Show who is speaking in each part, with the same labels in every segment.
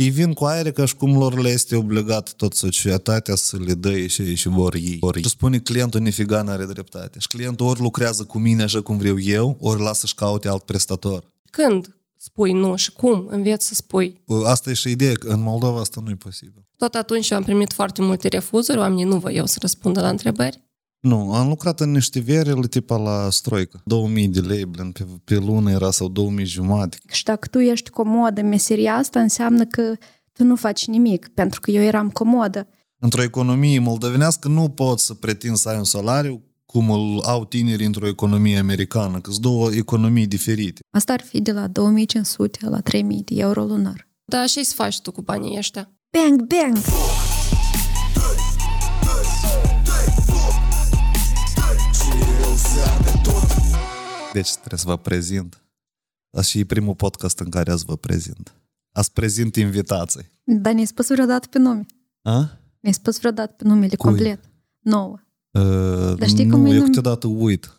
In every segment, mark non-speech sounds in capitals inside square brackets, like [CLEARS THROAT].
Speaker 1: ei vin cu aer ca și cum lor le este obligat tot societatea să le dă și, și vor ei. Ori spune clientul nifiga n-are dreptate. Și clientul ori lucrează cu mine așa cum vreau eu, ori lasă și caute alt prestator.
Speaker 2: Când spui nu și cum înveți să spui?
Speaker 1: Asta e și ideea, că în Moldova asta nu e posibil.
Speaker 2: Tot atunci eu am primit foarte multe refuzuri, oamenii nu voiau să răspundă la întrebări.
Speaker 1: Nu, am lucrat în niște verele tipa la stroică. 2000 de lei, blin, pe, pe lună era sau 2000 jumate.
Speaker 3: Și dacă tu ești comodă în meseria asta, înseamnă că tu nu faci nimic, pentru că eu eram comodă.
Speaker 1: Într-o economie moldovenească nu poți să pretinzi să ai un salariu cum îl au tinerii într-o economie americană, că sunt două economii diferite.
Speaker 3: Asta ar fi de la 2500 la 3000 de euro lunar.
Speaker 2: Da, și să faci tu cu banii ăștia?
Speaker 3: Bang, bang!
Speaker 1: Deci trebuie să vă prezint. Asta și e primul podcast în care azi vă prezint. Ați prezint invitații.
Speaker 3: Dar ne-ai spus vreodată pe nume.
Speaker 1: A?
Speaker 3: Ne-ai spus vreodată pe numele
Speaker 1: Cui?
Speaker 3: complet. Nouă.
Speaker 1: Uh,
Speaker 3: Dar știi
Speaker 1: nu,
Speaker 3: cum e
Speaker 1: eu
Speaker 3: num-
Speaker 1: câteodată uit.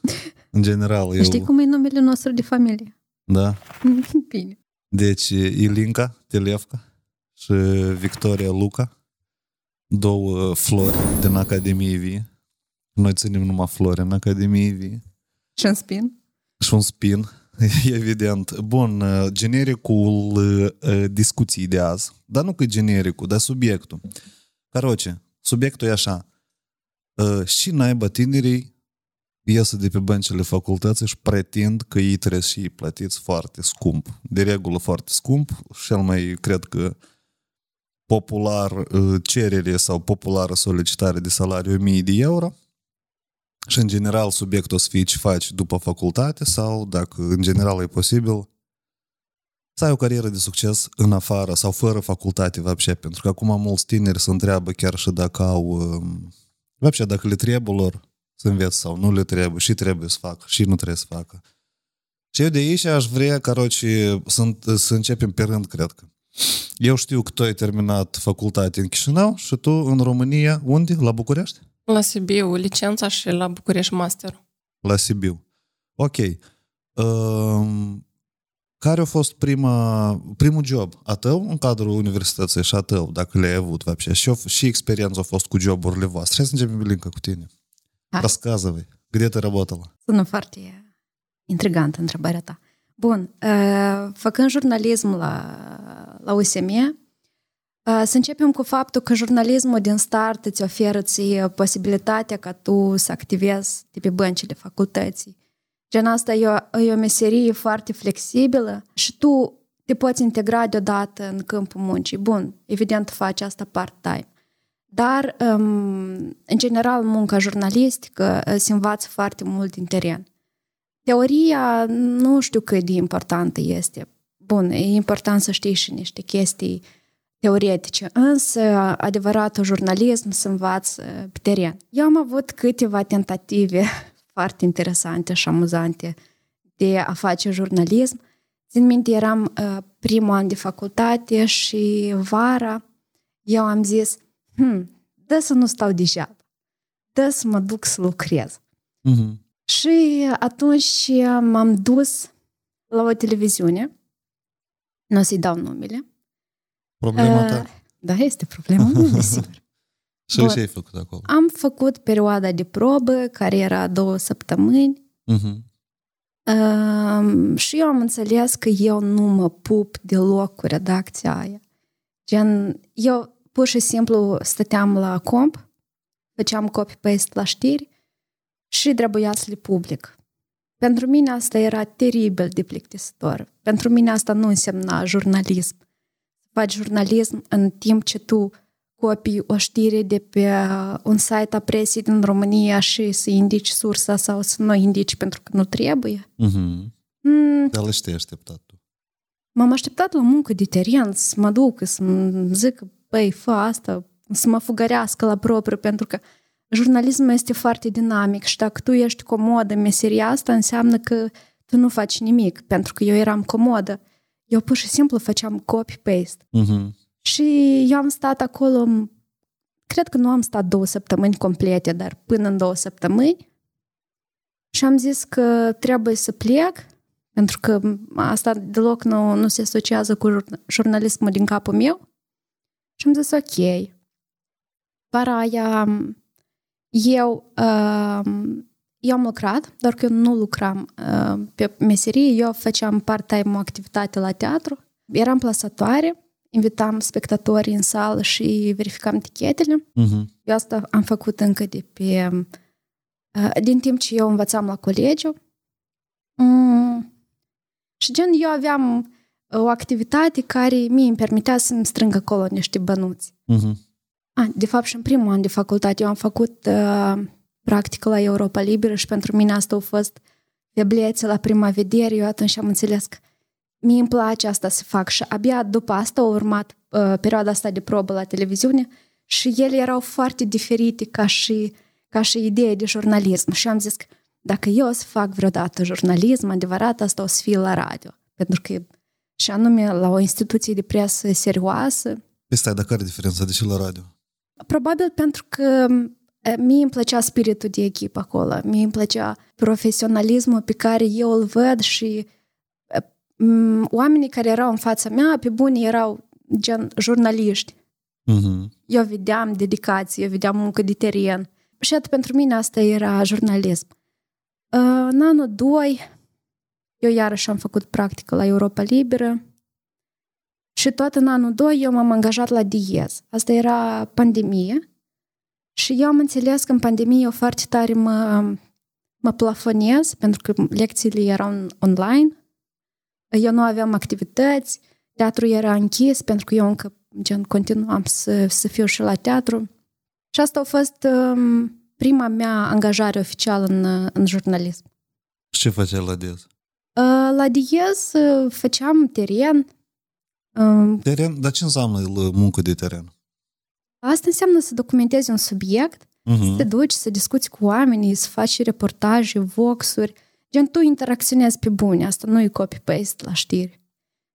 Speaker 1: În general, eu...
Speaker 3: Știi cum e numele nostru de familie?
Speaker 1: Da. [LAUGHS]
Speaker 3: Bine.
Speaker 1: Deci Ilinca Televca și Victoria Luca, două flori din Academie Vie. Noi ținem numai flori în Academie Vie.
Speaker 3: Și în spin?
Speaker 1: Și un spin, [LAUGHS] evident. Bun, uh, genericul uh, discuției de azi. Dar nu că genericul, dar subiectul. Caroce, subiectul e așa. Uh, Și naiba tinerii iesă de pe băncile facultății și pretind că ei trebuie și ei plătiți foarte scump. De regulă foarte scump. Cel mai, cred că, popular uh, cerere sau populară solicitare de salariu 1000 de euro. Și în general subiectul o să fie ce faci după facultate sau, dacă în general e posibil, să ai o carieră de succes în afară sau fără facultate, vapșe, pentru că acum mulți tineri se întreabă chiar și dacă au, um, vapșe, dacă le trebuie lor să înveți sau nu le trebuie și trebuie să facă și nu trebuie să facă. Și eu de aici aș vrea, caroci, să, să începem pe rând, cred că. Eu știu că tu ai terminat facultate în Chișinău și tu în România, unde? La București?
Speaker 2: La Sibiu, licența și la București master.
Speaker 1: La Sibiu. Ok. Um, care a fost prima, primul job a tău în cadrul universității și a tău, dacă le-ai avut, вообще? Și, și experiența a fost cu joburile voastre. Hai să începem, Linca, cu tine.
Speaker 3: Hai.
Speaker 1: Рассказывай. Где ты работала?
Speaker 3: Sună foarte intrigantă întrebarea ta. Bun, uh, făcând jurnalism la, la USM, uh, să începem cu faptul că jurnalismul din start îți oferă ție posibilitatea ca tu să activezi de pe băncile facultății. Gen asta e o, e o meserie foarte flexibilă și tu te poți integra deodată în câmpul muncii. Bun, evident faci asta part-time. Dar, um, în general, munca jurnalistică uh, se învață foarte mult din teren. Teoria nu știu cât de importantă este. Bun, e important să știi și niște chestii teoretice, însă adevăratul jurnalism se învață pe teren. Eu am avut câteva tentative [LAUGHS] foarte interesante și amuzante de a face jurnalism. Țin minte, eram uh, primul an de facultate și vara eu am zis, hmm, dă să nu stau degeaba, dă să mă duc să lucrez.
Speaker 1: Mm-hmm.
Speaker 3: Și atunci m-am dus la o televiziune, nu o să-i dau numele.
Speaker 1: Problema
Speaker 3: Uh,
Speaker 1: ta?
Speaker 3: Da, este problema mea, [LAUGHS] desigur.
Speaker 1: Și
Speaker 3: bun.
Speaker 1: ce ai făcut acolo?
Speaker 3: Am făcut perioada de probă, care era două săptămâni,
Speaker 1: Mm-hmm.
Speaker 3: Um, și eu am înțeles că eu nu mă pup deloc cu redacția aia. Gen, eu pur și simplu stăteam la comp, făceam copy-paste la știri și trebuia să le public. Pentru mine asta era teribil de plictisitor. Pentru mine asta nu însemna jurnalism. Faci jurnalism în timp ce tu copii o știre de pe un site a presii din România și să indici sursa sau să nu indici pentru că nu trebuie.
Speaker 1: Mm-hmm.
Speaker 3: Mm,
Speaker 1: Dar le știi așteptat tu.
Speaker 3: m-am așteptat la muncă de teren, să mă duc, să-mi zic, băi, fă asta, să mă fugărească la propriu, pentru că jurnalismul este foarte dinamic și dacă tu ești comodă în meseria asta, înseamnă că tu nu faci nimic, pentru că eu eram comodă. Eu pur și simplu făceam copy-paste.
Speaker 1: Uh-huh.
Speaker 3: Și eu am stat acolo, cred că nu am stat două săptămâni complete, dar până în două săptămâni. Și am zis că trebuie să plec, pentru că asta deloc nu, nu se asociază cu jurnalismul din capul meu. Și am zis, ok. Vara aia eu, uh, eu am lucrat, doar că eu nu lucram uh, pe meserie, eu făceam part-time o activitate la teatru. Eram plasatoare, invitam spectatorii în sală și verificam tichetele.
Speaker 1: Uh-huh.
Speaker 3: Eu asta am făcut încă de pe... Uh, din timp ce eu învățam la colegiu. Mm. Și gen, eu aveam o activitate care mie îmi permitea să-mi strâng acolo niște bănuți.
Speaker 1: Uh-huh.
Speaker 3: Ah, de fapt, și în primul an de facultate eu am făcut uh, practică la Europa Liberă și pentru mine asta a fost feblețe la prima vedere. Eu atunci am înțeles că mie îmi place asta să fac și abia după asta a urmat uh, perioada asta de probă la televiziune și ele erau foarte diferite ca și, ca și idee de jurnalism. Și am zis că dacă eu o să fac vreodată jurnalism adevărat, asta o să fie la radio. Pentru că și anume la o instituție de presă serioasă.
Speaker 1: Păi stai, dar care e diferența? De ce la radio?
Speaker 3: Probabil pentru că mie îmi plăcea spiritul de echipă acolo, mie îmi plăcea profesionalismul pe care eu îl văd și oamenii care erau în fața mea, pe bune, erau gen jurnaliști.
Speaker 1: Uh-huh.
Speaker 3: Eu vedeam dedicație, eu vedeam muncă de teren. Și atât pentru mine asta era jurnalism. În anul 2, eu iarăși am făcut practică la Europa Liberă și tot în anul 2 eu m-am angajat la Diez. Asta era pandemie și eu am înțeles că în pandemie eu foarte tare mă, mă plafonez pentru că lecțiile erau online. Eu nu aveam activități, teatru era închis pentru că eu încă gen, continuam să, să fiu și la teatru. Și asta a fost um, prima mea angajare oficială în, în jurnalism.
Speaker 1: Ce făceai la Diez?
Speaker 3: Uh, la Diez uh, făceam teren. Um,
Speaker 1: Teren? Dar ce înseamnă muncă de teren?
Speaker 3: Asta înseamnă să documentezi un subiect, uh-huh. să te duci, să discuți cu oamenii, să faci reportaje, voxuri. Gen, tu interacționezi pe bune, asta nu e copy-paste la știri.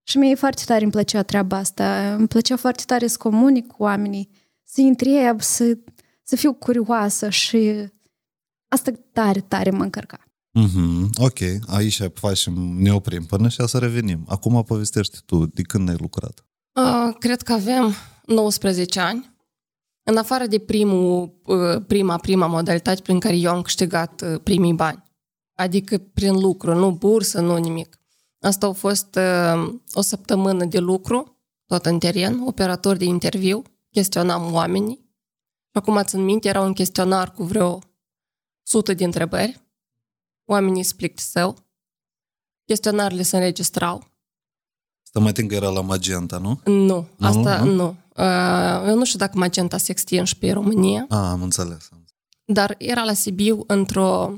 Speaker 3: Și mie foarte tare îmi plăcea treaba asta. Îmi plăcea foarte tare să comunic cu oamenii, să întreb, să, să fiu curioasă și asta tare, tare mă încărca.
Speaker 1: Mm-hmm. Ok, aici facem, ne oprim până și să revenim. Acum povestește tu, de când ai lucrat?
Speaker 2: Uh, cred că avem 19 ani. În afară de primul, uh, prima, prima modalitate prin care eu am câștigat uh, primii bani. Adică prin lucru, nu bursă, nu nimic. Asta a fost uh, o săptămână de lucru, tot în teren, operator de interviu, chestionam oamenii. Și acum țin minte, era un chestionar cu vreo sută de întrebări oamenii se plictiseau, chestionarele se înregistrau.
Speaker 1: Asta mai timp că era la Magenta, nu?
Speaker 2: Nu, asta nu. nu. Uh, eu nu știu dacă Magenta se extins pe România.
Speaker 1: Ah, am înțeles.
Speaker 2: Dar era la Sibiu într-o...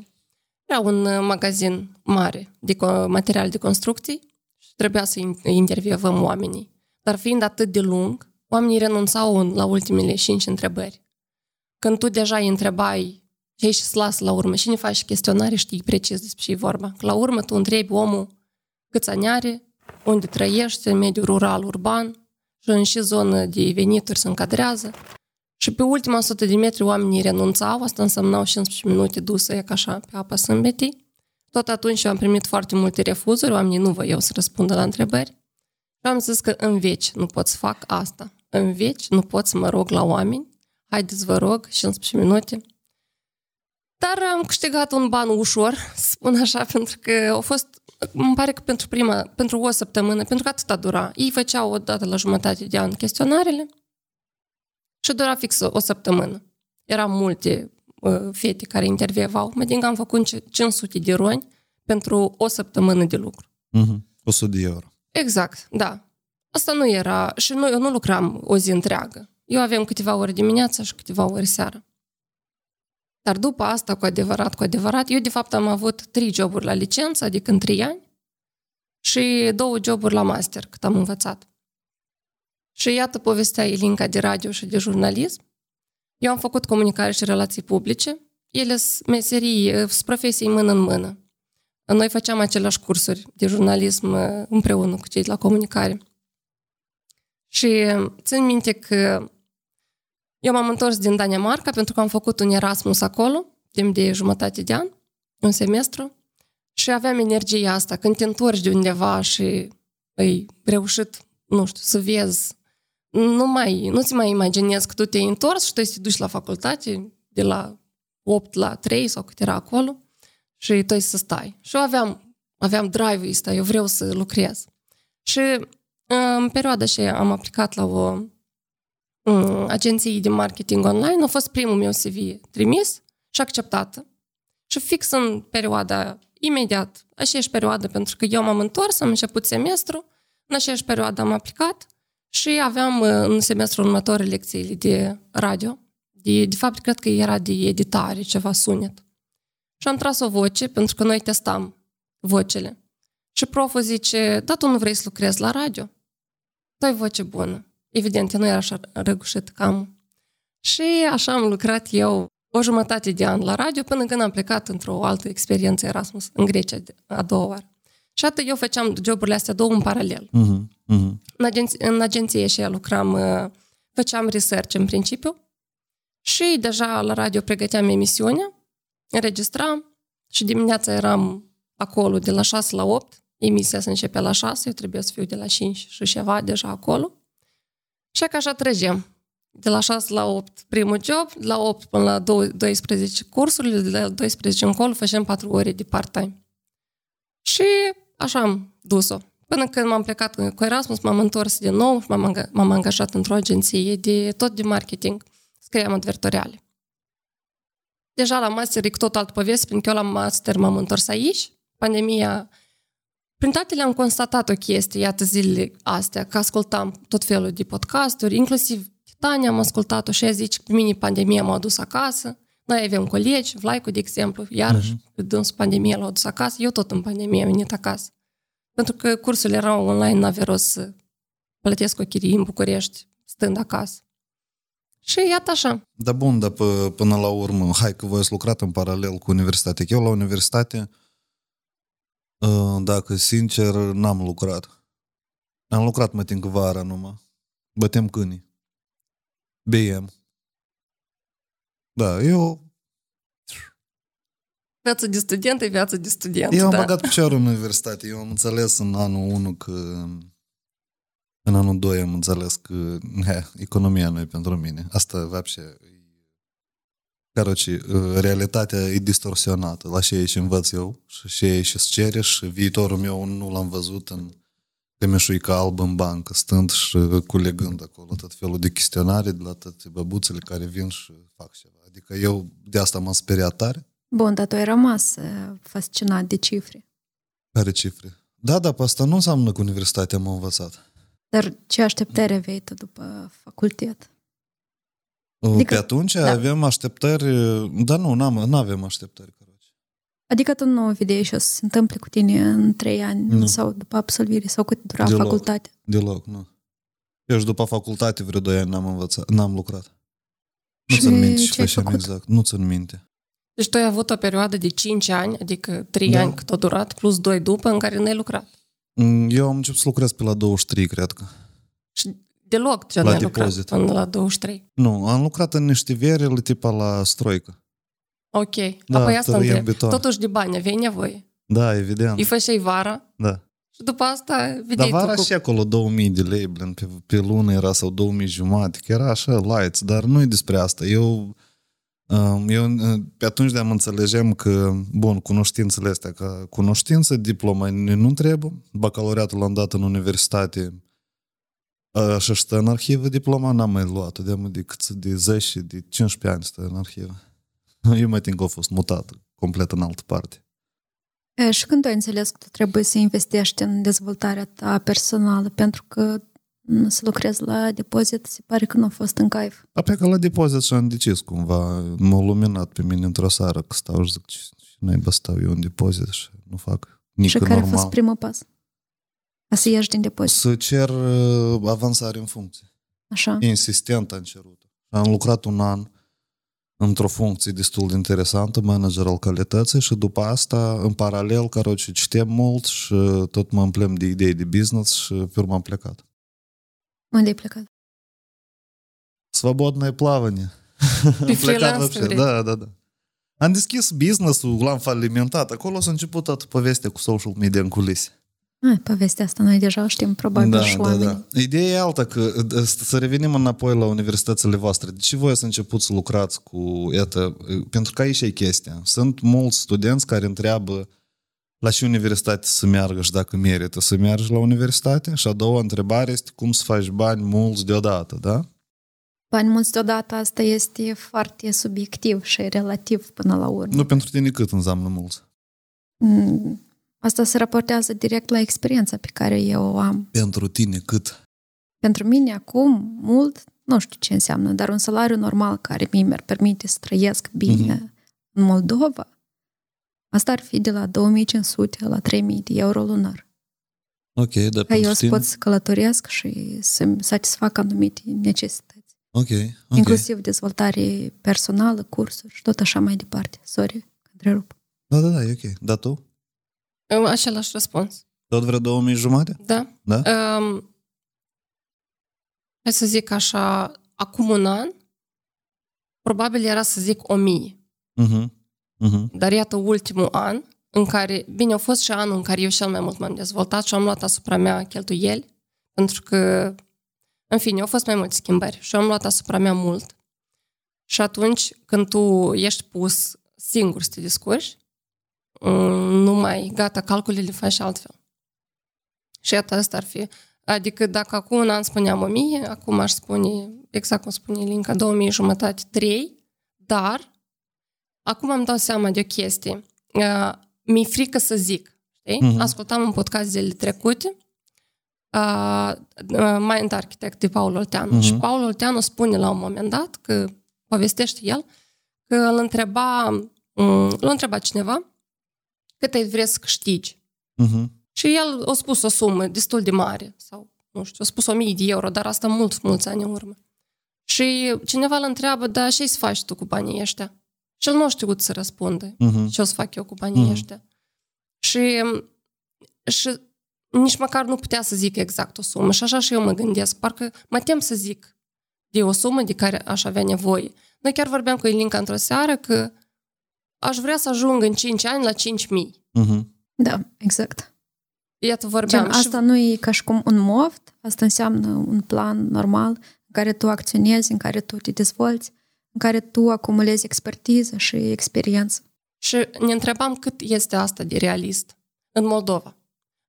Speaker 2: Era un magazin mare de material de construcții și trebuia să intervievăm oamenii. Dar fiind atât de lung, oamenii renunțau la ultimele cinci întrebări. Când tu deja îi întrebai și aici se lasă la urmă. Și ne faci chestionare, știi precis despre ce e vorba. La urmă tu întrebi omul câți ani are, unde trăiește, în mediul rural, urban, și în ce zonă de venituri se încadrează. Și pe ultima 100 de metri oamenii renunțau, asta însemnau 15 minute dusă e ca așa pe apa sâmbetii. Tot atunci eu am primit foarte multe refuzuri, oamenii nu voiau să răspundă la întrebări. Și am zis că în veci nu pot să fac asta. În veci nu pot să mă rog la oameni. Haideți, vă rog, 15 minute dar am câștigat un ban ușor, spun așa, pentru că au fost, îmi pare că pentru prima, pentru o săptămână, pentru că atâta dura. Ei făceau o dată la jumătate de an chestionarele și dura fix o, o săptămână. Erau multe uh, fete care intervievau. Mă din am făcut 500 de roni pentru o săptămână de lucru.
Speaker 1: Mm-hmm. 100 de euro.
Speaker 2: Exact, da. Asta nu era, și noi eu nu lucram o zi întreagă. Eu aveam câteva ore dimineața și câteva ore seara. Dar după asta, cu adevărat, cu adevărat, eu de fapt am avut trei joburi la licență, adică în trei ani, și două joburi la master, cât am învățat. Și iată povestea Elinca de radio și de jurnalism. Eu am făcut comunicare și relații publice. Ele sunt meserii, sunt profesii mână în mână. Noi făceam aceleași cursuri de jurnalism uh, împreună cu cei de la comunicare. Și țin minte că eu m-am întors din Danemarca pentru că am făcut un Erasmus acolo, timp de jumătate de an, un semestru, și aveam energia asta. Când te întorci de undeva și ai reușit, nu știu, să vezi, nu mai, nu-ți mai imaginezi că tu te-ai întors și tu te duci la facultate de la 8 la 3 sau cât era acolo și tu să stai. Și eu aveam, aveam drive-ul ăsta, eu vreau să lucrez. Și în perioada și am aplicat la o um, agenție de marketing online, a fost primul meu CV trimis și acceptată. Și fix în perioada imediat, aceeași perioadă, pentru că eu m-am întors, am început semestru, în aceeași perioadă am aplicat și aveam în semestrul următor lecțiile de radio. De, de fapt, cred că era de editare, ceva sunet. Și am tras o voce, pentru că noi testam vocele. Și proful zice, da, tu nu vrei să lucrezi la radio? Tu ai voce bună. Evident, nu era așa răgușit cam. Și așa am lucrat eu o jumătate de an la radio până când am plecat într-o altă experiență Erasmus în Grecia a doua oară. Și atât eu făceam joburile astea două în paralel. Uh-huh, uh-huh. În, agenție, în agenție și lucram, uh, făceam research în principiu și deja la radio pregăteam emisiunea, înregistram și dimineața eram acolo de la 6 la 8, emisia se începe la 6, eu trebuie să fiu de la 5 și ceva deja acolo. Și că așa trăgem de la 6 la 8 primul job, de la 8 până la 12 cursurile, de la 12 încolo facem 4 ore de part-time. Și așa am dus-o. Până când m-am plecat cu Erasmus, m-am întors din nou și m-am, m-am angajat într-o agenție de tot de marketing. Scriam advertoriale. Deja la master e tot altă poveste, pentru că eu la master m-am întors aici. Pandemia prin toate le-am constatat o chestie, iată zilele astea, că ascultam tot felul de podcasturi, inclusiv Tania am ascultat-o și ea zice că mine pandemia m-a adus acasă. Noi avem colegi, Vlaicu, de exemplu, iarăși, uh-huh. Mhm. dânsul pandemia l-a adus acasă, eu tot în pandemie am venit acasă. Pentru că cursurile erau online, n-avea rost să plătesc o chirie în București, stând acasă. Și iată așa.
Speaker 1: Da bun, dar p- până la urmă, hai că voi ați lucrat în paralel cu universitatea. Eu la universitate, ă, Uh, dacă sincer, n-am lucrat. Am lucrat mă timp vara numai. Bătem câinii. BM. Da, eu...
Speaker 2: Viața de student e viața de student,
Speaker 1: Eu am
Speaker 2: da.
Speaker 1: băgat piciorul în universitate. Eu am înțeles în anul 1 că... În anul 2 am înțeles că he, economia nu e pentru mine. Asta, vapșe, Короче, realitatea e distorsionată. La ce și învăț eu și ce și cere și viitorul meu nu l-am văzut în cămeșuică albă în bancă, stând și culegând acolo tot felul de chestionare de la toate băbuțele care vin și fac ceva. Adică eu de asta m-am speriat tare.
Speaker 3: Bun, dar tu ai rămas fascinat de cifre.
Speaker 1: Care cifre? Da, da, pe asta nu înseamnă că universitatea m-a învățat.
Speaker 3: Dar ce așteptări aveai tu după facultet?
Speaker 1: Adică, Pe atunci da. avem așteptări, dar nu, nu avem așteptări.
Speaker 3: Adică tu nu vedeai ce o să se întâmple cu tine în trei ani nu. sau după absolvire sau cât dura Deloc. facultatea?
Speaker 1: Deloc, nu. Eu și după facultate vreo doi ani n-am învățat, n-am lucrat. Nu țin minte ce făceam exact, nu țin minte.
Speaker 2: Deci tu ai avut o perioadă de 5 ani, adică 3 da. ani cât a durat, plus 2 după, în care n-ai lucrat.
Speaker 1: Mm, eu am început să lucrez pe la 23, cred că.
Speaker 2: Și deloc ce n-ai lucrat până la 23?
Speaker 1: Nu, am lucrat în niște verele tipa la stroică.
Speaker 2: Ok. Da, Apoi asta întreb. Beton. Totuși de bani aveai nevoie.
Speaker 1: Da, evident.
Speaker 2: Îi făceai vara.
Speaker 1: Da.
Speaker 2: Și după asta vedeai
Speaker 1: Dar vara
Speaker 2: cu...
Speaker 1: și acolo 2000 de lei, blin, pe, pe lună era sau 2000 jumate, că era așa lights, dar nu e despre asta. Eu, um, eu pe atunci de-am înțelegem că, bun, cunoștințele astea, că cunoștință, diploma nu trebuie, bacalaureatul l-am dat în universitate, așa stă în arhivă, diploma n-am mai luat-o, de, de, de 10, de 15 ani stă în arhivă. [LAUGHS] Eu mai timp că a fost mutat complet în altă parte.
Speaker 3: E, și când ai înțeles că tu trebuie să investești în dezvoltarea ta personală, pentru că să lucrezi la depozit, se pare că nu a fost în caif.
Speaker 1: Apoi că la depozit și-am decis cumva, m-a luminat pe mine într-o seară că stau și zic, ce n stau eu în depozit și nu fac nici
Speaker 3: Și care normal. a fost primul pas? A să ieși din depozit?
Speaker 1: Să cer uh, avansare în funcție.
Speaker 3: Așa.
Speaker 1: Insistent am cerut. Am lucrat un an, într-o funcție destul de interesantă, manager al calității și după asta, în paralel, caroce, citem mult și tot mă împlem de idei de business și pe urmă am plecat.
Speaker 3: Unde ai plecat?
Speaker 1: Свободное плавание.
Speaker 2: Pe
Speaker 1: Am plecat [LAUGHS]
Speaker 2: freelance
Speaker 1: вообще.
Speaker 2: vrei?
Speaker 1: Da, da, da. Am deschis business-ul, l-am falimentat. Acolo s-a început toată povestea cu social media în culise.
Speaker 3: Ai, povestea asta noi deja o știm, probabil
Speaker 1: Da,
Speaker 3: și
Speaker 1: da,
Speaker 3: oamenii.
Speaker 1: da. Ideea e alta, că d- să revenim înapoi la universitățile voastre. De ce voi să începuți să lucrați cu, iată, pentru că aici e chestia. Sunt mulți studenți care întreabă la ce universitate să meargă și dacă merită să mergi la universitate. Și a doua întrebare este cum să faci bani mulți deodată, da?
Speaker 3: Bani mulți deodată, asta este foarte subiectiv și relativ până la urmă.
Speaker 1: Nu pentru tine cât înseamnă mulți?
Speaker 3: Mm, Asta se raportează direct la experiența pe care eu o am.
Speaker 1: Pentru tine cât?
Speaker 3: Pentru mine acum, mult, nu știu ce înseamnă, dar un salariu normal care mie mi-ar permite să trăiesc bine
Speaker 1: Mhm.
Speaker 3: în Moldova, asta ar fi de la 2500 la 3000 de euro lunar.
Speaker 1: Ok, dar
Speaker 3: Ca
Speaker 1: pentru
Speaker 3: eu să
Speaker 1: tine?
Speaker 3: pot să călătoresc și să-mi satisfac anumite necesități.
Speaker 1: Ok, ok.
Speaker 3: Inclusiv dezvoltare personală, cursuri și tot așa mai departe. Sorry, că întrerup.
Speaker 1: Da, da, da, e ok. Dar tu?
Speaker 2: Am Același răspuns.
Speaker 1: Tot vreo două mii jumate?
Speaker 2: Da?
Speaker 1: Da?
Speaker 2: Um, hai să zic așa, acum un an, probabil era să zic o mie.
Speaker 1: Mhm. Mhm.
Speaker 2: Dar iată ultimul an, în care, bine, a fost și anul în care eu cel mai mult m-am dezvoltat și am luat asupra mea cheltuieli, pentru că, în fine, au fost mai multe schimbări și am luat asupra mea mult. Și atunci, când tu ești pus singur să te descurci, mm, nu mai, gata, calculele faci altfel. Și iată, asta ar fi. Adică dacă acum un an spuneam 1000, acum aș spune, exact cum spune Linca, 2000 jumătate, 3, dar acum îmi dau seama de o chestie. Uh, mi-e frică să zic. Știi?
Speaker 1: Mhm.
Speaker 2: Ascultam un podcast zilele trecute uh, uh, Mind Architect de Paul Olteanu.
Speaker 1: Mhm.
Speaker 2: Și Paul Olteanu spune la un moment dat că povestește el că îl întreba, um, îl întreba cineva cât ai vrea să câștigi.
Speaker 1: Mhm.
Speaker 2: Și el a spus o sumă destul de mare, sau nu știu, a spus 1000 de euro, dar asta mulți, mulți ani în urmă. Și cineva îl întreabă, da, ce să faci tu cu banii ăștia? Și el nu a știut să răspundă.
Speaker 1: Mhm.
Speaker 2: Ce o să fac eu cu banii
Speaker 1: Mhm.
Speaker 2: ăștia? Și, și nici măcar nu putea să zic exact o sumă. Și așa și eu mă gândesc. Parcă mă tem să zic de o sumă de care aș avea nevoie. Noi chiar vorbeam cu Elinca într-o seară că aș vrea să ajung în 5 ani la 5.000.
Speaker 1: Mhm.
Speaker 3: Da, exact.
Speaker 2: Iată, vorbeam.
Speaker 3: Gen,
Speaker 2: și-
Speaker 3: asta nu e ca și cum un moft, asta înseamnă un plan normal în care tu acționezi, în care tu te dezvolți, în care tu acumulezi expertiză și experiență.
Speaker 2: Și ne întrebam cât este asta de realist în Moldova.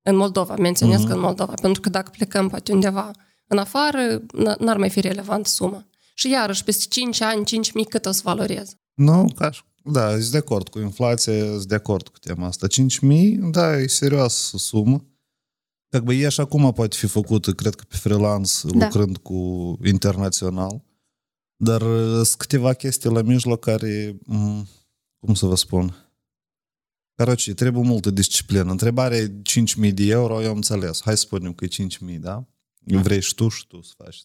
Speaker 2: În Moldova, menționez
Speaker 1: Mhm.
Speaker 2: că în Moldova, pentru că dacă plecăm poate undeva în afară, n- n-ar mai fi relevant suma. Și iarăși, peste 5 ani, 5.000 cât o să valoreze?
Speaker 1: Nu, ca și- da, sunt de acord cu inflația, sunt de acord cu tema asta. 5.000, da, e serioasă sumă. Как бы e și acum poate fi făcută, cred că pe freelance,
Speaker 3: Da.
Speaker 1: lucrând cu internațional. Dar uh, sunt câteva chestii la mijloc care, m, cum să vă spun, Короче, trebuie multă disciplină. Întrebarea e 5.000 de euro, eu am înțeles. Hai să spunem că e 5.000, da? Vrei și tu și tu să faci.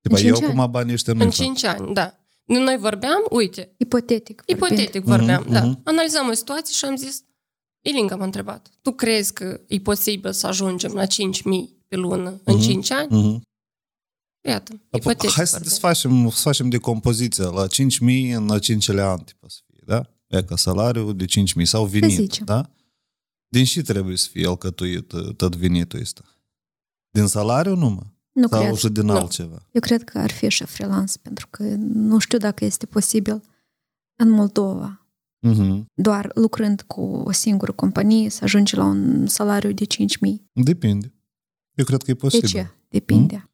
Speaker 1: Tipa,
Speaker 3: cinci
Speaker 1: eu
Speaker 3: ani.
Speaker 1: cum banii ăștia nu
Speaker 2: În 5 ani, da. Noi vorbeam, uite,
Speaker 3: Ipotetic. vorbind.
Speaker 2: ipotetic vorbeam,
Speaker 1: Mhm,
Speaker 2: da.
Speaker 1: mhm.
Speaker 2: Analizăm o situație și am zis, Ilinca m-a întrebat, tu crezi că e posibil să ajungem la 5.000 pe lună în
Speaker 1: Mhm.
Speaker 2: 5 ani?
Speaker 1: Mhm.
Speaker 2: Iată,
Speaker 1: Apoi,
Speaker 2: ipotetic
Speaker 1: Hai să
Speaker 2: vorbim.
Speaker 1: desfacem, să facem decompoziția la 5.000 în a 5 ani, tipa să fie, da? E ca salariul de 5.000 sau venit,
Speaker 3: zicem.
Speaker 1: da? Din și trebuie să fie alcătuit uh, tot venitul ăsta? Din salariu numai?
Speaker 3: Nu
Speaker 1: sau
Speaker 3: cred.
Speaker 1: și din
Speaker 2: Nu.
Speaker 1: altceva?
Speaker 3: Eu cred că ar fi și freelance, pentru că nu știu dacă este posibil în Moldova,
Speaker 1: Mhm.
Speaker 3: doar lucrând cu o singură companie, să ajungi la un salariu de 5.000.
Speaker 1: Depinde. Eu cred că e
Speaker 3: De
Speaker 1: posibil.
Speaker 3: ce? Depinde.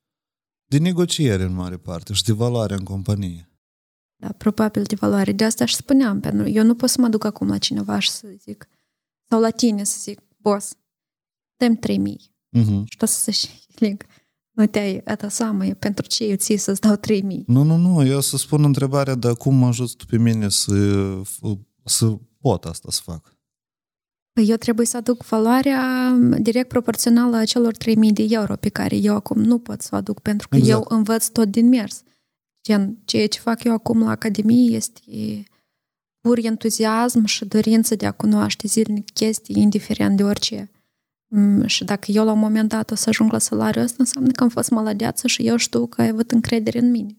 Speaker 1: De negociere în mare parte și de valoare în companie.
Speaker 3: Da, probabil de valoare. De asta și spuneam, pentru eu nu pot să mă duc acum la cineva și să zic, sau la tine să zic, boss, dăm 3000.
Speaker 1: Mhm.
Speaker 3: Și tu să zici, [LAUGHS] plăteai asta samă, pentru ce eu ție să-ți dau 3.000?
Speaker 1: Nu, nu, nu, eu să spun întrebarea, dar cum mă ajut tu pe mine să, să pot asta să fac?
Speaker 3: Eu trebuie să aduc valoarea direct proporțională a celor 3.000 de euro pe care eu acum nu pot să o aduc pentru că
Speaker 1: exact.
Speaker 3: eu învăț tot din mers. Gen, ceea ce fac eu acum la Academie este pur entuziasm și dorință de a cunoaște zilnic chestii, indiferent de orice. Mm, Și dacă eu la un moment dat o să ajung la salariul ăsta, înseamnă că am fost maladeață și eu știu că ai avut încredere în mine.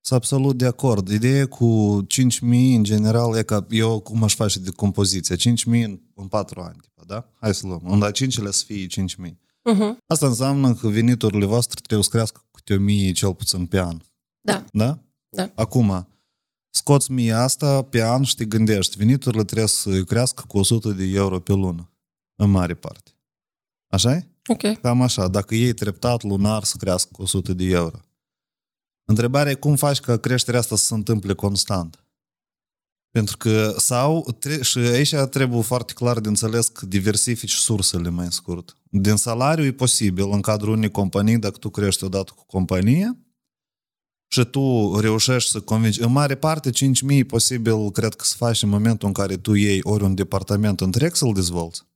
Speaker 1: Sunt absolut de acord. Ideea cu 5.000 în general e că eu cum aș face de compoziție? 5.000 în, în 4 ani, tipa, da? Hai să luăm. În la 5 să fie 5.000.
Speaker 2: Uh-huh.
Speaker 1: Asta înseamnă că veniturile voastre trebuie să crească cu câte 1.000 cel puțin pe an.
Speaker 2: Da.
Speaker 1: Da?
Speaker 2: Da.
Speaker 1: Acum, scoți mie asta pe an și te gândești, veniturile trebuie să crească cu 100 de euro pe lună, în mare parte. așa e?
Speaker 2: Ok.
Speaker 1: Cam așa, dacă ei treptat lunar să crească cu 100 de euro. Întrebarea e cum faci ca creșterea asta să se întâmple constant. Pentru că, sau, tre- și aici trebuie foarte clar de înțeles că diversifici sursele mai scurt. Din salariu e posibil în cadrul unei companii, dacă tu crești odată cu companie, și tu reușești să convingi. În mare parte, 5.000 e posibil, cred că să faci în momentul în care tu iei ori un departament întreg să-l dezvolți.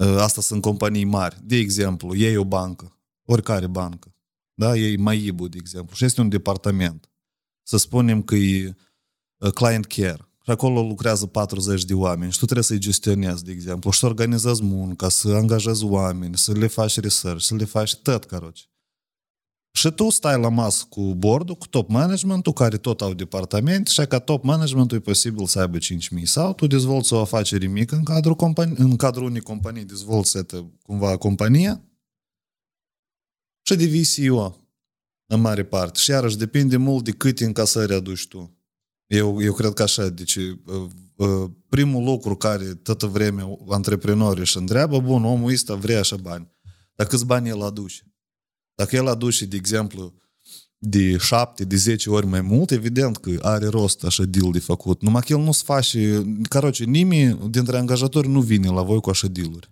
Speaker 1: Asta sunt companii mari. De exemplu, iei o bancă, oricare bancă. Da? Iei Maibu, de exemplu, și este un departament. Să spunem că e client care. Și acolo lucrează 40 de oameni și tu trebuie să-i gestionezi, de exemplu, și să organizezi munca, să angajezi oameni, să le faci research, să le faci tot, caroce. Și tu stai la masă cu bordul, cu top managementul, care tot au departament, și ca top managementul e posibil să aibă 5.000 sau tu dezvolți o afacere mică în cadrul, companii, în cadrul unei companii, dezvolți etă, cumva compania și devii CEO în mare parte. Și iarăși depinde mult de câte încasări aduci tu. Eu, eu cred că așa, deci primul lucru care toată vremea antreprenorii își întreabă, bun, omul ăsta vrea așa bani. Dar câți bani el aduce? Dacă el aduce, de exemplu, de 7, de 10 ori mai mult, evident că are rost așa deal de făcut. Numai că el nu se face... Caroce, nimeni dintre angajatori nu vine la voi cu așa dealuri.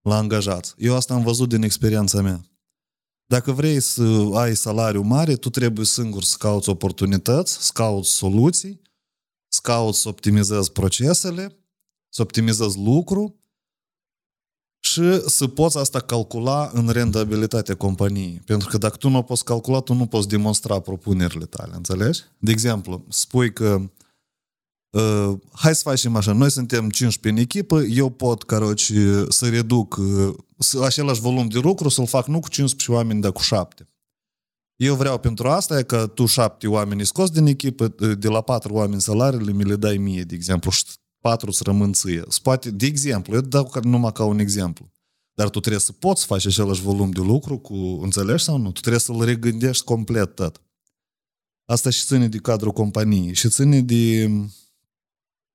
Speaker 1: La angajați. Eu asta am văzut din experiența mea. Dacă vrei să ai salariu mare, tu trebuie singur să cauți oportunități, să cauți soluții, să cauți să optimizezi procesele, să optimizezi lucru și să poți asta calcula în rentabilitatea companiei. Pentru că dacă tu nu o poți calcula, tu nu poți demonstra propunerile tale, înțelegi? De exemplu, spui că uh, hai să facem așa, noi suntem 15 în echipă, eu pot, caroci, să reduc uh, același volum de lucru, să-l fac nu cu 15 oameni, dar cu 7. Eu vreau pentru asta că tu șapte oameni scos din echipă, de la patru oameni salariile mi le dai mie, de exemplu, și patru să rămân ție. Poate, de exemplu, eu dau numai ca un exemplu. Dar tu trebuie să poți să faci același volum de lucru cu, înțelegi sau nu? Tu trebuie să-l regândești complet tot. Asta și ține de cadrul companiei și ține de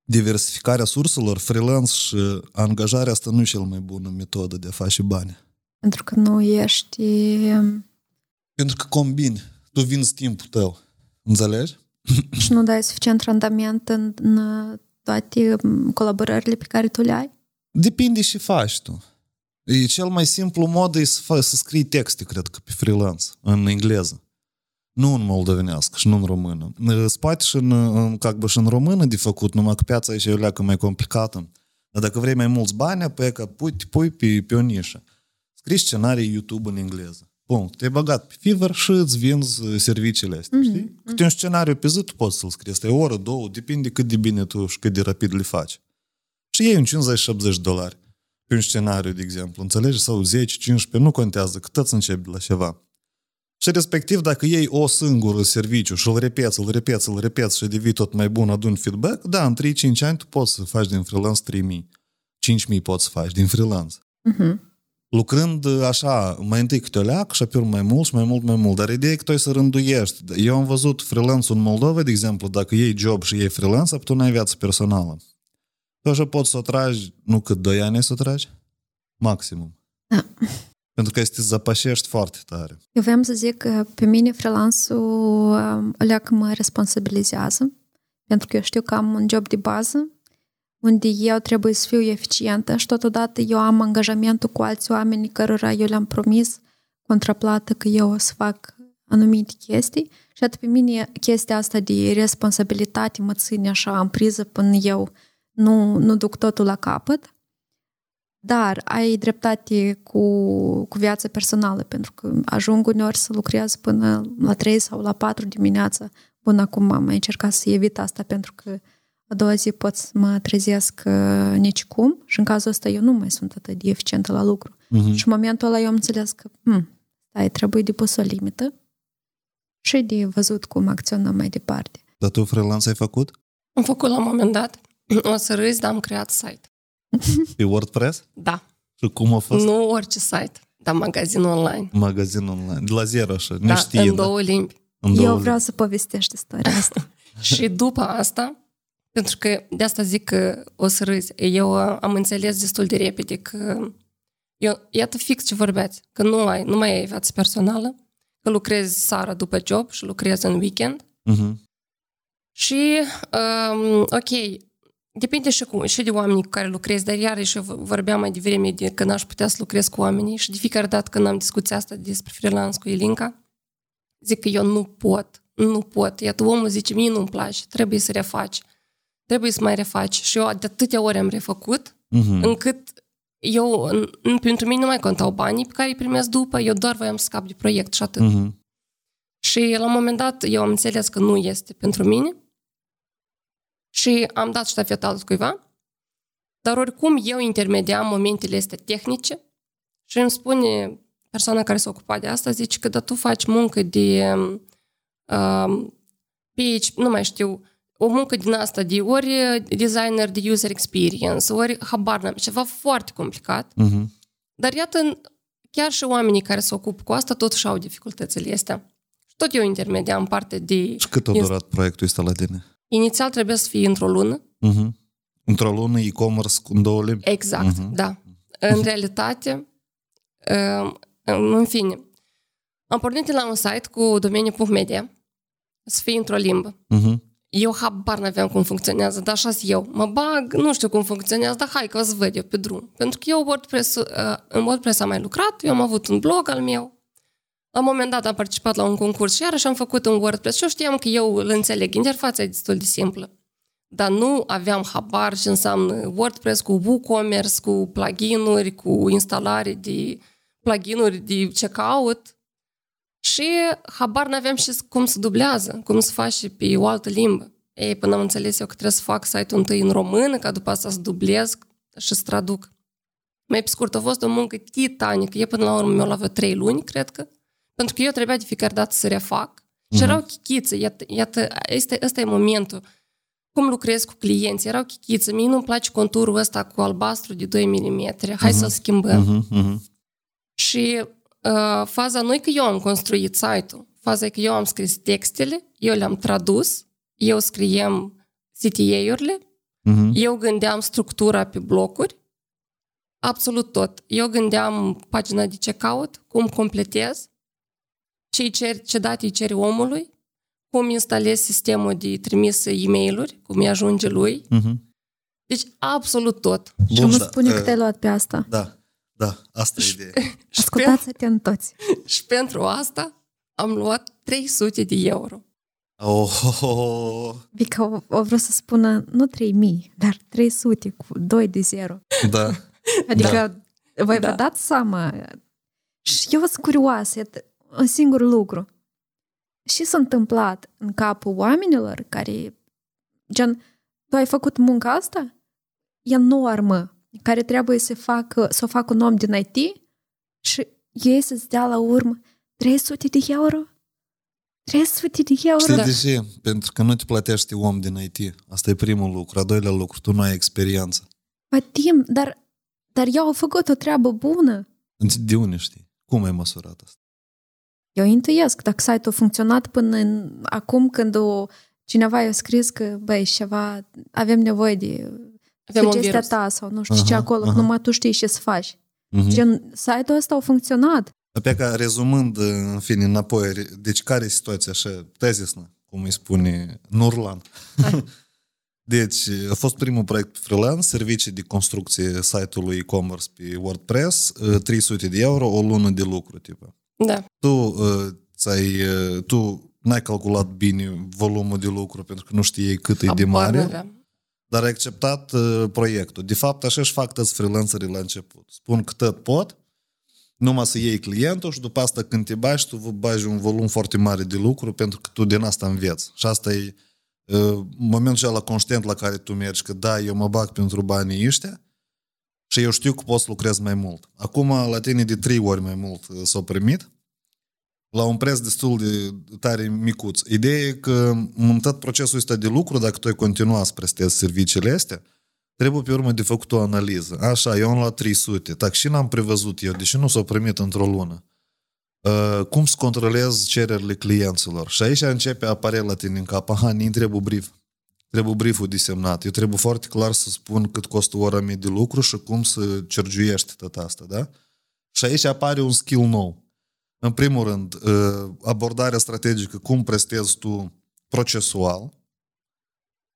Speaker 1: diversificarea surselor, freelance și angajarea asta nu e cel mai bună metodă de a face bani.
Speaker 3: Pentru că nu ești...
Speaker 1: Pentru că combini. Tu vinzi timpul tău. Înțelegi?
Speaker 3: și nu dai suficient randament în, în toate um, colaborările pe care tu le ai?
Speaker 1: Depinde și faci tu. E cel mai simplu mod e să, să scrii texte, cred că, pe freelance, în engleză. Nu în moldovenească și nu în română. Spate și în, în, cacbă, și în română de făcut, numai că piața aici e o leacă mai complicată. Dar dacă vrei mai mulți bani, pe că pui, pui pe, pe o nișă. Scrii scenarii YouTube în engleză. Punct. Te-ai băgat pe Fiverr și îți vinzi serviciile astea, mm-hmm. știi? Câte un scenariu pe zi tu poți să-l scrii. Asta e o oră, două, depinde cât de bine tu și cât de rapid le faci. Și iei un 50-70 dolari pe un scenariu, de exemplu, înțelegi? Sau 10-15, nu contează, că tot începi de la ceva. Și respectiv, dacă iei o singură serviciu și îl repeți, îl repeți, îl repeți și devii tot mai bun, adun feedback, da, în 3-5 ani tu poți să faci din freelance 3.000. 5.000 poți să faci din freelance.
Speaker 3: Uh-huh.
Speaker 1: Lucrând așa, mai întâi câte o leac și apoi mai mult și mai mult, mai mult. Dar ideea e că tu să rânduiești. Eu am văzut freelance în Moldova, de exemplu, dacă iei job și iei freelance, tu n-ai viață personală. Tu așa poți să o tragi, nu cât 2 ani să o tragi? Maximum.
Speaker 3: Da.
Speaker 1: Pentru că este zăpășești foarte tare.
Speaker 3: Eu vreau să zic că pe mine freelance-ul leacă mă responsabilizează, pentru că eu știu că am un job de bază unde eu trebuie să fiu eficientă și totodată eu am angajamentul cu alți oameni cărora eu le-am promis contraplată că eu o să fac anumite chestii și atât pe mine chestia asta de responsabilitate mă ține așa în priză până eu nu, nu duc totul la capăt. dar ai dreptate cu, cu viața personală, pentru că ajung uneori să lucrez până la 3 sau la 4 dimineața. Bun, acum am mai încercat să evit asta, pentru că a doua zi pot să mă trezesc uh, nicicum și în cazul ăsta eu nu mai sunt atât de eficientă la lucru.
Speaker 1: Mhm.
Speaker 3: Și în momentul ăla eu am înțeles că hm, stai, trebuie de pus o limită și de văzut cum acționăm mai departe.
Speaker 1: Dar tu freelance ai făcut?
Speaker 2: Am făcut la un moment dat, [CLEARS THROAT] o să râzi, dar am creat site. [LAUGHS]
Speaker 1: Pe WordPress?
Speaker 2: Da,
Speaker 1: Și cum a fost?
Speaker 2: nu orice site, dar magazin online.
Speaker 1: Magazin online. De la zero așa,
Speaker 2: Da,
Speaker 1: neștiind.
Speaker 2: în două limbi.
Speaker 1: în două
Speaker 3: eu
Speaker 1: limbi.
Speaker 3: vreau să povestești istoria asta. [LAUGHS]
Speaker 2: Și după asta, pentru că de asta zic că o să râzi, eu am înțeles destul de repede că eu, iată fix ce vorbeați, că nu, ai, nu mai ai viață personală, că lucrezi seara după job și lucrezi în weekend
Speaker 1: Mhm.
Speaker 2: și, um, ok, depinde și, cu, și de oamenii cu care lucrezi, dar iarăși eu vorbeam mai devreme de că n-aș putea să lucrez cu oamenii și de fiecare dată când am discuția asta despre freelance cu Elinca, zic că eu nu pot, nu pot. Iată, omul zice, mie nu-mi place, trebuie să refaci, trebuie să mai refaci. Și eu de atâtea ori am refăcut,
Speaker 1: Mhm.
Speaker 2: încât eu, în- în- pentru mine nu mai contau banii pe care îi primesc după, eu doar voiam să scap de proiect și atât.
Speaker 1: Mhm.
Speaker 2: Și la un moment dat eu am înțeles că nu este pentru mine și am dat ștafeta altcuiva, dar oricum eu intermediam momentele astea tehnice și îmi spune persoana care s-a ocupat de asta, zice că da, tu faci muncă de um, PH, nu mai știu, o muncă din asta de ori designer de user experience, ori habar n-am, ceva foarte complicat.
Speaker 1: Mhm.
Speaker 2: Dar iată, chiar și oamenii care se ocupă cu asta totuși au dificultățile astea. Și tot eu intermediam parte de...
Speaker 1: Și cât a durat proiectul ăsta la tine?
Speaker 2: Inițial trebuie să fie într-o lună.
Speaker 1: Mhm. Într-o lună e-commerce cu în două limbi?
Speaker 2: Exact,
Speaker 1: Mhm.
Speaker 2: da. În realitate, um, în fine, am pornit de la un site cu domeniul .media să fie într-o limbă.
Speaker 1: Mhm.
Speaker 2: Eu habar n-aveam cum funcționează, dar așa eu. Mă bag, nu știu cum funcționează, dar hai că o să văd eu pe drum. Pentru că eu WordPress, uh, în WordPress am mai lucrat, eu am avut un blog al meu. La un moment dat am participat la un concurs și iarăși am făcut un WordPress și eu știam că eu îl înțeleg. Interfața e destul de simplă. Dar nu aveam habar ce înseamnă WordPress cu WooCommerce, cu plugin-uri, cu instalare de plugin-uri de checkout. Și habar n-aveam și cum se dublează, cum se face pe o altă limbă. Ei, până am înțeles eu că trebuie să fac site-ul întâi în română, ca după asta să dublez și să traduc. Mai pe scurt, a fost o muncă titanică. E până la urmă mi-a luat vreo trei luni, cred că. Pentru că eu trebuia de fiecare dată să refac. Și erau chichițe. Iată, iată este, ăsta e momentul. Cum lucrez cu clienți. Erau chichițe. Mie nu-mi place conturul ăsta cu albastru de 2 mm. Hai să-l schimbăm.
Speaker 1: Mhm. Mhm.
Speaker 2: Și uh, faza nu e că eu am construit site-ul, faza e că eu am scris textele, eu le-am tradus, eu scriem CTA-urile,
Speaker 1: Mhm.
Speaker 2: eu gândeam structura pe blocuri, absolut tot. Eu gândeam pagina de checkout, cum completez, ce, cer, ce date îi ceri omului, cum instalez sistemul de trimis e-mail-uri, cum îi ajunge lui.
Speaker 1: Mhm.
Speaker 2: Deci absolut tot.
Speaker 3: Și
Speaker 1: Bun,
Speaker 3: mă
Speaker 1: da,
Speaker 3: spune că
Speaker 1: uh,
Speaker 3: te-ai luat pe asta.
Speaker 1: Da, da, asta e ideea. [LAUGHS]
Speaker 2: Și, pe,
Speaker 3: Ascultați-te toți. [LAUGHS]
Speaker 2: și pentru asta am luat 300 de euro.
Speaker 1: Oh, oh, oh,
Speaker 3: Vica o, o vreau să spună nu 3000, dar 300 cu 2 de 0.
Speaker 1: da. [LAUGHS]
Speaker 3: Adică voi
Speaker 2: Da.
Speaker 3: vă dați seama. Și eu sunt curioasă, iată, un singur lucru. Și s-a întâmplat în capul oamenilor care, gen, tu ai făcut munca asta? E normă, care trebuie să facă, să o facă un om din IT și ei să-ți dea la urmă 300 de euro? 300 de euro?
Speaker 1: Știi
Speaker 2: Da.
Speaker 1: de ce? Pentru că nu te plătește om din IT. Asta e primul lucru. A doilea lucru, tu nu ai experiență.
Speaker 3: Patim, dar, dar eu au făcut o treabă bună.
Speaker 1: De unde știi? Cum ai măsurat asta?
Speaker 3: Eu intuiesc dacă site-ul a funcționat până în, acum când o, cineva i-a scris că, băi, ceva, avem nevoie de
Speaker 2: Avem un
Speaker 3: sugestia
Speaker 2: virus.
Speaker 3: ta sau nu știu
Speaker 1: Aha,
Speaker 3: ce acolo,
Speaker 1: aha.
Speaker 3: că numai tu știi ce să faci.
Speaker 1: Mhm.
Speaker 3: Gen, site-ul ăsta a funcționat.
Speaker 1: Pe ca rezumând, în fine, înapoi, deci care e situația așa, tezisnă, cum îi spune Nurlan? [LAUGHS] deci, a fost primul proiect pe freelance, servicii de construcție site-ului e-commerce pe WordPress, 300 de euro, o lună de lucru, tipă.
Speaker 2: Da.
Speaker 1: Tu, uh, ți-ai, uh, tu n-ai calculat bine volumul de lucru pentru că nu știai cât e de
Speaker 2: Habar
Speaker 1: mare.
Speaker 2: n-aveam.
Speaker 1: Dar ai acceptat uh, proiectul. De fapt, așa își fac toți freelancerii la început. Spun că tot pot, numai să iei clientul și după asta când te bagi, tu bagi un volum foarte mare de lucru pentru că tu din asta înveți. Și asta e uh, momentul la conștient la care tu mergi, că da, eu mă bag pentru banii ăștia și eu știu că pot să lucrez mai mult. Acum, la tine de trei ori mai mult uh, s-au primit, la un preț destul de tare micuț. Ideea e că în tot procesul ăsta de lucru, dacă tu ai continua să prestezi serviciile astea, trebuie pe urmă de făcut o analiză. Așa, eu am luat 300, tac și n-am prevăzut eu, deși nu s-au primit într-o lună. Uh, cum să controlez cererile clienților? Și aici începe a apare la tine în cap, aha, ni trebuie brief. Trebuie brieful desemnat. Eu trebuie foarte clar să spun cât costă ora mea de lucru și cum să cergiuiești tot asta, da? Și aici apare un skill nou în primul rând, uh, abordarea strategică, cum prestezi tu procesual,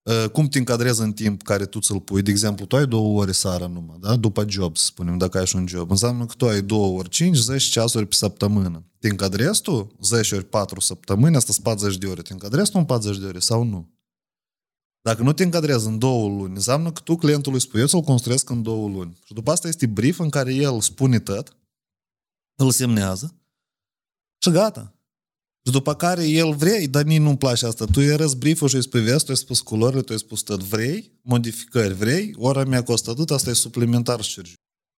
Speaker 1: uh, cum te încadrezi în timp care tu ți-l pui. De exemplu, tu ai două ore seara numai, da? după job, să spunem, dacă ai și un job. Înseamnă că tu ai două ori 5, 10 ceasuri pe săptămână. Te încadrezi tu 10 ori 4 săptămâni, asta sunt 40 de ore. Te încadrezi tu în 40 de ore sau nu? Dacă nu te încadrezi în două luni, înseamnă că tu clientului spui, eu ți-l construiesc în două luni. Și după asta este brief în care el spune tot, îl semnează și gata. Și după care el vrei, dar nici nu-mi place asta. Tu i-ai brief și îi spui vezi, tu ai spus culorile, tu ai spus tot. Vrei, modificări, vrei, ora mea costă atât, asta e suplimentar și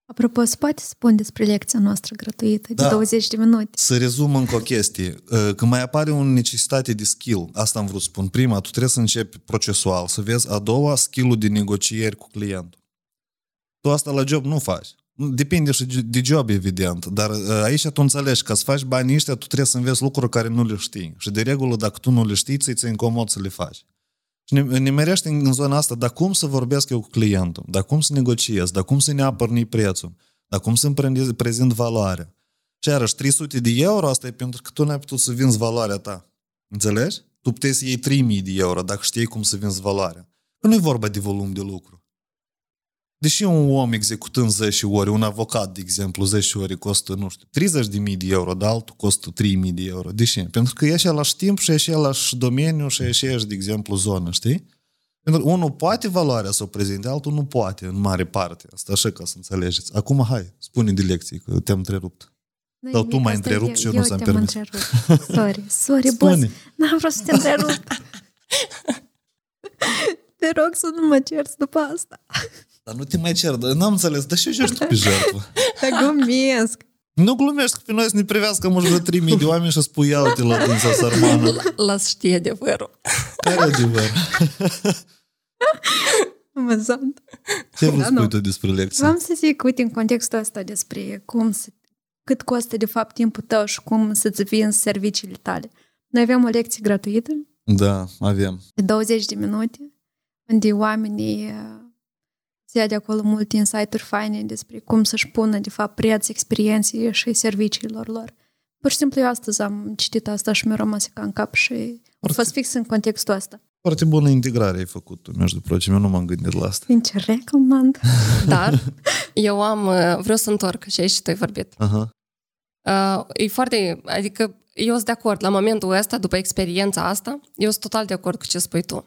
Speaker 3: Apropo, se poate spune despre lecția noastră gratuită de da. 20 de minute.
Speaker 1: Să rezum încă o chestie. Când mai apare o necesitate de skill, asta am vrut să spun. Prima, tu trebuie să începi procesual, să vezi a doua, skill de negocieri cu clientul. Tu asta la job nu faci. Depinde și de job, evident, dar uh, aici tu înțelegi, ca să faci banii ăștia, tu trebuie să înveți lucruri care nu le știi. Și de regulă, dacă tu nu le știi, ți-e incomod să le faci. Și ne, ne merește în zona asta, dar cum să vorbesc eu cu clientul, dar cum să negociez, dar cum să ne apărni prețul, dar cum să-mi prezint valoarea. Și iarăși, 300 de euro, asta e pentru că tu n-ai putut să vinzi valoarea ta. Înțelegi? Tu puteai să iei 3000 de euro dacă știi cum să vinzi valoarea. Că nu e vorba de volum de lucru. Deși un om executând 10 ori, un avocat, de exemplu, 10 ori costă, nu știu, 30 de mii de euro, dar altul costă 3 mii de euro. De ce? Pentru că e același timp și e același domeniu și e aceeași, de exemplu, zonă, știi? Pentru că unul poate valoarea să o prezinte, altul nu poate, în mare parte. Asta așa ca să înțelegeți. Acum, hai, spune de lecții, că te-am întrerupt.
Speaker 3: Nu
Speaker 1: Sau tu m-ai întrerupt și eu nu s-am permis. [LAUGHS]
Speaker 3: Sorry, sorry, boss. N-am vrut să te întrerup. [LAUGHS] te rog să nu mă cerți după asta.
Speaker 1: Dar nu te mai cer, dar n-am înțeles, dar ce joci tu pe jertfă?
Speaker 3: Glumesc.
Speaker 1: Nu glumești că pe noi să ne privească mă vreo 3000 de oameni și spui ia uite la dânsa sărmană.
Speaker 2: Las știe adevărul.
Speaker 1: Care adevăr? [LAUGHS]
Speaker 3: Amazant.
Speaker 1: Ce vrei da, spui tu despre lecție?
Speaker 3: Vreau să zic, uite, în contextul ăsta despre cum să, cât costă de fapt timpul tău și cum să-ți vinzi serviciile tale. Noi avem o lecție gratuită.
Speaker 1: Da, avem.
Speaker 3: De 20 de minute, unde oamenii se de acolo multe insight-uri faine despre cum să-și pună, de fapt, preț experienței și serviciilor lor. Pur și simplu eu astăzi am citit asta și mi-a rămas ca în cap și a fost fix în contextul ăsta.
Speaker 1: Foarte bună integrare ai făcut tu, mi-aș procim, eu nu m-am gândit la asta.
Speaker 3: Ce recomand. [LAUGHS]
Speaker 2: Dar eu am, uh, vreau să întorc și aici tu ai vorbit.
Speaker 1: Uh-huh.
Speaker 2: Uh, e foarte, adică eu sunt de acord, la momentul ăsta, după experiența asta, eu sunt total de acord cu ce spui tu.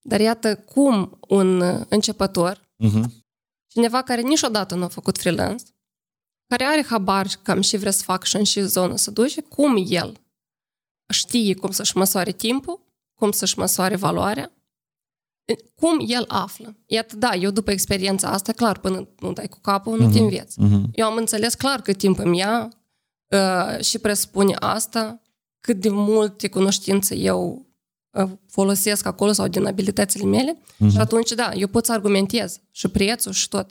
Speaker 2: Dar iată cum un începător
Speaker 1: Uh-huh.
Speaker 2: Cineva care niciodată nu a făcut freelance, care are habar cam și vrea să facă și în și zonă să duce, cum el știe cum să-și măsoare timpul, cum să-și măsoare valoarea, cum el află. Iată, da, eu după experiența asta, clar, până nu dai cu capul, nu uh-huh. te înveți.
Speaker 1: Uh-huh.
Speaker 2: Eu am înțeles clar că timp îmi ia uh, și presupune asta, cât de multe cunoștințe eu folosesc acolo sau din abilitățile mele uh-huh. și atunci, da, eu pot să argumentez și prețul și tot.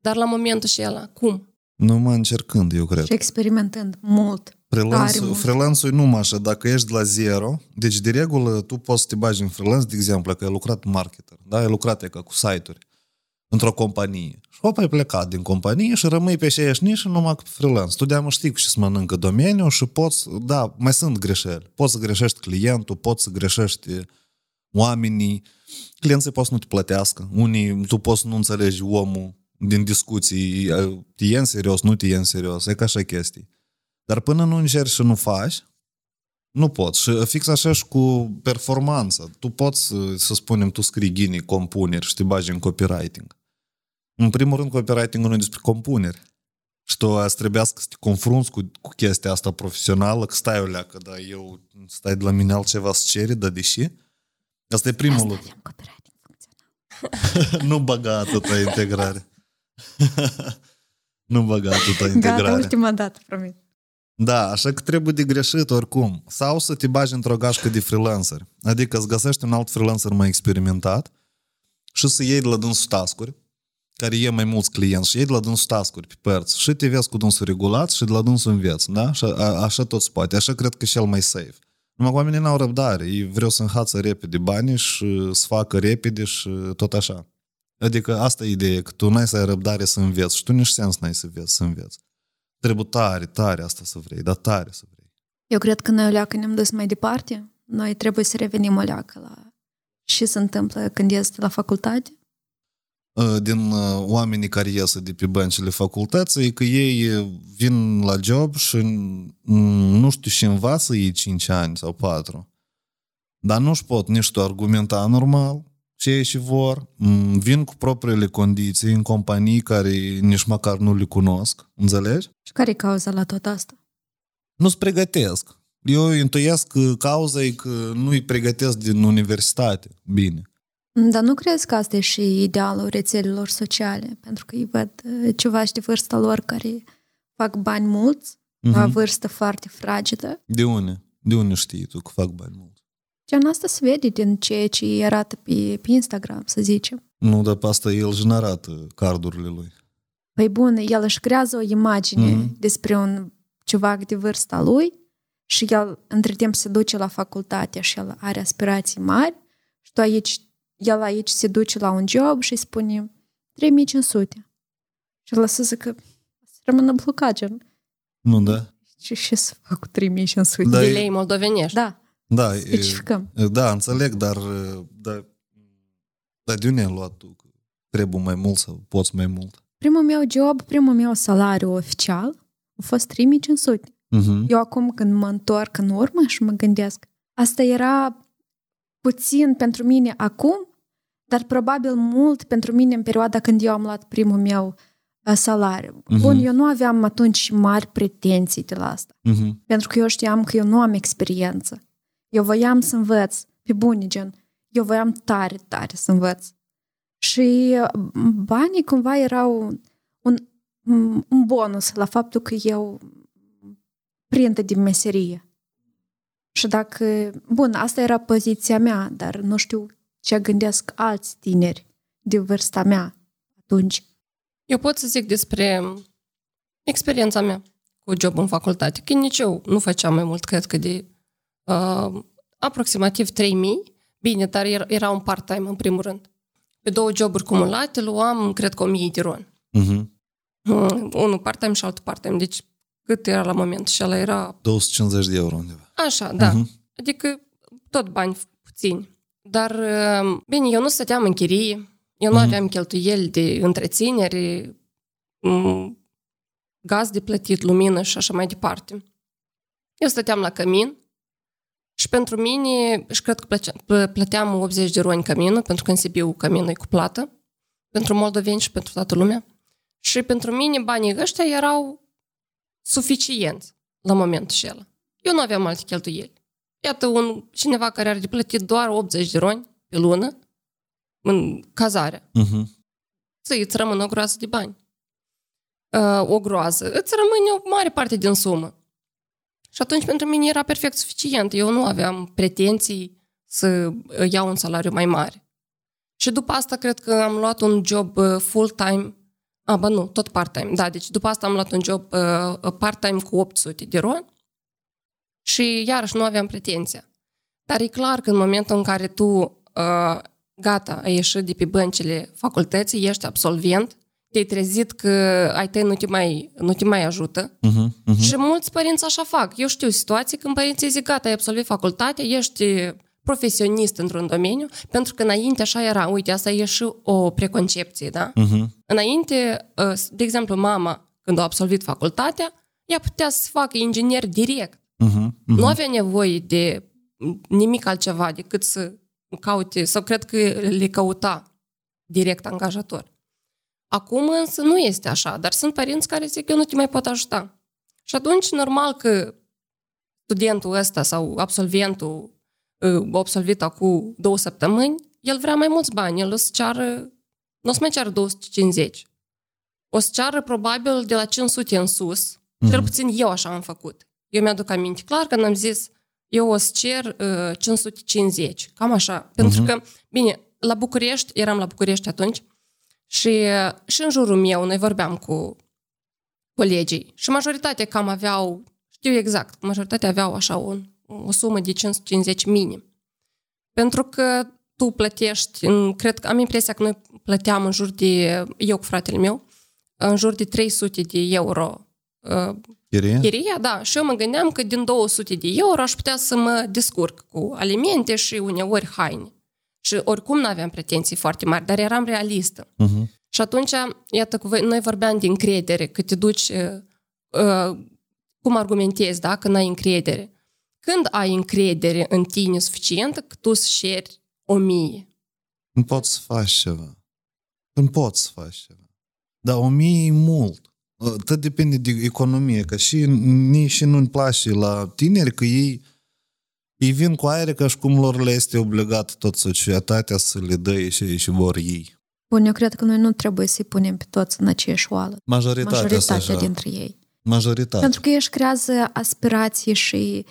Speaker 2: Dar la momentul și ăla, cum?
Speaker 1: Numai încercând, eu cred.
Speaker 3: Și experimentând mult.
Speaker 1: Freelance-ul, freelance-ul nu așa, dacă ești la zero, deci de regulă tu poți să te bagi în freelance, de exemplu, că ai lucrat marketer, da? ai lucrat ca cu site-uri într-o companie. Și hop, ai plecat din companie și rămâi pe aceeași nișă numai cu freelance. Tu de știi cu ce să mănâncă domeniul și poți, da, mai sunt greșeli. Poți să greșești clientul, poți să greșești oamenii. Clienții poți să nu te plătească. Unii, tu poți să nu înțelegi omul din discuții, te iei în serios, nu te iei în serios, e ca așa chestii. Dar până nu încerci și nu faci, Nu poți. Și fix așa și cu performanța. Tu poți, să spunem, tu scrii ghinii, compuneri și te bagi în copywriting. În primul rând, copywriting nu e despre compuneri. Și tu ați trebuia să te confrunți cu, cu chestia asta profesională, că stai o leacă, dar eu stai de la mine altceva să ceri, dar deși? Asta e primul
Speaker 3: Asta
Speaker 1: lucru.
Speaker 3: avem copywriting funcțional. [LAUGHS]
Speaker 1: nu băga atâta integrare. [LAUGHS] nu băga atâta integrare.
Speaker 3: Gata, ultima dată, promit.
Speaker 1: Da, așa că trebuie de greșit oricum. Sau să te bagi într-o gașcă de freelancer. Adică îți găsești un alt freelancer mai experimentat și să iei de la dânsul tascuri, care e mai mulți clienți, și iei de la dânsul tascuri pe părți și te vezi cu dânsul regulat și de la dânsul înveți, da? Așa, a, așa tot se poate. Așa cred că e cel mai safe. Numai că oamenii n-au răbdare. Ei vreau să înhață repede banii și să facă repede și tot așa. Adică asta e ideea, că tu n-ai să ai răbdare să înveți și tu nici sens n-ai să înveți, să înveți. Trebuie tare, tare asta să vrei, dar tare să vrei.
Speaker 3: Eu cred că noi o leacă ne-am dus mai departe. Noi trebuie să revenim o leacă la ce se întâmplă când este la facultate.
Speaker 1: Din uh, oamenii care ies de pe băncile facultății e că ei vin la job și mm, nu știu și învață ei 5 ani sau 4. Dar nu-și pot nici tu argumenta normal ce ei și vor. Mm, Vin cu propriile condiții în companii care nici măcar nu le cunosc. Înțelegi?
Speaker 3: Și care e cauza la tot asta?
Speaker 1: Nu-ți pregătesc. Eu intuiesc că cauza e că nu-i pregătesc din universitate. Bine.
Speaker 3: Dar nu crezi că asta e și idealul rețelelor sociale? Pentru că îi văd uh, ceva și de vârsta lor care fac bani mulți, uh-huh. la
Speaker 1: Mhm.
Speaker 3: vârstă foarte fragedă.
Speaker 1: De unde? De unde știi tu că fac bani mult?
Speaker 3: Gen asta se vede din ceea ce îi arată pe, pe Instagram, să zicem.
Speaker 1: Nu, dar pe asta el își arată cardurile lui.
Speaker 3: Păi bun, el își creează o imagine
Speaker 1: Mhm.
Speaker 3: despre un ciuvac de vârsta lui și el între timp se duce la facultate și el are aspirații mari și tu aici, el aici se duce la un job și îi spune 3500. Și el să zică, să rămână blocat, gen,
Speaker 1: Nu, da?
Speaker 3: ce, ce să fac cu 3500?
Speaker 1: Da,
Speaker 2: De
Speaker 1: e-
Speaker 2: lei moldovenești.
Speaker 3: Da,
Speaker 1: Da, e,
Speaker 3: specificăm.
Speaker 1: da, înțeleg, dar, dar, dar de unde ai luat tu? Că Trebuie mai mult sau poți mai mult?
Speaker 3: Primul meu job, primul meu salariu oficial a fost 3500.
Speaker 1: Uh-huh.
Speaker 3: Eu acum când mă întorc în urmă și mă gândesc, asta era puțin pentru mine acum, dar probabil mult pentru mine în perioada când eu am luat primul meu uh, salariu.
Speaker 1: Mhm.
Speaker 3: Bun, eu nu aveam atunci mari pretenții de la asta,
Speaker 1: Uh-huh.
Speaker 3: pentru că eu știam că eu nu am experiență. Eu voiam să învăț pe bune, gen, eu voiam tare, tare să învăț. Și uh, banii cumva erau un, un bonus la faptul că eu prindă din meserie. Și dacă... Bun, asta era poziția mea, dar nu știu ce gândesc alți tineri de vârsta mea atunci.
Speaker 2: Eu pot să zic despre experiența mea cu job în facultate, că nici eu nu făceam mai mult, cred că de uh, aproximativ 3000. Bine, dar era, era un part-time în primul rând. Pe două joburi cumulate luam, cred că 1000 de ron.
Speaker 1: Uh-huh.
Speaker 2: Mm, Unul part-time și altul part-time. Deci cât era la moment? Și ăla era
Speaker 1: 250 de euro undeva.
Speaker 2: Așa, da.
Speaker 1: Mhm.
Speaker 2: Uh-huh. Adică tot bani puțini. Dar, uh, bine, eu nu stăteam în chirie, eu nu
Speaker 1: Mhm.
Speaker 2: aveam cheltuieli de întreținere, m, gaz de plătit, lumină și așa mai departe. Eu stăteam la cămin și pentru mine, și cred că plăcea, plă- plăteam 80 de roni căminul, pentru că în Sibiu căminul e cu plată, pentru moldoveni și pentru toată lumea. Și pentru mine banii ăștia erau suficienți la momentul acela. Eu nu aveam alte cheltuieli. Iată un cineva care are de plătit doar 80 de roni pe lună în cazare.
Speaker 1: Uh-huh.
Speaker 2: Să îți rămână o groază de bani. Uh, o groază. Îți rămâne o mare parte din sumă. Și atunci pentru mine era perfect suficient. Eu nu aveam pretenții să iau un salariu mai mare. Și după asta cred că am luat un job uh, full-time. A, bă, nu, tot part-time. Da, deci după asta am luat un job uh, part-time cu 800 de ron și iarăși nu aveam pretenția. Dar e clar că în momentul în care tu, uh, gata, ai ieșit de pe băncile facultății, ești absolvent, te-ai trezit că ai tăi nu te mai, nu te mai ajută,
Speaker 1: Uh-huh. Uh-huh.
Speaker 2: și mulți părinți așa fac. Eu știu situații când părinții zic, gata, ai absolvit facultatea, ești profesionist într-un domeniu, pentru că înainte așa era, uite, asta e și o preconcepție, da?
Speaker 1: Uh-huh.
Speaker 2: Înainte, ă, de exemplu, mama, când a absolvit facultatea, ea putea să facă inginer direct.
Speaker 1: Uh-huh, uh-huh.
Speaker 2: Nu avea nevoie de nimic altceva decât să caute, sau cred că le căuta direct angajator. Acum însă nu este așa, dar sunt părinți care zic eu nu te mai pot ajuta. Și atunci, normal că studentul ăsta sau absolventul uh, absolvit acum două săptămâni, el vrea mai mulți bani, el o să ceară, nu o să mai ceară 250. O să ceară probabil de la 500 în sus, mm-hmm. cel puțin eu așa am făcut. Eu mi-aduc aminte clar când am zis, eu o să cer uh, 550, cam așa. Pentru mm-hmm. că, bine, la București, eram la București atunci, și, și în jurul meu noi vorbeam cu colegii și majoritatea cam aveau, știu exact, majoritatea aveau așa o, o sumă de 550 minim. Pentru că tu plătești, cred că am impresia că noi plăteam în jur de, eu cu fratele meu, în jur de 300 de euro uh,
Speaker 1: Chiria?
Speaker 2: chiria, da. Și eu mă gândeam că din 200 de euro aș putea să mă descurc cu alimente și uneori haine. Și oricum nu aveam pretenții foarte mari, dar eram realistă.
Speaker 1: Uh-huh.
Speaker 2: Și atunci, iată, cu voi, noi vorbeam de încredere, că te duci, uh, uh, cum argumentezi, da, că n-ai încredere. Când ai încredere în tine suficientă, că tu să șeri o mie.
Speaker 1: Nu poți să faci ceva. Nu poți să faci ceva. Dar o mie e mult. Tot depinde de economie, că și nici și nu-mi place la tineri că ei ei vin cu aere ca și cum lor le este obligat tot societatea să le dă și și vor ei.
Speaker 3: Bun, eu cred că noi nu trebuie să-i punem pe toți în aceeași oală.
Speaker 1: Majoritatea,
Speaker 3: Majoritatea
Speaker 1: așa.
Speaker 3: dintre ei.
Speaker 1: Majoritatea.
Speaker 3: Pentru că ei își creează aspirații și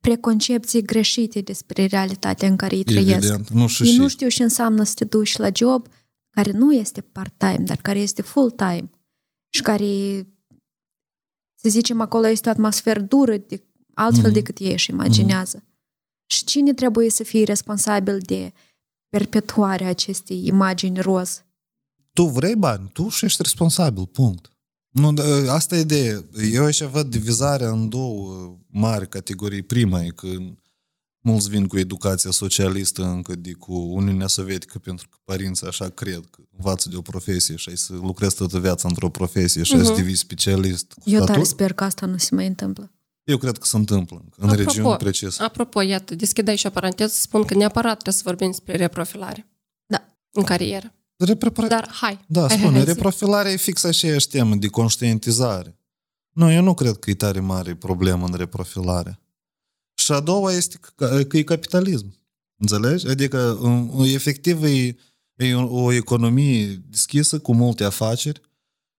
Speaker 3: preconcepții greșite despre realitatea în care ei trăiesc.
Speaker 1: Evident. Nu și
Speaker 3: Ei
Speaker 1: și.
Speaker 3: nu știu ce înseamnă să te duci la job care nu este part-time, dar care este full-time și care, să zicem, acolo este o atmosferă dură, de, altfel
Speaker 1: Mhm.
Speaker 3: decât ei își imaginează. Și cine trebuie să fie responsabil de perpetuarea acestei imagini roz?
Speaker 1: Tu vrei bani, tu și ești responsabil, punct. Nu, da, asta e ideea. Eu aici văd divizarea în două mari categorii. Prima e că mulți vin cu educația socialistă încă de cu Uniunea Sovietică pentru că părinții așa cred că învață de o profesie și ai să lucrezi toată viața într-o profesie și ai să
Speaker 2: Mhm.
Speaker 1: devii specialist. cu
Speaker 3: Eu tare
Speaker 1: statut.
Speaker 3: sper că asta nu se mai întâmplă.
Speaker 1: Eu cred că se întâmplă încă, în
Speaker 2: Apropo,
Speaker 1: regiuni precise.
Speaker 2: Apropo, iată, deschid aici o paranteză, spun că neapărat trebuie să vorbim despre reprofilare.
Speaker 3: Da.
Speaker 2: În carieră.
Speaker 1: Repre-
Speaker 2: Dar hai.
Speaker 1: Da,
Speaker 2: hai, hai,
Speaker 1: spune,
Speaker 2: hai, zi.
Speaker 1: reprofilarea e fix aceeași temă de conștientizare. Nu, eu nu cred că e tare mare problemă în reprofilare. Și a doua este că, că e capitalism. Înțelegi? Adică, în- efectiv, e, e o, o economie deschisă cu multe afaceri,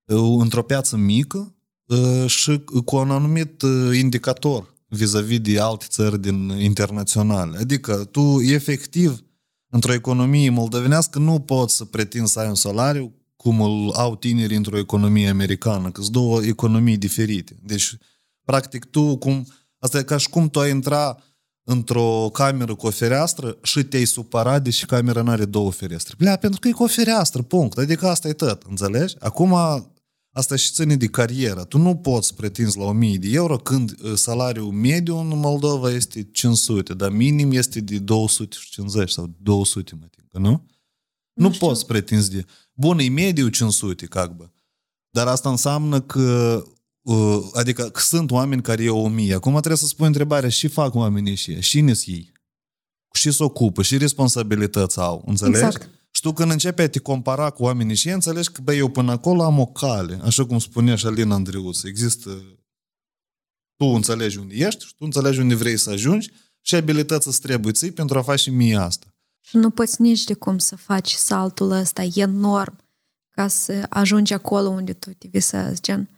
Speaker 1: e, într-o piață mică e, și cu un anumit e, indicator vis-a-vis de alte țări din internaționale. Adică, tu, efectiv, într-o economie moldovenească nu poți să pretinzi să ai un salariu cum îl au tinerii într-o economie americană, că sunt două economii diferite. Deci, practic, tu, cum, asta e ca și cum tu ai intra într-o cameră cu o fereastră și te-ai supăra deși camera nu are două ferestre. Plea, pentru că e cu o fereastră, punct. Adică asta e tot, înțelegi? Acum, asta și ține de carieră. Tu nu poți pretinzi la 1000 de euro când uh, salariul mediu în Moldova este 500, dar minim este de 250 sau 200, mă tincă, nu? Nu, nu
Speaker 3: știu.
Speaker 1: poți pretinzi de... Bun, e mediu 500, как бы. Dar asta înseamnă că uh, adică că sunt oameni care e 1000. Acum trebuie să spui întrebarea și fac oamenii și și ne ei. Și se ocupă, și responsabilități au, înțelegi?
Speaker 3: Exact.
Speaker 1: Și tu când începi a te compara cu oamenii și ei, înțelegi că, bă, eu până acolo am o cale, așa cum spunea și Alina Andreuț. Există... Tu înțelegi unde ești și tu înțelegi unde vrei să ajungi și abilități îți trebuie ții pentru a face și mie asta.
Speaker 3: Și nu poți nici de cum să faci saltul ăsta enorm ca să ajungi acolo unde tu te visezi, gen.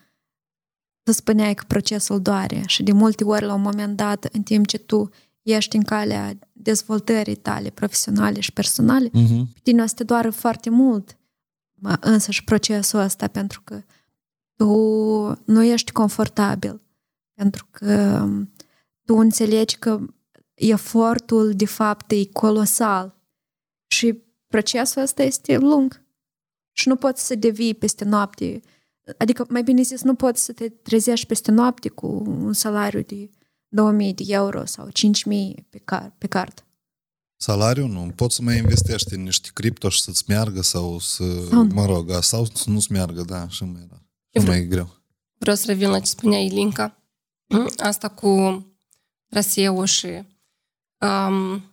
Speaker 3: Tu spuneai că procesul doare și de multe ori la un moment dat, în timp ce tu ești în calea dezvoltării tale profesionale și personale,
Speaker 1: Uh-huh.
Speaker 3: pe tine o să te doară foarte mult mă, însă și procesul ăsta pentru că tu nu ești confortabil pentru că tu înțelegi că efortul de fapt e colosal și procesul ăsta este lung și nu poți să devii peste noapte adică mai bine zis nu poți să te trezești peste noapte cu un salariu de 2000 de euro sau 5000 pe, car- pe card.
Speaker 1: Salariu nu. Poți să mai investești în niște cripto și să-ți meargă sau să,
Speaker 3: Sau-
Speaker 1: mă rog, a, sau să nu-ți meargă, da, și mai, da.
Speaker 2: Eu
Speaker 1: Și
Speaker 2: vreau-
Speaker 1: mai greu.
Speaker 2: Vreau să revin la ce spunea Ilinca. [CLEARS THROAT] Asta cu traseul și um,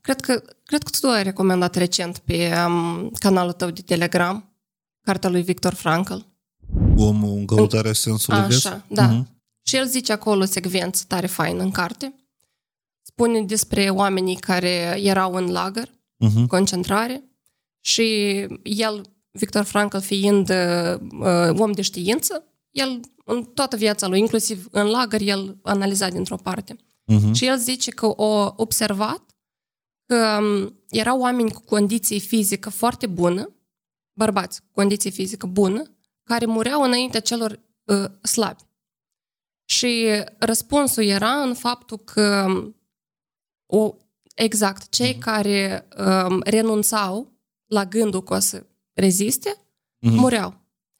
Speaker 2: cred, că, cred că tu ai recomandat recent pe um, canalul tău de Telegram cartea lui Victor Frankl.
Speaker 1: Omul în căutarea sensului
Speaker 2: Așa,
Speaker 1: vieții?
Speaker 2: da.
Speaker 1: Mhm.
Speaker 2: Și el zice acolo o secvență tare faină în carte. Spune despre oamenii care erau în lagăr,
Speaker 1: Mhm.
Speaker 2: concentrare, și el, Victor Frankl, fiind uh, uh, om de știință, el, în toată viața lui, inclusiv în lagăr, el analiza dintr-o parte.
Speaker 1: Mhm.
Speaker 2: Și el zice că o observat că um, erau oameni cu condiții fizică foarte bună, bărbați cu condiții fizică bună, care mureau înaintea celor uh, slabi. Și răspunsul era în faptul că um, o, exact, cei care um, renunțau la gândul că o să reziste,
Speaker 1: Mhm.
Speaker 2: mureau.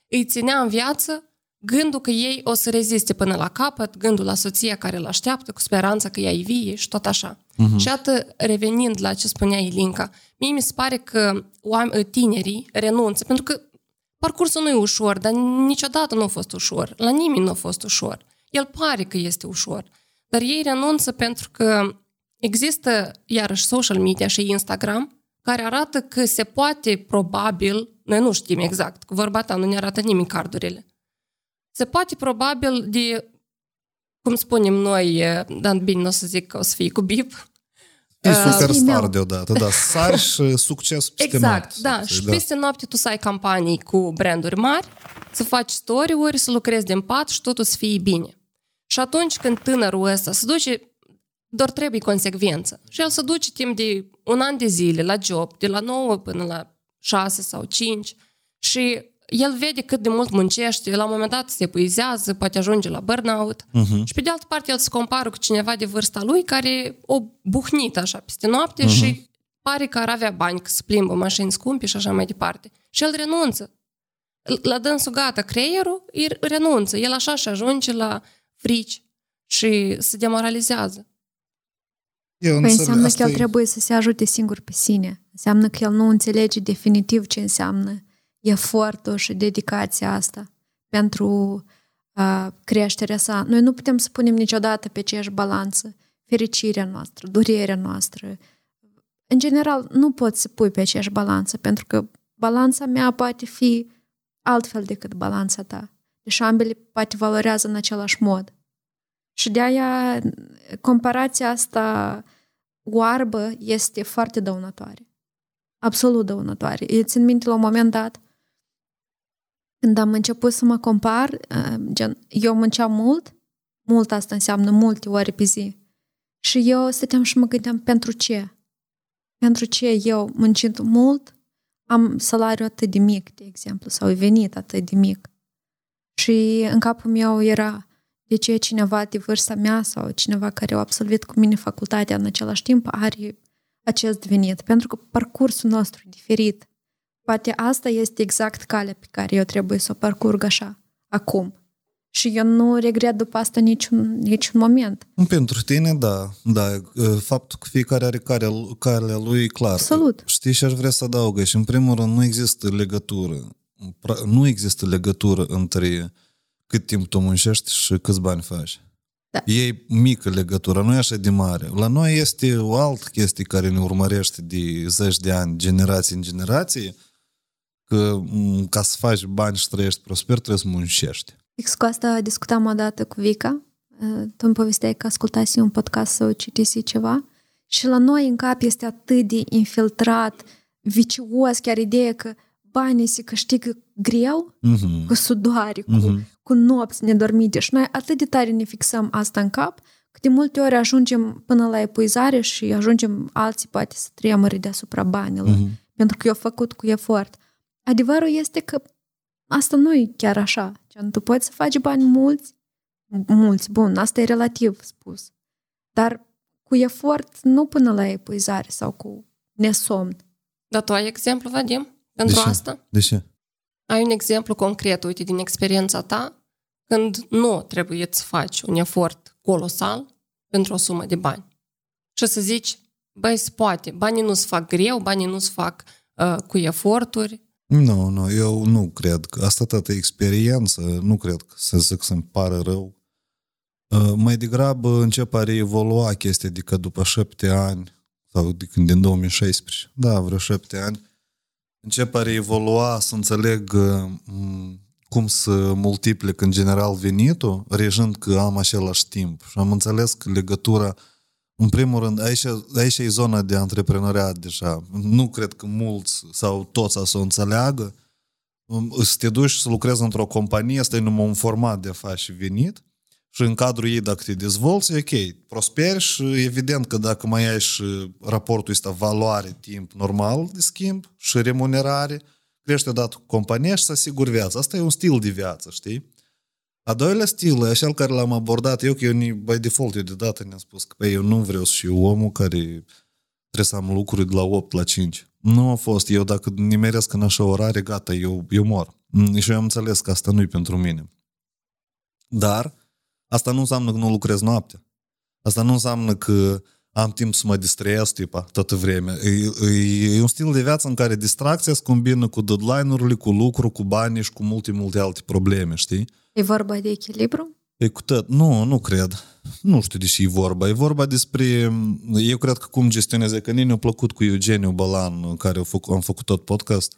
Speaker 2: Îi ținea în viață gândul că ei o să reziste până la capăt, gândul la soția care îl așteaptă, cu speranța că ea e vie și tot așa.
Speaker 1: Mhm.
Speaker 2: Și atât, revenind la ce spunea Ilinca, mie mi se pare că oam- tinerii renunță, pentru că parcursul nu e ușor, dar niciodată nu a fost ușor. La nimeni nu a fost ușor. El pare că este ușor. Dar ei renunță pentru că există, iarăși, social media și Instagram, care arată că se poate, probabil, noi nu știm exact, cu vorba ta nu ne arată nimeni cardurile, se poate probabil de, cum spunem noi, e, dar bine, nu o să zic că o să fie cu bip,
Speaker 1: E
Speaker 2: Uh,
Speaker 1: superstar
Speaker 3: female.
Speaker 1: deodată, da. Sari și succes peste
Speaker 2: Exact,
Speaker 1: noapte,
Speaker 2: da.
Speaker 1: să
Speaker 2: Și
Speaker 1: zic,
Speaker 2: peste noapte tu să ai campanii cu branduri mari, să faci story-uri, să lucrezi din pat și totul să fie bine. Și atunci când tânărul ăsta se duce, doar trebuie consecvență. Și el se duce timp de un an de zile la job, de la 9 până la 6 sau 5 și el vede cât de mult muncește, la un moment dat se epuizează, poate ajunge la burnout.
Speaker 1: Mhm.
Speaker 2: Și pe de altă parte el se compară cu cineva de vârsta lui care o buhnit așa peste noapte și pare că ar avea bani, că se plimbă mașini scumpe și așa mai departe. Și el renunță. La dânsul gata, creierul îi renunță. El așa și ajunge la frici și se demoralizează.
Speaker 1: Eu
Speaker 3: Păi
Speaker 1: înțeleg,
Speaker 3: înseamnă
Speaker 1: asta
Speaker 3: că el
Speaker 1: e-
Speaker 3: trebuie să se ajute singur pe sine. Înseamnă că el nu înțelege definitiv ce înseamnă efortul și dedicația asta pentru uh, creșterea sa. Noi nu putem să punem niciodată pe aceeași balanță fericirea noastră, durerea noastră. În general, nu poți să pui pe aceeași balanță, pentru că balanța mea poate fi altfel decât balanța ta. Deci ambele poate valorează în același mod. Și de aia comparația asta oarbă este foarte dăunătoare. Absolut dăunătoare. Eu țin minte la un moment dat, când am început să mă compar, uh, gen, eu munceam mult, mult asta înseamnă multe ore pe zi. Și eu stăteam și mă gândeam pentru ce? Pentru ce eu, muncind mult, am salariu atât de mic, de exemplu, sau venit atât de mic. Și în capul meu era, de ce cineva de vârsta mea sau cineva care a absolvit cu mine facultatea în același timp are acest venit? Pentru că parcursul nostru e diferit. Poate asta este exact calea pe care eu trebuie să o parcurg așa, acum. Și eu nu regret după asta niciun, niciun moment.
Speaker 1: Pentru tine, da. da. Faptul că fiecare are calea, calea lui e clar.
Speaker 3: Absolut.
Speaker 1: Știi și aș vrea să adaug și în primul rând nu există legătură. Pra- Nu există legătură între cât timp tu muncești și câți bani faci.
Speaker 3: Da.
Speaker 1: E mică legătura, nu e așa de mare. La noi este o altă chestie care ne urmărește de zeci de ani, generație în generație, că m, ca să faci bani și să trăiești prosper, trebuie să muncești.
Speaker 3: Fix cu asta discutam odată cu Vica. Uh, Tu îmi povesteai că ascultasi un podcast sau citisi ceva. Și la noi în cap este atât de infiltrat, vicios, chiar ideea că banii se câștigă greu,
Speaker 1: Mhm.
Speaker 3: cu sudoare, cu,
Speaker 1: Mhm.
Speaker 3: cu nopți nedormite. Și noi atât de tare ne fixăm asta în cap, că de multe ori ajungem până la epuizare și ajungem alții poate să tremure deasupra banilor.
Speaker 1: Mhm.
Speaker 3: pentru că eu făcut cu efort. Adevărul este că asta nu e chiar așa. Gen, tu poți să faci bani mulți, mulți, bun, asta e relativ spus. Dar cu efort, nu până la epuizare sau cu nesomn.
Speaker 2: Dar tu ai exemplu, Vadim, pentru
Speaker 1: De ce?
Speaker 2: asta?
Speaker 1: De ce?
Speaker 2: Ai un exemplu concret, uite, din experiența ta, când nu trebuie să faci un efort colosal pentru o sumă de bani. Și să zici, băi, se poate, banii nu se fac greu, banii nu se fac uh, cu eforturi.
Speaker 1: Nu, nu, eu nu cred că asta toată experiență, nu cred că să zic să-mi pară rău. Uh, mai degrabă încep a reevolua chestia, adică după șapte ani, sau de când din 2016, da, vreo șapte ani, încep a reevolua să înțeleg uh, m, cum să multiplic în general venitul, rejând că am același timp. Și am înțeles că legătura, în primul rând, aici, aici e zona de antreprenoriat deja. Nu cred că mulți sau toți să o înțeleagă. Um, Să te duci să lucrezi într-o companie, asta e numai un format de a face venit și în cadrul ei dacă te dezvolți, e ok, prosperi și evident că dacă mai ai și raportul ăsta valoare, timp normal de schimb și remunerare, crește odată cu compania și să asiguri viața. Asta e un stil de viață, știi? A doilea stil, e așa care l-am abordat eu, că eu, ni- by default, eu deodată ne-am spus că pe eu nu vreau să fiu omul care trebuie să am lucruri de la 8 la 5. Nu a fost. Eu dacă nimeresc în așa orare, gata, eu, eu mor. Mm, Și eu am înțeles că asta nu-i pentru mine. Dar asta nu înseamnă că nu lucrez noaptea. Asta nu înseamnă că am timp să mă distrez, tipa, toată vremea. E, e, e un stil de viață în care distracția se combină cu deadline-urile, cu lucru, cu bani și cu multe, multe alte probleme, știi?
Speaker 3: E vorba de echilibru?
Speaker 1: E cu tot. Nu, nu cred. Nu știu de ce e vorba. E vorba despre... Eu cred că cum gestioneze, că ne-a plăcut cu Eugeniu Balan, care am făcut, am făcut tot podcast.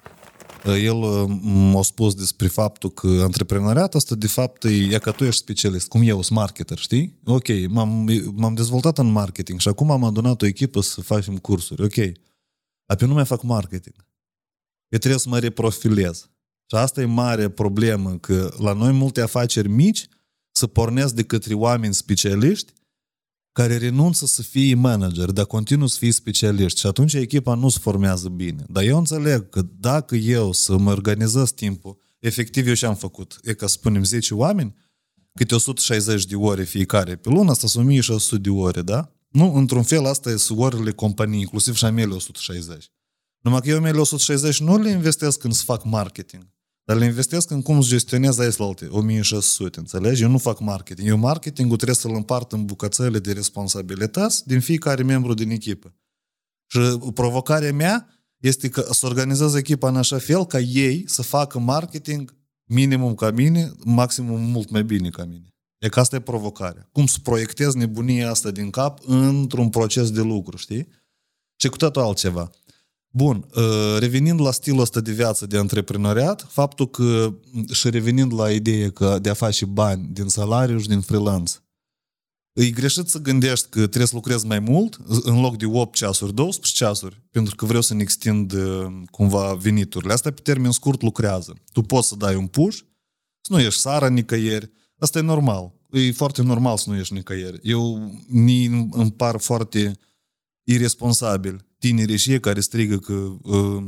Speaker 1: El m-a spus despre faptul că antreprenoriatul ăsta, de fapt, e, e că tu ești specialist, cum eu sunt marketer, știi? Ok, m-am, m-am dezvoltat în marketing și acum am adunat o echipă să facem cursuri. Ok. Dar eu nu mai fac marketing. Eu trebuie să mă reprofilez. Și asta e mare problemă, că la noi multe afaceri mici să pornesc de către oameni specialiști care renunță să fie manager, dar continuă să fie specialiști și atunci echipa nu se formează bine. Dar eu înțeleg că dacă eu să mă organizez timpul, efectiv eu ce am făcut? E ca să spunem 10 oameni, câte 160 de ore fiecare pe lună, asta sunt 1600 de ore, da? Nu, într-un fel asta sunt orele companiei, inclusiv și a mele 160. Numai că eu mele 160 nu le investesc în să fac marketing, dar le investesc în cum să gestionez aici la alte 1600, înțelegi? Eu nu fac marketing. Eu marketingul trebuie să-l împart în bucățele de responsabilități din fiecare membru din echipă. Și provocarea mea este că să organizez echipa în așa fel ca ei să facă marketing minimum ca mine, maximum mult mai bine ca mine. E că asta e provocarea. Cum să proiectez nebunia asta din cap într-un proces de lucru, știi? Și cu totul altceva. Bun, uh, revenind la stilul ăsta de viață de antreprenoriat, faptul că, și revenind la ideea că de a face bani din salariu și din freelance, e greșit să gândești că trebuie să lucrezi mai mult, în loc de 8 ceasuri, 12 ceasuri, pentru că vreau să ne extind uh, cumva veniturile. Asta pe termen scurt lucrează. Tu poți să dai un push, să nu ieși sara nicăieri, asta e normal. E foarte normal să nu ieși nicăieri. Eu ni îmi par foarte irresponsabil tinerii și ei care strigă că uh,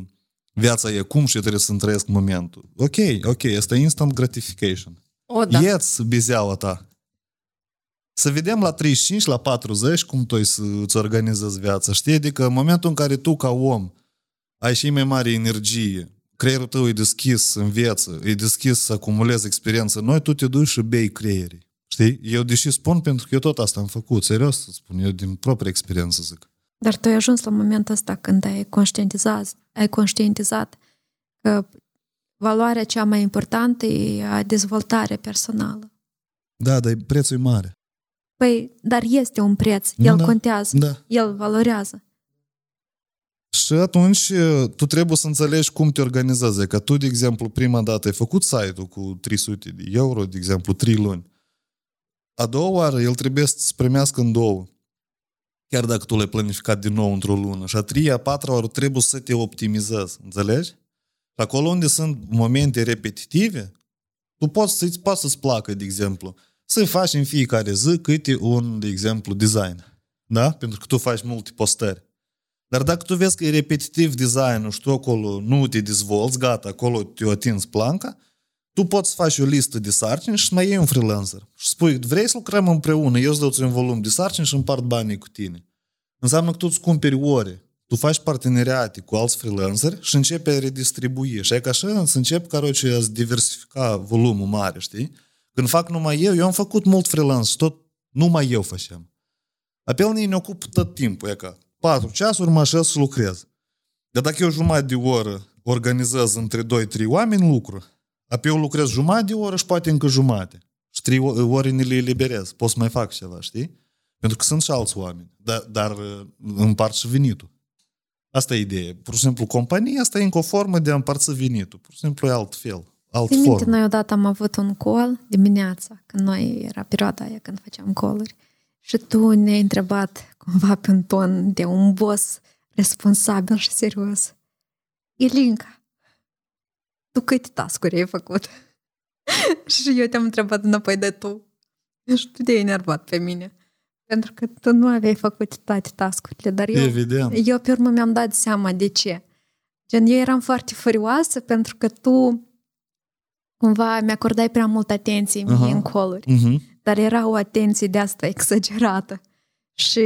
Speaker 1: viața e cum și trebuie să-mi trăiesc momentul. Ok, ok, asta e instant gratification.
Speaker 2: O, da.
Speaker 1: Ieți bizeaua ta. Să vedem la 35, la 40 cum tu să îți organizezi viața. Știi? Adică în momentul în care tu ca om ai și mai mare energie, creierul tău e deschis în viață, e deschis să acumulezi experiență noi, tu te duci și bei creierii. Știi? Eu deși spun pentru că eu tot asta am făcut, serios să spun, eu din proprie experiență zic.
Speaker 3: Dar tu ai ajuns la momentul ăsta când ai conștientizat, ai conștientizat că valoarea cea mai importantă e a dezvoltare personală.
Speaker 1: Da, dar prețul e mare.
Speaker 3: Păi, dar este un preț, el
Speaker 1: Da,
Speaker 3: contează,
Speaker 1: Da.
Speaker 3: el valorează.
Speaker 1: Și atunci tu trebuie să înțelegi cum te organizezi. Că tu, de exemplu, prima dată ai făcut site-ul cu 300 de euro, de exemplu, 3 luni. A doua oară el trebuie să-ți primească în două. Chiar dacă tu l-ai planificat din nou într-o lună. Și a treia, a patra oară trebuie să te optimizezi. Înțelegi? Și acolo unde sunt momente repetitive, tu poți să-ți, poți să-ți placă, de exemplu, să faci în fiecare zi câte un, de exemplu, design. Da? Pentru că tu faci multe postări. Dar dacă tu vezi că e repetitiv designul și tu acolo nu te dezvolți, gata, acolo te-o atins planca, tu poți să faci o listă de sarcini și să mai iei un freelancer. Și spui, vrei să lucrăm împreună, eu îți dau un volum de sarcini și împart banii cu tine. Înseamnă că tu îți cumperi ore, tu faci parteneriate cu alți freelanceri și începi a redistribui. Și e ca așa să încep, caroce, a diversifica volumul mare, știi? Când fac numai eu, eu am făcut mult freelance și tot numai eu făceam. Apelnii ne ocupă tot timpul, e ca 4 ceasuri mă așez să lucrez. Dar dacă eu jumătate de oră organizez între 2-3 oameni lucru, apoi eu lucrez jumătate de oră și poate încă jumătate. Și trei ori ne le eliberez. Pot să mai fac ceva, știi? Pentru că sunt și alți oameni, dar, dar uh, împart și venitul. Asta e ideea. Pur și simplu, compania asta e încă o formă de a împărți venitul. Pur și simplu e altfel. Alt
Speaker 3: Țin minte,
Speaker 1: formă.
Speaker 3: noi odată am avut un call dimineața, când noi era perioada aia când făceam call și tu ne-ai întrebat cumva pe un ton de un boss responsabil și serios. Ilinca, tu câte tascuri ai făcut? [LAUGHS] și eu te-am întrebat înapoi de tu. Și tu te-ai enervat pe mine. Pentru că tu nu aveai făcut toate tascurile, dar eu
Speaker 1: Evident.
Speaker 3: eu pe urmă mi-am dat seama de ce. Gen, eu eram foarte furioasă pentru că tu cumva mi-acordai prea mult atenție mie
Speaker 1: Aha.
Speaker 3: în coluri,
Speaker 1: Mhm.
Speaker 3: dar era o atenție de asta exagerată. Și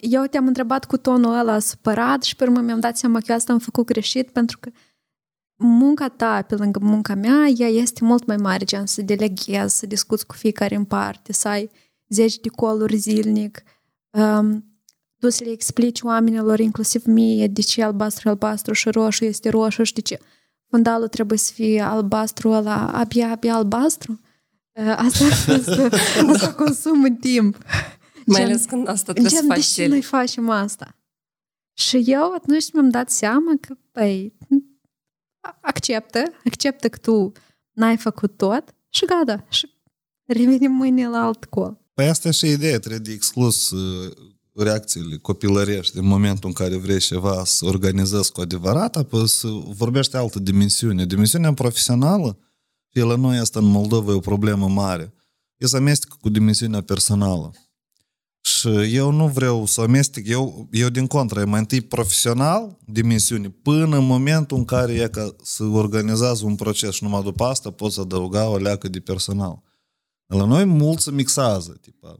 Speaker 3: eu te-am întrebat cu tonul ăla supărat și pe urmă mi-am dat seama că eu asta am făcut greșit pentru că munca ta pe lângă munca mea, ea este mult mai mare, gen să deleghezi, să discuți cu fiecare în parte, să ai zeci de coluri zilnic, um, tu să le explici oamenilor, inclusiv mie, de ce albastru, albastru și roșu este roșu și de ce fundalul trebuie să fie albastru ăla, abia, abia albastru. Uh, Asta, [LAUGHS] asta, asta consumă timp.
Speaker 2: Mai
Speaker 3: Gen-
Speaker 2: ales când asta trebuie să
Speaker 3: Gen, de
Speaker 2: faci
Speaker 3: ce
Speaker 2: serii.
Speaker 3: noi facem asta? Și eu atunci mi-am dat seama că, păi, acceptă, acceptă că tu n-ai făcut tot și gata. Și revenim mâine la alt col.
Speaker 1: Păi asta e și ideea, trebuie de exclus uh, reacțiile copilărești în momentul în care vrei ceva să organizezi cu adevărat, apoi să vorbești altă dimensiune. Dimensiunea profesională, fie la noi asta în Moldova e o problemă mare, e să amestecă cu dimensiunea personală. Și eu nu vreau să amestec, eu, eu din contră, e mai întâi profesional, dimensiune, până în momentul în care e ca să organizează un proces și numai după asta poți adăuga o leacă de personal. La noi mult se mixează, tipa,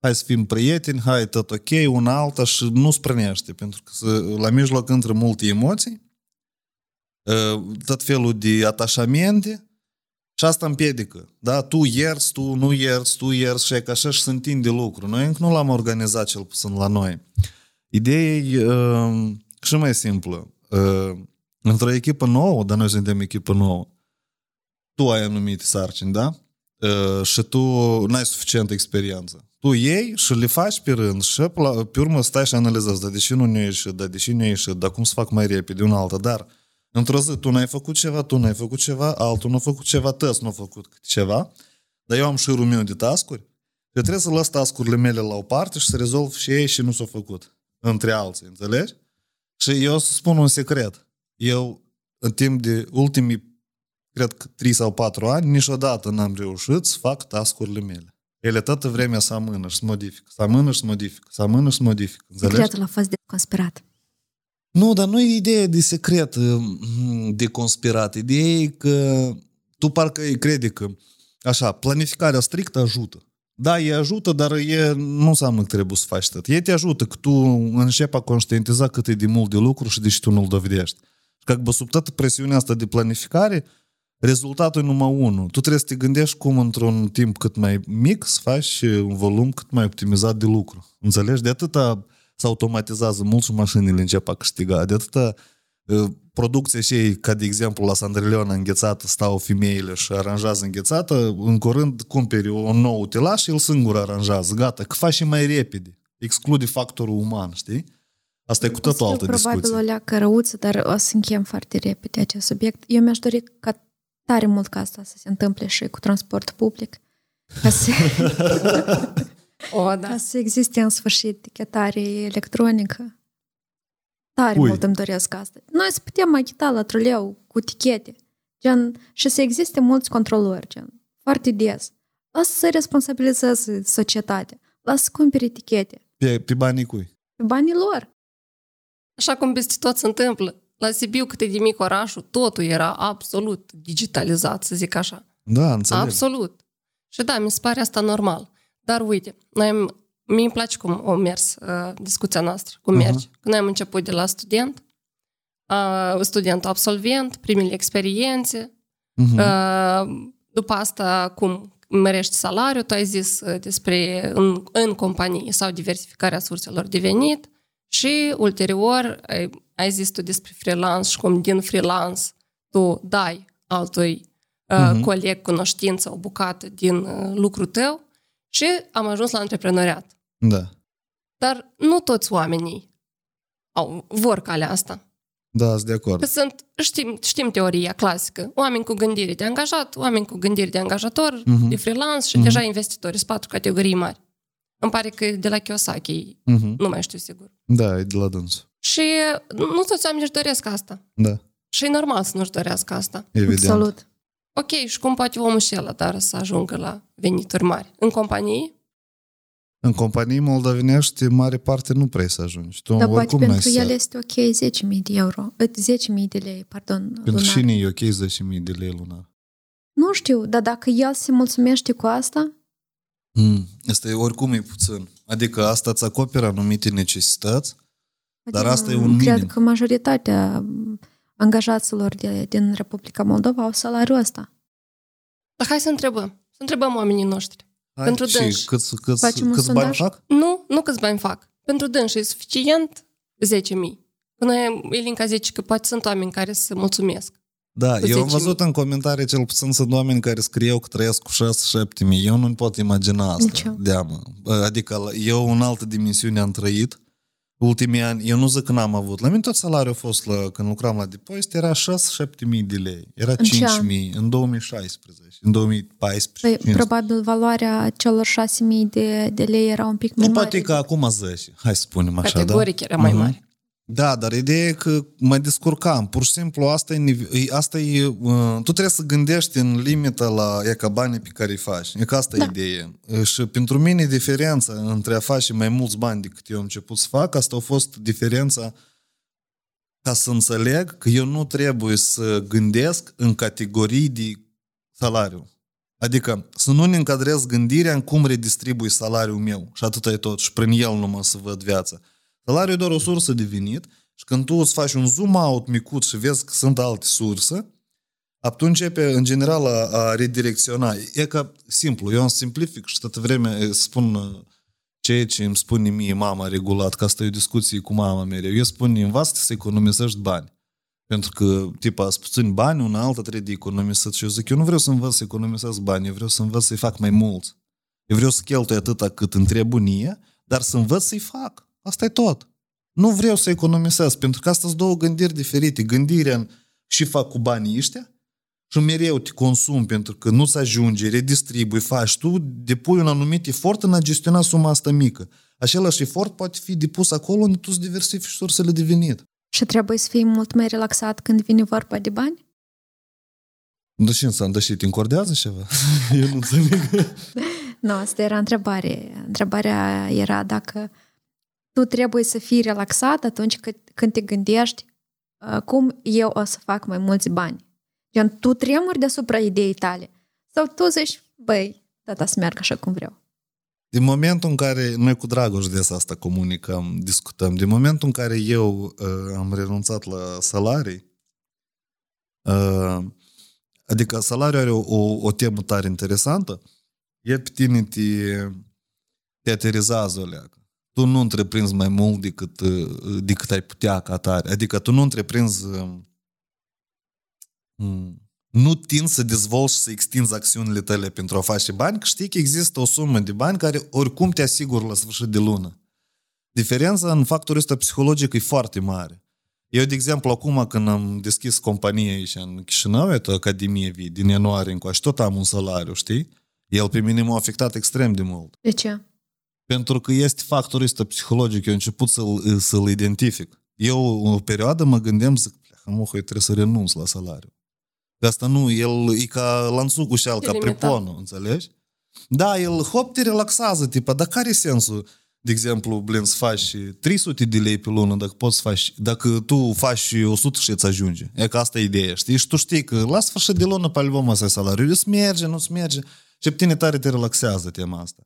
Speaker 1: hai să fim prieteni, hai, tot ok, una alta și nu sprânește, pentru că să, la mijloc intră multe emoții, ă, tot felul de atașamente și asta împiedică. Da? Tu ierți, tu nu ierți, tu ierți și e ca așa și se întinde lucru. Noi încă nu l-am organizat cel puțin la noi. Ideea e uh, și mai simplă. Uh, într-o echipă nouă, dar noi suntem echipă nouă, tu ai anumite sarcini, da? Uh, și tu n-ai suficientă experiență. Tu iei și le faci pe rând și pe, la, pe urmă stai și analizezi, dar deși nu ne ieșit, dar deși nu ieșit, dar cum să fac mai repede, una alta, dar într-o zi tu n-ai făcut ceva, tu n-ai făcut ceva, altul nu a făcut ceva, tăți nu a făcut câte ceva, dar eu am șirul meu de tascuri, eu trebuie să las tascurile mele la o parte și să rezolv și ei și nu s-au făcut, între alții, înțelegi? Și eu o să spun un secret. Eu, în timp de ultimii cred că 3 sau 4 ani, niciodată n-am reușit să fac tascurile mele. Ele toată vremea să amână și să modifică, să amână și să modifică, să amână și să modifică. Înțelegi?
Speaker 3: Secretul a fost de conspirat.
Speaker 1: Nu, dar nu e ideea de secret, mm, de conspirat. Ideea e că tu parcă îi crede că, așa, planificarea strictă ajută. Da, e ajută, dar e, nu înseamnă că trebuie să faci tot. Ei te ajută că tu începi a conștientiza cât e de mult de lucru și de ce tu nu-l dovedești. Și că bă, sub toată presiunea asta de planificare, rezultatul e numai unul. Tu trebuie să te gândești cum într-un timp cât mai mic să faci un volum cât mai optimizat de lucru. Înțelegi? De atâta se automatizează mult și mașinile încep a câștiga. De atâta uh, producția și ei, ca de exemplu la Sandreleona înghețată, stau femeile și aranjează înghețată, în curând cumperi un nou utilaj și el singur aranjează. Gata, că faci și mai repede. Exclude factorul uman, știi? Asta e cu totul altă
Speaker 3: probabil
Speaker 1: discuție.
Speaker 3: o leacă răuță, dar o să închem foarte repede acest subiect. Eu mi-aș dori ca tare mult ca asta să se întâmple și cu transport public. Ca să, [LAUGHS] [LAUGHS]
Speaker 2: O, da.
Speaker 3: ca să existe în sfârșit etichetare electronică. Tare
Speaker 1: Ui.
Speaker 3: mult îmi doresc asta. Noi să putem achita la troleu cu tichete. Gen, și să existe mulți controlori, gen, foarte des. Lasă să responsabilizeze societatea. Lasă să cumpere etichete.
Speaker 1: Pe, pe banii cui?
Speaker 3: Pe banii lor.
Speaker 2: Așa cum peste tot se întâmplă. La Sibiu, cât e de mic orașul, totul era absolut digitalizat, să zic așa.
Speaker 1: Da, înțeleg.
Speaker 2: Absolut. Și da, mi se pare asta normal. Dar uite, noi am, mie îmi place cum a mers uh, discuția noastră, cum
Speaker 1: Aha.
Speaker 2: merge. Când noi am început de la student, uh, student absolvent, primele experiențe,
Speaker 1: Mhm.
Speaker 2: uh, după asta cum mărești salariul, tu ai zis uh, despre în, în companie sau diversificarea surselor de venit și ulterior ai, ai zis tu despre freelance și cum din freelance tu dai altui uh-huh. coleg, cunoștință, o bucată din uh, lucrul tău și am ajuns la antreprenoriat.
Speaker 1: Da.
Speaker 2: Dar nu toți oamenii au, vor calea asta.
Speaker 1: Da, sunt de acord.
Speaker 2: Că sunt, știm, știm teoria clasică, oameni cu gândire de angajat, oameni cu gândire de angajator, uh-huh. de freelance și uh-huh. deja investitori. Sunt patru categorii mari. Îmi pare că de la Kiyosaki, uh-huh. nu mai știu sigur.
Speaker 1: Da, e de la dâns.
Speaker 2: Și nu toți oamenii își doresc asta.
Speaker 1: Da,
Speaker 2: Și e normal să nu-și dorească asta.
Speaker 1: evident.
Speaker 3: Absolut.
Speaker 2: Ok, și cum poate omul și el dar să ajungă la venituri mari? În companie?
Speaker 1: În companii moldovenești, mare parte nu prea să ajungi. Tu
Speaker 3: Dar poate
Speaker 1: oricum n-ai
Speaker 3: pentru
Speaker 1: să...
Speaker 3: el este ok 10.000 de euro, eh, 10.000 de lei, pardon,
Speaker 1: Pentru
Speaker 3: lunar.
Speaker 1: cine e ok 10.000 de lei lunar?
Speaker 3: Nu știu, dar dacă el se mulțumește cu asta,
Speaker 1: Mm. Asta e oricum e puțin. Adică asta îți acoperă anumite necesități, Dar
Speaker 3: adică
Speaker 1: asta e un
Speaker 3: Cred
Speaker 1: minim.
Speaker 3: că majoritatea angajaților de, din Republica Moldova au salariul ăsta.
Speaker 2: Dar hai să întrebăm. Să întrebăm oamenii noștri.
Speaker 1: Hai,
Speaker 2: Pentru
Speaker 1: și
Speaker 2: dânsi.
Speaker 1: câți, câți,
Speaker 3: Facem un
Speaker 1: câți bani
Speaker 3: sondaj?
Speaker 1: fac?
Speaker 2: Nu, nu câți bani fac. Pentru dânsi e suficient 10.000. Până Elinca zice că poate sunt oameni care se mulțumesc.
Speaker 1: Da,
Speaker 2: Cu
Speaker 1: eu am
Speaker 2: 10.000.
Speaker 1: văzut în comentarii cel puțin sunt oameni care scrieu că trăiesc cu 6-7 mii. Eu nu pot imagina asta.
Speaker 3: Nici eu.
Speaker 1: Deamă. Adică la- eu în altă dimensiune am trăit. Ultimii ani, eu nu zic că n-am avut. La mine tot salariul a fost la, când lucram la depozit, era 6-7 mii de lei. Era
Speaker 3: În ce
Speaker 1: 5
Speaker 3: an?
Speaker 1: mii în 2016, în 2014.
Speaker 3: Păi,
Speaker 1: 15.
Speaker 3: probabil valoarea celor 6.000 de, de lei era un pic mai
Speaker 1: Nu
Speaker 3: mare.
Speaker 1: poate că acum 10, hai să spunem așa, da?
Speaker 2: Categoric era mai
Speaker 1: Mhm.
Speaker 2: mare.
Speaker 1: Da, dar ideea e că mă descurcam. Pur și simplu asta e, nive- e- asta e uh, tu trebuie să gândești în limită la e ca banii pe care îi faci. E că asta da. e ideea. Și pentru mine diferența între a face mai mulți bani decât eu am început să fac, asta a fost diferența ca să înțeleg că eu nu trebuie să gândesc în categorii de salariu. Adică să nu ne încadrez gândirea în cum redistribui salariul meu și atât e tot și prin el numai să văd viața. Salariul e doar o sursă de venit și când tu îți faci un zoom out micuț și vezi că sunt alte surse, atunci începe în general a, a redirecționa. E ca simplu, eu îmi simplific și toată vremea e, spun uh, ceea ce îmi spune mie mama regulat, că asta e o discuție cu mama mereu. Eu spun, învață să economisești bani. Pentru că, tipa, sunt puțini bani, una alta trebuie de economisit. Și eu zic, eu nu vreau să învăț să economisesc bani, eu vreau să învăț să-i fac mai mulți. Eu vreau să cheltui atâta cât îmi trebuie mie, dar să învăț să-i fac. Asta e tot. Nu vreau să economisesc, pentru că asta sunt două gândiri diferite. Gândirea în și fac cu banii ăștia și mereu te consumi pentru că nu-ți ajunge, redistribui, faci. Tu depui un anumit efort în a gestiona suma asta mică. Același efort poate fi depus acolo unde tu îți diversifici sursele de venit.
Speaker 3: Și trebuie să fii mult mai relaxat când vine vorba de bani?
Speaker 1: Da ce înseamnă? Da și te încordează ceva? [LAUGHS] Eu nu înțeleg. [LAUGHS]
Speaker 3: Nu, asta era întrebare. Întrebarea era dacă tu trebuie să fii relaxat atunci când, când te gândești uh, cum eu o să fac mai mulți bani. Gen, tu tremuri deasupra ideii tale. Sau tu zici, băi, tata să meargă așa cum vreau.
Speaker 1: Din momentul în care, noi cu Dragoș des asta comunicăm, discutăm, din momentul în care eu uh, am renunțat la salarii, uh, adică salariul are o, o, o temă tare interesantă, el pe tine te, te aterizează o leacă. Tu nu întreprinzi mai mult decât, uh, decât ai putea ca tare. Adică tu nu întreprinzi uh, mm, nu tinzi să dezvolți și să extinzi acțiunile tale pentru a face bani, că știi că există o sumă de bani care oricum te asigură la sfârșit de lună. Diferența în factorul ăsta psihologic e foarte mare. Eu, de exemplu, acum când am deschis compania aici în Chișinău, e o academie vie, din ianuarie încoace, tot am un salariu, știi? El pe mine m-a afectat extrem de mult.
Speaker 3: De ce?
Speaker 1: Pentru că este factorul ăsta psihologic, eu am început să-l, să-l identific. Eu, o perioadă, mă gândeam, zic, mă, eu trebuie să renunț la salariu. De asta nu, el e ca lanțucul și șal, ca
Speaker 2: limitat.
Speaker 1: preponul, înțelegi? Da, el, hop, te relaxează, tipa, dar care e sensul? De exemplu, blin, să faci 300 de lei pe lună, dacă poți să faci, dacă tu faci 100 și îți ajunge. E că asta e ideea, știi? Și tu știi că la sfârșit de lună, pe album ăsta e salariul, îți merge, nu-ți merge. Și pe tine tare te relaxează tema asta.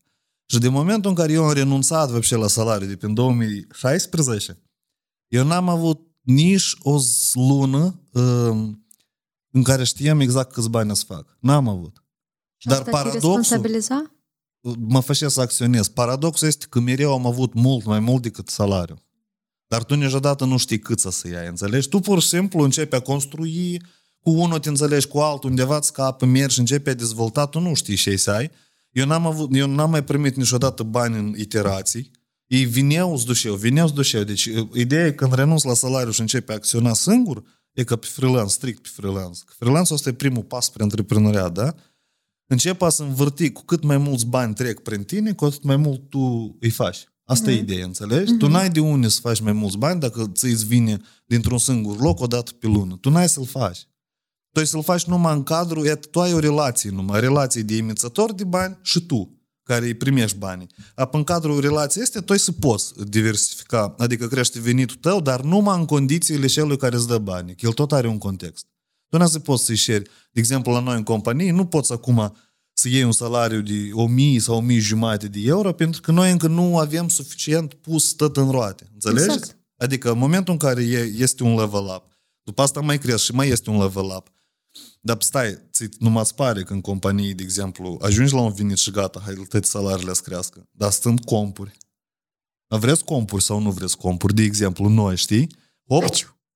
Speaker 1: Și de momentul în care eu am renunțat văbșe la salariu de prin 2016, eu n-am avut nici o z- lună um, în care știam exact câți bani să fac. N-am avut.
Speaker 3: Și
Speaker 1: Dar
Speaker 3: asta te
Speaker 1: paradoxul-
Speaker 3: responsabiliza?
Speaker 1: Mă făcea să acționez. Paradoxul este că mereu am avut mult mai mult decât salariu. Dar tu niciodată nu știi cât să se ia, înțelegi? Tu pur și simplu începi a construi, cu unul te înțelegi cu altul, undeva îți scapă, mergi, începi a dezvolta, tu nu știi ce să ai. Eu n-am, avut, eu n-am mai primit niciodată bani în iterații. Ei vineau, îți dușeau, vineau, îți dușeau. Deci ideea e când renunți la salariu și începi a acționa singur, e ca pe freelance, strict pe freelance. Freelance ăsta e primul pas spre antreprenoriat, da? Începe să învârti cu cât mai mulți bani trec prin tine, cu atât mai mult tu îi faci. Asta mm-hmm. e ideea, înțelegi? Mm-hmm. Tu n-ai de unde să faci mai mulți bani dacă ți-ți vine dintr-un singur loc o dată pe lună. Tu n-ai să-l faci. Tu ai să-l faci numai în cadrul, iată, tu ai o relație numai, relație de emițător de bani și tu, care îi primești banii. Apă în cadrul relației este, tu ai să poți diversifica, adică crește venitul tău, dar numai în condițiile celui care îți dă bani. El tot are un context. Tu nu să poți să-i share. De exemplu, la noi în companie, nu poți acum să iei un salariu de 1000 sau 1000 jumate de euro, pentru că noi încă nu avem suficient pus tot în roate. Înțelegi? Exact. Adică în momentul în care este un level up, după asta mai crezi și mai este un level up. Dar stai, ți nu mă pare că în companie, de exemplu, ajungi la un venit și gata, hai, toate salariile să crească. Dar stând compuri. Vreți compuri sau nu vreți compuri? De exemplu, noi, știi? Hop,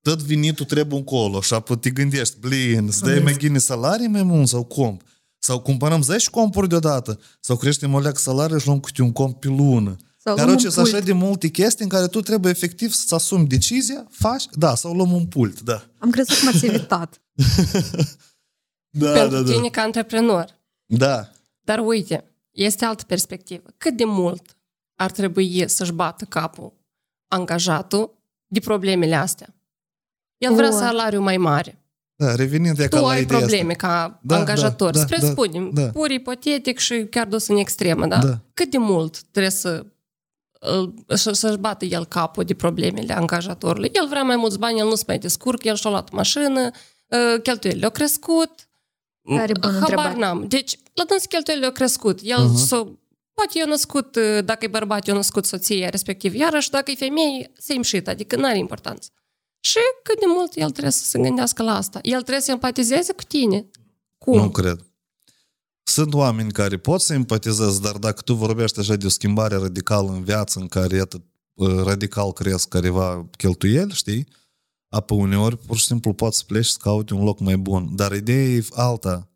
Speaker 1: tot venitul trebuie încolo și apoi te gândești, blin, să dai mai gine salarii mai mult sau comp. Sau cumpărăm 10 compuri deodată, sau creștem o leac salariu și luăm câte un comp pe lună. Sau Caroce, sunt așa de multe chestii în care tu trebuie efectiv să-ți asumi decizia, faci, da, sau luăm un pult, da.
Speaker 3: Am crezut că m-ați evitat. [LAUGHS]
Speaker 2: da, Pentru da, da. tine ca antreprenor.
Speaker 1: Da.
Speaker 2: Dar uite, este altă perspectivă. Cât de mult ar trebui să-și bată capul angajatul de problemele astea? El vrea salariu mai mare.
Speaker 1: Da, revenind
Speaker 2: tu
Speaker 1: ca la
Speaker 2: ai
Speaker 1: ideea
Speaker 2: probleme
Speaker 1: asta.
Speaker 2: ca da, angajator. Da, da, Spre da, spunem, da. pur ipotetic și chiar dus în extremă, da? da? Cât de mult trebuie să să-și bată el capul de problemele angajatorului. El vrea mai mulți bani, el nu se mai descurc, el și-a luat mașină, ă, cheltuielile au crescut.
Speaker 3: Care bună Habar
Speaker 2: n-am. Deci, la dâns cheltuielile au crescut. El uh-huh. s-o, poate eu născut, ă, dacă e bărbat, eu născut soția, respectiv iarăși, dacă e femeie, same shit, adică nu are importanță. Și cât de mult el trebuie să se gândească la asta? El trebuie să empatizeze cu tine? Cum?
Speaker 1: Nu cred. Sunt oameni care pot să empatizeze, dar dacă tu vorbești așa de o schimbare radicală în viață, în care atât radical cresc careva cheltuieli, știi? Apoi uneori, pur și simplu, poți să pleci să cauti un loc mai bun. Dar ideea e alta.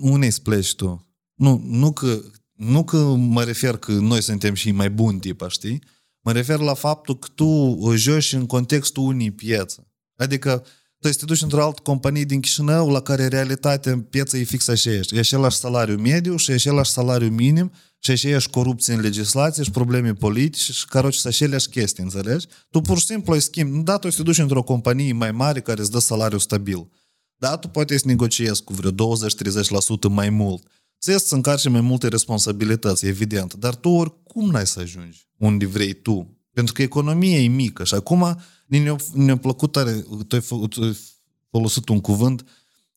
Speaker 1: Unei să pleci tu? Nu, nu, că, nu că mă refer că noi suntem și mai buni tipa, știi? Mă refer la faptul că tu joci în contextul unei piețe. Adică tu te duci într-o altă companie din Chișinău la care realitatea în piață e fix aceeași. E același salariu mediu și e același salariu minim și aceeași corupție în legislație și probleme politice și care sunt aceleași chestii, înțelegi? Tu pur și simplu ai schimb. Da, tu te duci într-o companie mai mare care îți dă salariu stabil. Da, tu poate să negociezi cu vreo 20-30% mai mult. Ți să încarci mai multe responsabilități, evident, dar tu oricum n-ai să ajungi unde vrei tu. Pentru că economia e mică și acum ne-a, ne-a plăcut tare, tu ai folosit un cuvânt,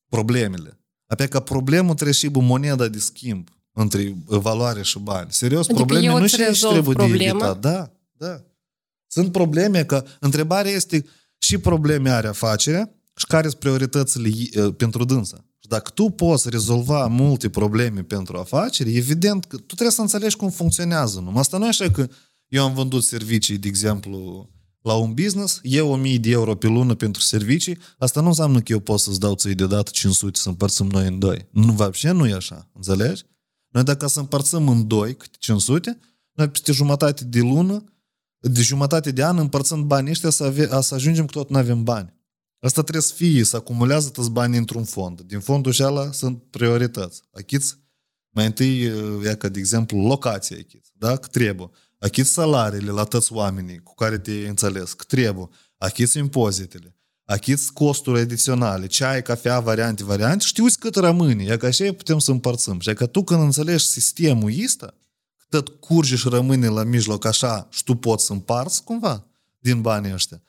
Speaker 1: problemele. Apoi ca problemul trebuie și moneda de schimb între valoare și bani. Serios, adică probleme nu și trebuie problema. de evitat. Da, da. Sunt probleme că întrebarea este și probleme are afacerea și care sunt prioritățile pentru dânsa. Și dacă tu poți rezolva multe probleme pentru afaceri, evident că tu trebuie să înțelegi cum funcționează. Nu? Asta nu e așa că eu am vândut servicii, de exemplu, la un business, eu 1000 de euro pe lună pentru servicii, asta nu înseamnă că eu pot să-ți dau ție deodată 500 să împărțim noi în doi. Nu, вообще nu e așa, înțelegi? Noi dacă să împărțim în doi câte 500, noi peste jumătate de lună, de jumătate de an împărțând banii ăștia să, ave, să ajungem că tot nu avem bani. Asta trebuie să fie, să acumulează toți banii într-un fond. Din fondul ăla sunt priorități. Achiți mai întâi, ia ca de exemplu, locația achiți, da? Că trebuie achiți salariile la toți oamenii cu care te înțeles, că trebuie, achiți impozitele, achiți costuri adiționale, ceai, cafea, variante, variante, știuți cât rămâne, e că așa putem să împărțim. Și că tu când înțelegi sistemul ăsta, tot curge și rămâne la mijloc așa și tu poți să împarți cumva din banii ăștia.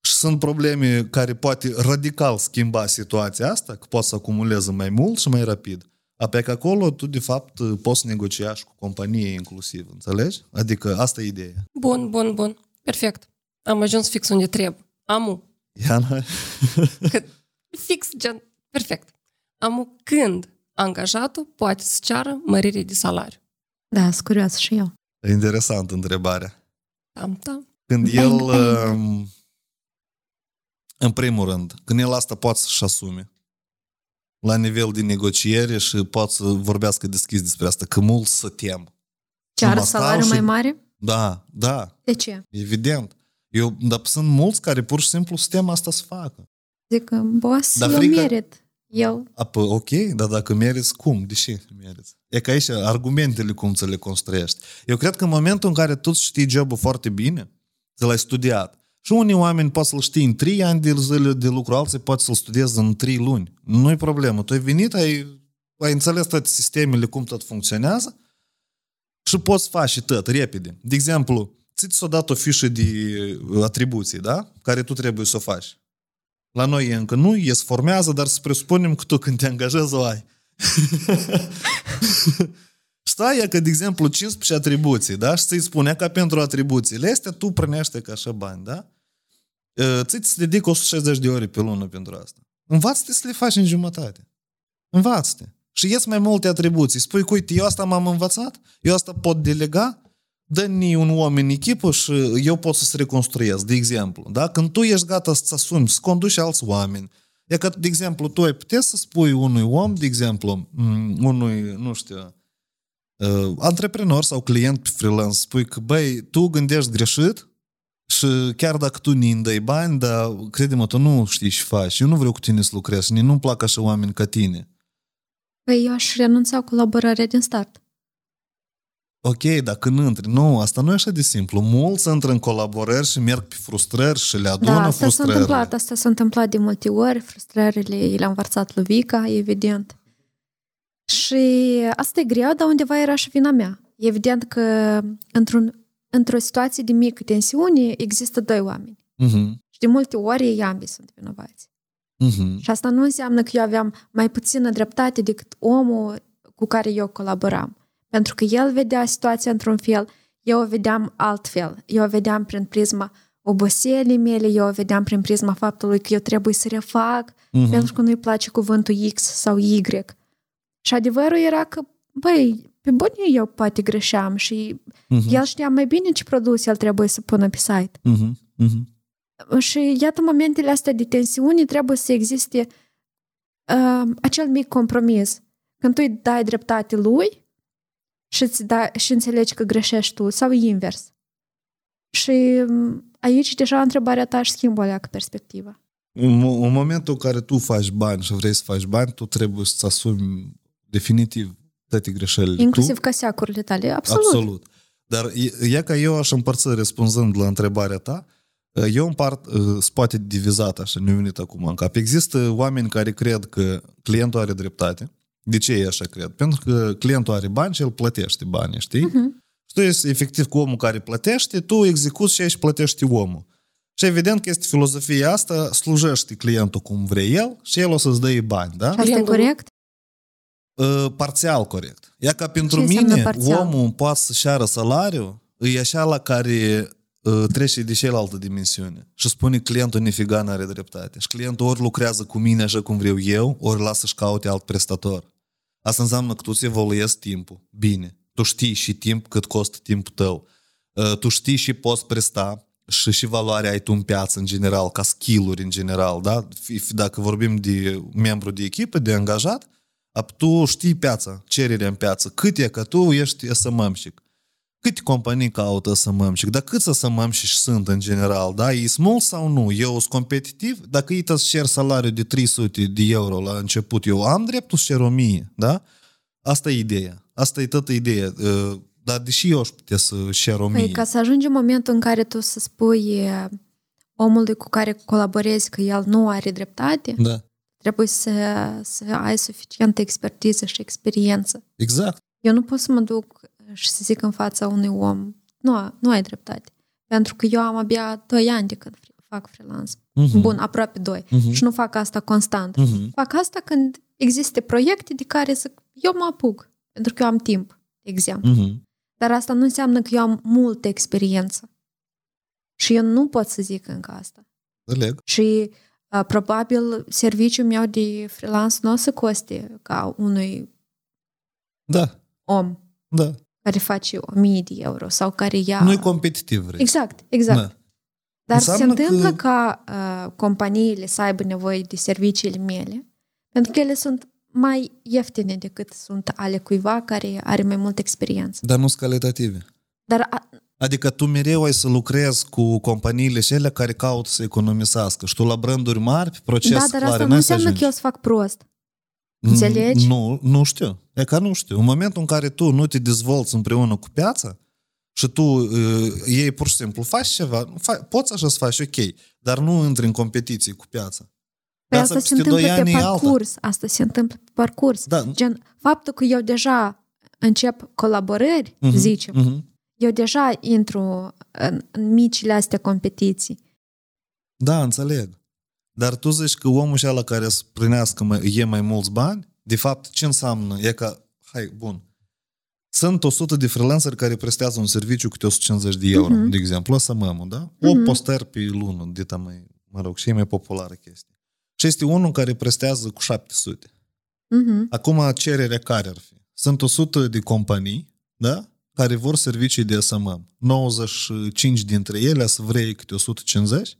Speaker 1: Și sunt probleme care poate radical schimba situația asta, că poți să acumulezi mai mult și mai rapid. Apoi că acolo tu, de fapt, poți negocia și cu companie inclusiv, înțelegi? Adică asta e ideea.
Speaker 2: Bun, bun, bun. Perfect. Am ajuns fix unde trebuie. Amu.
Speaker 1: Iana?
Speaker 2: Că, fix, gen, perfect. Amu, când angajatul poate să ceară mărire de salariu?
Speaker 3: Da, sunt curioasă și eu.
Speaker 1: E interesant întrebarea.
Speaker 2: Tam, tam.
Speaker 1: Când el, um, în primul rând, când el asta poate să-și asume, la nivel de negociere și pot să vorbească deschis despre asta, că mulți să tem.
Speaker 3: Ce are
Speaker 1: Numai stau
Speaker 3: salariu
Speaker 1: și-
Speaker 3: mai mare?
Speaker 1: Da, da,
Speaker 3: De ce?
Speaker 1: evident. Eu, dar sunt mulți care pur și simplu să tem asta să facă.
Speaker 3: Zic că, boss,
Speaker 1: Dar
Speaker 3: eu
Speaker 1: frică-
Speaker 3: merit. Eu,
Speaker 1: A, pă, ok, dar dacă meriți, cum? De ce meriți? E că aici argumentele cum să le construiești. Eu cred că în momentul în care tu știi jobul foarte bine, ți l-ai studiat, și unii oameni pot să-l știi în 3 ani de zile de lucru, alții pot să-l studiezi în 3 luni. Nu-i problemă. Tu ai venit, ai, ai înțeles toate sistemele, cum tot funcționează și poți face și tot, repede. De exemplu, ți s-a dat o fișă de atribuții, da? Care tu trebuie să o faci. La noi încă nu, e se formează, dar să presupunem că tu când te angajezi o ai. [LAUGHS] Stai e că, de exemplu, 15 atribuții, da? Și ți-i spune că pentru atribuțiile astea tu primește ca așa bani, da? E, Ți-ți dedic 160 de ore pe lună pentru asta. Învață-te să le faci în jumătate. Învață-te. Și ies mai multe atribuții. Spui, că, uite, eu asta m-am învățat, eu asta pot delega, dă-ni un om în echipă și eu pot să-ți reconstruiesc, de exemplu. Da? Când tu ești gata să-ți asumi, să conduci alți oameni, e că, de exemplu, tu ai putea să spui unui om, de exemplu, m, unui, nu știu, uh, antreprenor sau client pe freelance, spui că, băi, tu gândești greșit și chiar dacă tu ne dai bani, dar crede-mă, tu nu știi ce faci. Eu nu vreau cu tine să lucrez și nici nu-mi plac așa oameni ca tine.
Speaker 3: păi eu aș renunța colaborarea din start.
Speaker 1: Ok, dar când intri, nu, asta nu e așa de simplu. Mulți intră în colaborări și merg pe frustrări și le adună
Speaker 3: Da, asta s-a
Speaker 1: frustrările.
Speaker 3: întâmplat, asta s-a întâmplat de multe ori, frustrările i le-a învățat Luvica, evident. Și asta e greu, dar undeva era și vina mea. E evident că într-un, într-o situație de mică tensiune există doi oameni.
Speaker 1: Mhm,
Speaker 3: Și de multe ori ei ambii sunt vinovați.
Speaker 1: mhm.
Speaker 3: Și asta nu înseamnă că eu aveam mai puțină dreptate decât omul cu care eu colaboram. Pentru că el vedea situația într-un fel, eu o vedeam altfel. Eu o vedeam prin prisma oboselii mele, eu o vedeam prin prisma faptului că eu trebuie să refac,
Speaker 1: Mhm.
Speaker 3: pentru că nu-i place cuvântul X sau Y. Și adevărul era că, băi, pe bune eu poate greșeam și
Speaker 1: Mhm.
Speaker 3: el știa mai bine ce produs el trebuie să pună pe site.
Speaker 1: Mhm, mhm.
Speaker 3: Și iată, în momentele astea de tensiune trebuie să existe uh, acel mic compromis. Când tu îi dai dreptate lui și, îți dai, și înțelegi că greșești tu, sau invers. Și um, aici deja întrebarea ta își schimbă o leacă perspectiva.
Speaker 1: În, mo- în momentul în care tu faci bani și vrei să faci bani, tu trebuie să-ți asumi definitiv toate greșelile.
Speaker 3: Inclusiv
Speaker 1: tu,
Speaker 3: caseacurile tale, absolut.
Speaker 1: Absolut. Dar e, e ca eu aș împărți răspunzând la întrebarea ta, eu împart, uh, spate divizat așa, ne-a venit acum în cap. Există oameni care cred că clientul are dreptate. De ce ei așa cred? Pentru că clientul are bani și el plătește banii, știi?
Speaker 3: Mhm.
Speaker 1: Și tu ești efectiv cu omul care plătește, tu execuți și aici plătești omul. Și evident că este filozofia asta, slujește clientul cum vrei el și el o să-ți dă bani, da?
Speaker 3: Și asta e
Speaker 2: Clientul-
Speaker 3: corect?
Speaker 1: Uh, parțial corect. Ia ca pentru
Speaker 3: Ce înseamnă
Speaker 1: mine,
Speaker 3: parțial?
Speaker 1: omul poate să-și ară salariu, e așa la care uh, trece de cealaltă dimensiune și spune clientul nifiga n-are dreptate. Și clientul ori lucrează cu mine așa cum vreau eu, ori lasă și caute alt prestator. Asta înseamnă că tu îți evoluezi timpul. Bine. Tu știi și timp cât costă timpul tău. Uh, Tu știi și poți presta și și valoare ai tu în piață în general, ca skill-uri în general, da? Fi- fi- Dacă vorbim de membru de echipă, de angajat, ap- tu știi piața, cererea în piață, cât e că tu ești SMM-șic. Câte companii caută SMM-șic, dar câți SMM-șic sunt în general, da? E mulți sau nu? Eu sunt competitiv? Dacă îți să cer salariu de 300 de euro la început, eu am dreptul să cer 1000, da? Asta e ideea. Asta e toată ideea. Uh, Dar deși eu aș putea să cer 1000.
Speaker 3: Păi, ca să ajungi în momentul în care tu să spui e, omului cu care colaborezi că el nu are dreptate,
Speaker 1: Da,
Speaker 3: trebuie să, să ai suficientă expertiză și experiență.
Speaker 1: exact.
Speaker 3: Eu nu pot să mă duc și să zic în fața unui om, nu, nu ai dreptate. Pentru că eu am abia 2 ani de când fac freelance.
Speaker 1: Mhm.
Speaker 3: Bun, aproape 2.
Speaker 1: Mhm.
Speaker 3: Și nu fac asta constant.
Speaker 1: Mhm.
Speaker 3: Fac asta când există proiecte de care să, eu mă apuc. Pentru că eu am timp, de exemplu.
Speaker 1: Mhm.
Speaker 3: Dar asta nu înseamnă că eu am multă experiență. Și eu nu pot să zic încă asta.
Speaker 1: Înțeleg.
Speaker 3: Și uh, probabil serviciul meu de freelance nu o să coste ca unui
Speaker 1: Da,
Speaker 3: om
Speaker 1: da.
Speaker 3: care face 1000 de euro sau care ia...
Speaker 1: Nu e competitiv, vrei.
Speaker 3: Exact, exact.
Speaker 1: Da.
Speaker 3: Dar
Speaker 1: Înseamnă
Speaker 3: se întâmplă
Speaker 1: că-
Speaker 3: ca uh, companiile să aibă nevoie de serviciile mele, pentru că ele sunt mai ieftine decât sunt ale cuiva care are mai multă experiență.
Speaker 1: Dar nu sunt calitative.
Speaker 3: Dar a,
Speaker 1: Adică tu mereu ai să lucrezi cu companiile și ele care caută să economisească. Și tu la branduri mari, pe proces
Speaker 3: da, dar
Speaker 1: clare,
Speaker 3: asta nu
Speaker 1: n-ai să
Speaker 3: înseamnă că
Speaker 1: ajungi.
Speaker 3: eu să fac prost. Înțelegi?
Speaker 1: Nu, nu știu. E ca nu știu. În momentul în care tu nu te dezvolți împreună cu piața și tu uh, ei pur și simplu faci ceva, fa- poți așa să faci, ok, dar nu intri în competiție cu piața.
Speaker 3: Păi
Speaker 1: Piața
Speaker 3: asta se
Speaker 1: peste doi
Speaker 3: întâmplă pe
Speaker 1: ani e alta.
Speaker 3: parcurs. Asta se întâmplă pe parcurs.
Speaker 1: Da.
Speaker 3: Gen, faptul că eu deja încep colaborări,
Speaker 1: Mhm,
Speaker 3: zicem,
Speaker 1: mhm.
Speaker 3: Eu deja intru în, în micile astea competiții.
Speaker 1: Da, înțeleg. Dar tu zici că omul și ăla care să primească mai, e mai mulți bani, de fapt, ce înseamnă? E ca, hai, bun, sunt 100 de freelanceri care prestează un serviciu cu 150 de euro,
Speaker 3: Mhm.
Speaker 1: de exemplu, ăsta mămă, da? O postări pe lună, de mai, mă rog, și e mai populară chestie. Și este unul care prestează cu 700.
Speaker 3: Mhm.
Speaker 1: Acum, cererea care ar fi? Sunt 100 de companii, da? Care vor servicii de SMM. 95 dintre ele să vrei câte 150,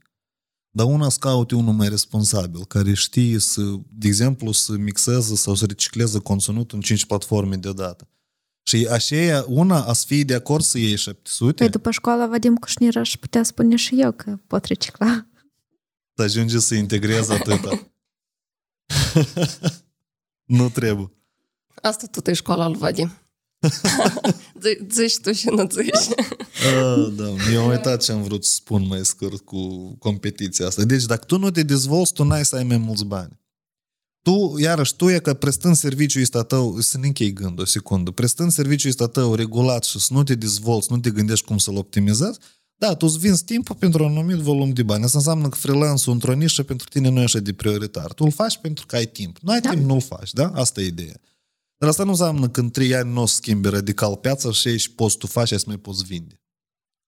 Speaker 1: dar una să caute unul mai responsabil, care știe să, de exemplu, să mixeze sau să recicleze conținutul în 5 platforme de dată. Și așa, una a să fie de acord să iei 700,
Speaker 3: Păi după școala Vadim Cușnir aș putea spune și eu că pot recicla.
Speaker 1: să ajunge să integreze atâta. [LAUGHS] [LAUGHS] nu trebuie.
Speaker 2: Asta tot e școala lui Vadim. Zi- Zici tu și nu zici. [LAUGHS]
Speaker 1: Ah, da, eu am uitat ce am vrut să spun mai scurt cu competiția asta. Deci, dacă tu nu te dezvolți, tu n-ai să ai mai mulți bani. Tu, iarăși, tu e că prestând serviciul ăsta tău, să ne închei gând o secundă, prestând serviciul ăsta tău regulat și să nu te dezvolți, nu te gândești cum să-l optimizezi, da, tu îți vinzi timpul pentru un anumit volum de bani. Asta înseamnă că freelance-ul într-o nișă pentru tine nu e așa de prioritar. Tu îl faci pentru că ai timp. Nu ai
Speaker 3: Da.
Speaker 1: timp, nu-l faci, da? Asta e ideea. Dar asta nu înseamnă că în trei ani nu o să schimbi radical piața și aici poți tu faci și să mai poți vinde.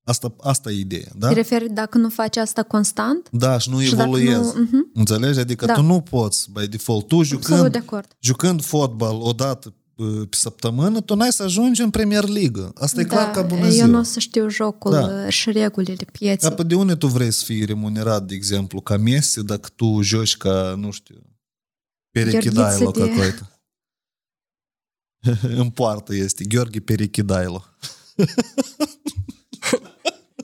Speaker 1: Asta, asta e ideea, da?
Speaker 3: Te referi dacă nu faci asta constant?
Speaker 1: Da, și nu
Speaker 3: Și dacă
Speaker 1: evoluezi.
Speaker 3: nu- mhm.
Speaker 1: Înțelegi? Adică
Speaker 3: Da.
Speaker 1: tu nu poți, by default. Tu
Speaker 3: Absolut de
Speaker 1: jucând,
Speaker 3: acord.
Speaker 1: jucând fotbal odată uh, pe săptămână, tu n-ai să ajungi în Premier League. Asta e clar ca bună
Speaker 3: Da, eu
Speaker 1: ziua.
Speaker 3: nu o să știu jocul
Speaker 1: Da.
Speaker 3: da. și regulile pieței.
Speaker 1: Dar pe de unde tu vrei să fii remunerat, de exemplu, ca Messi, dacă tu joci ca, nu știu, Perichidailo
Speaker 3: Gheorghiță de-
Speaker 1: какой-то. [LAUGHS] în poartă este, Gheorghe Perichidailo. [LAUGHS]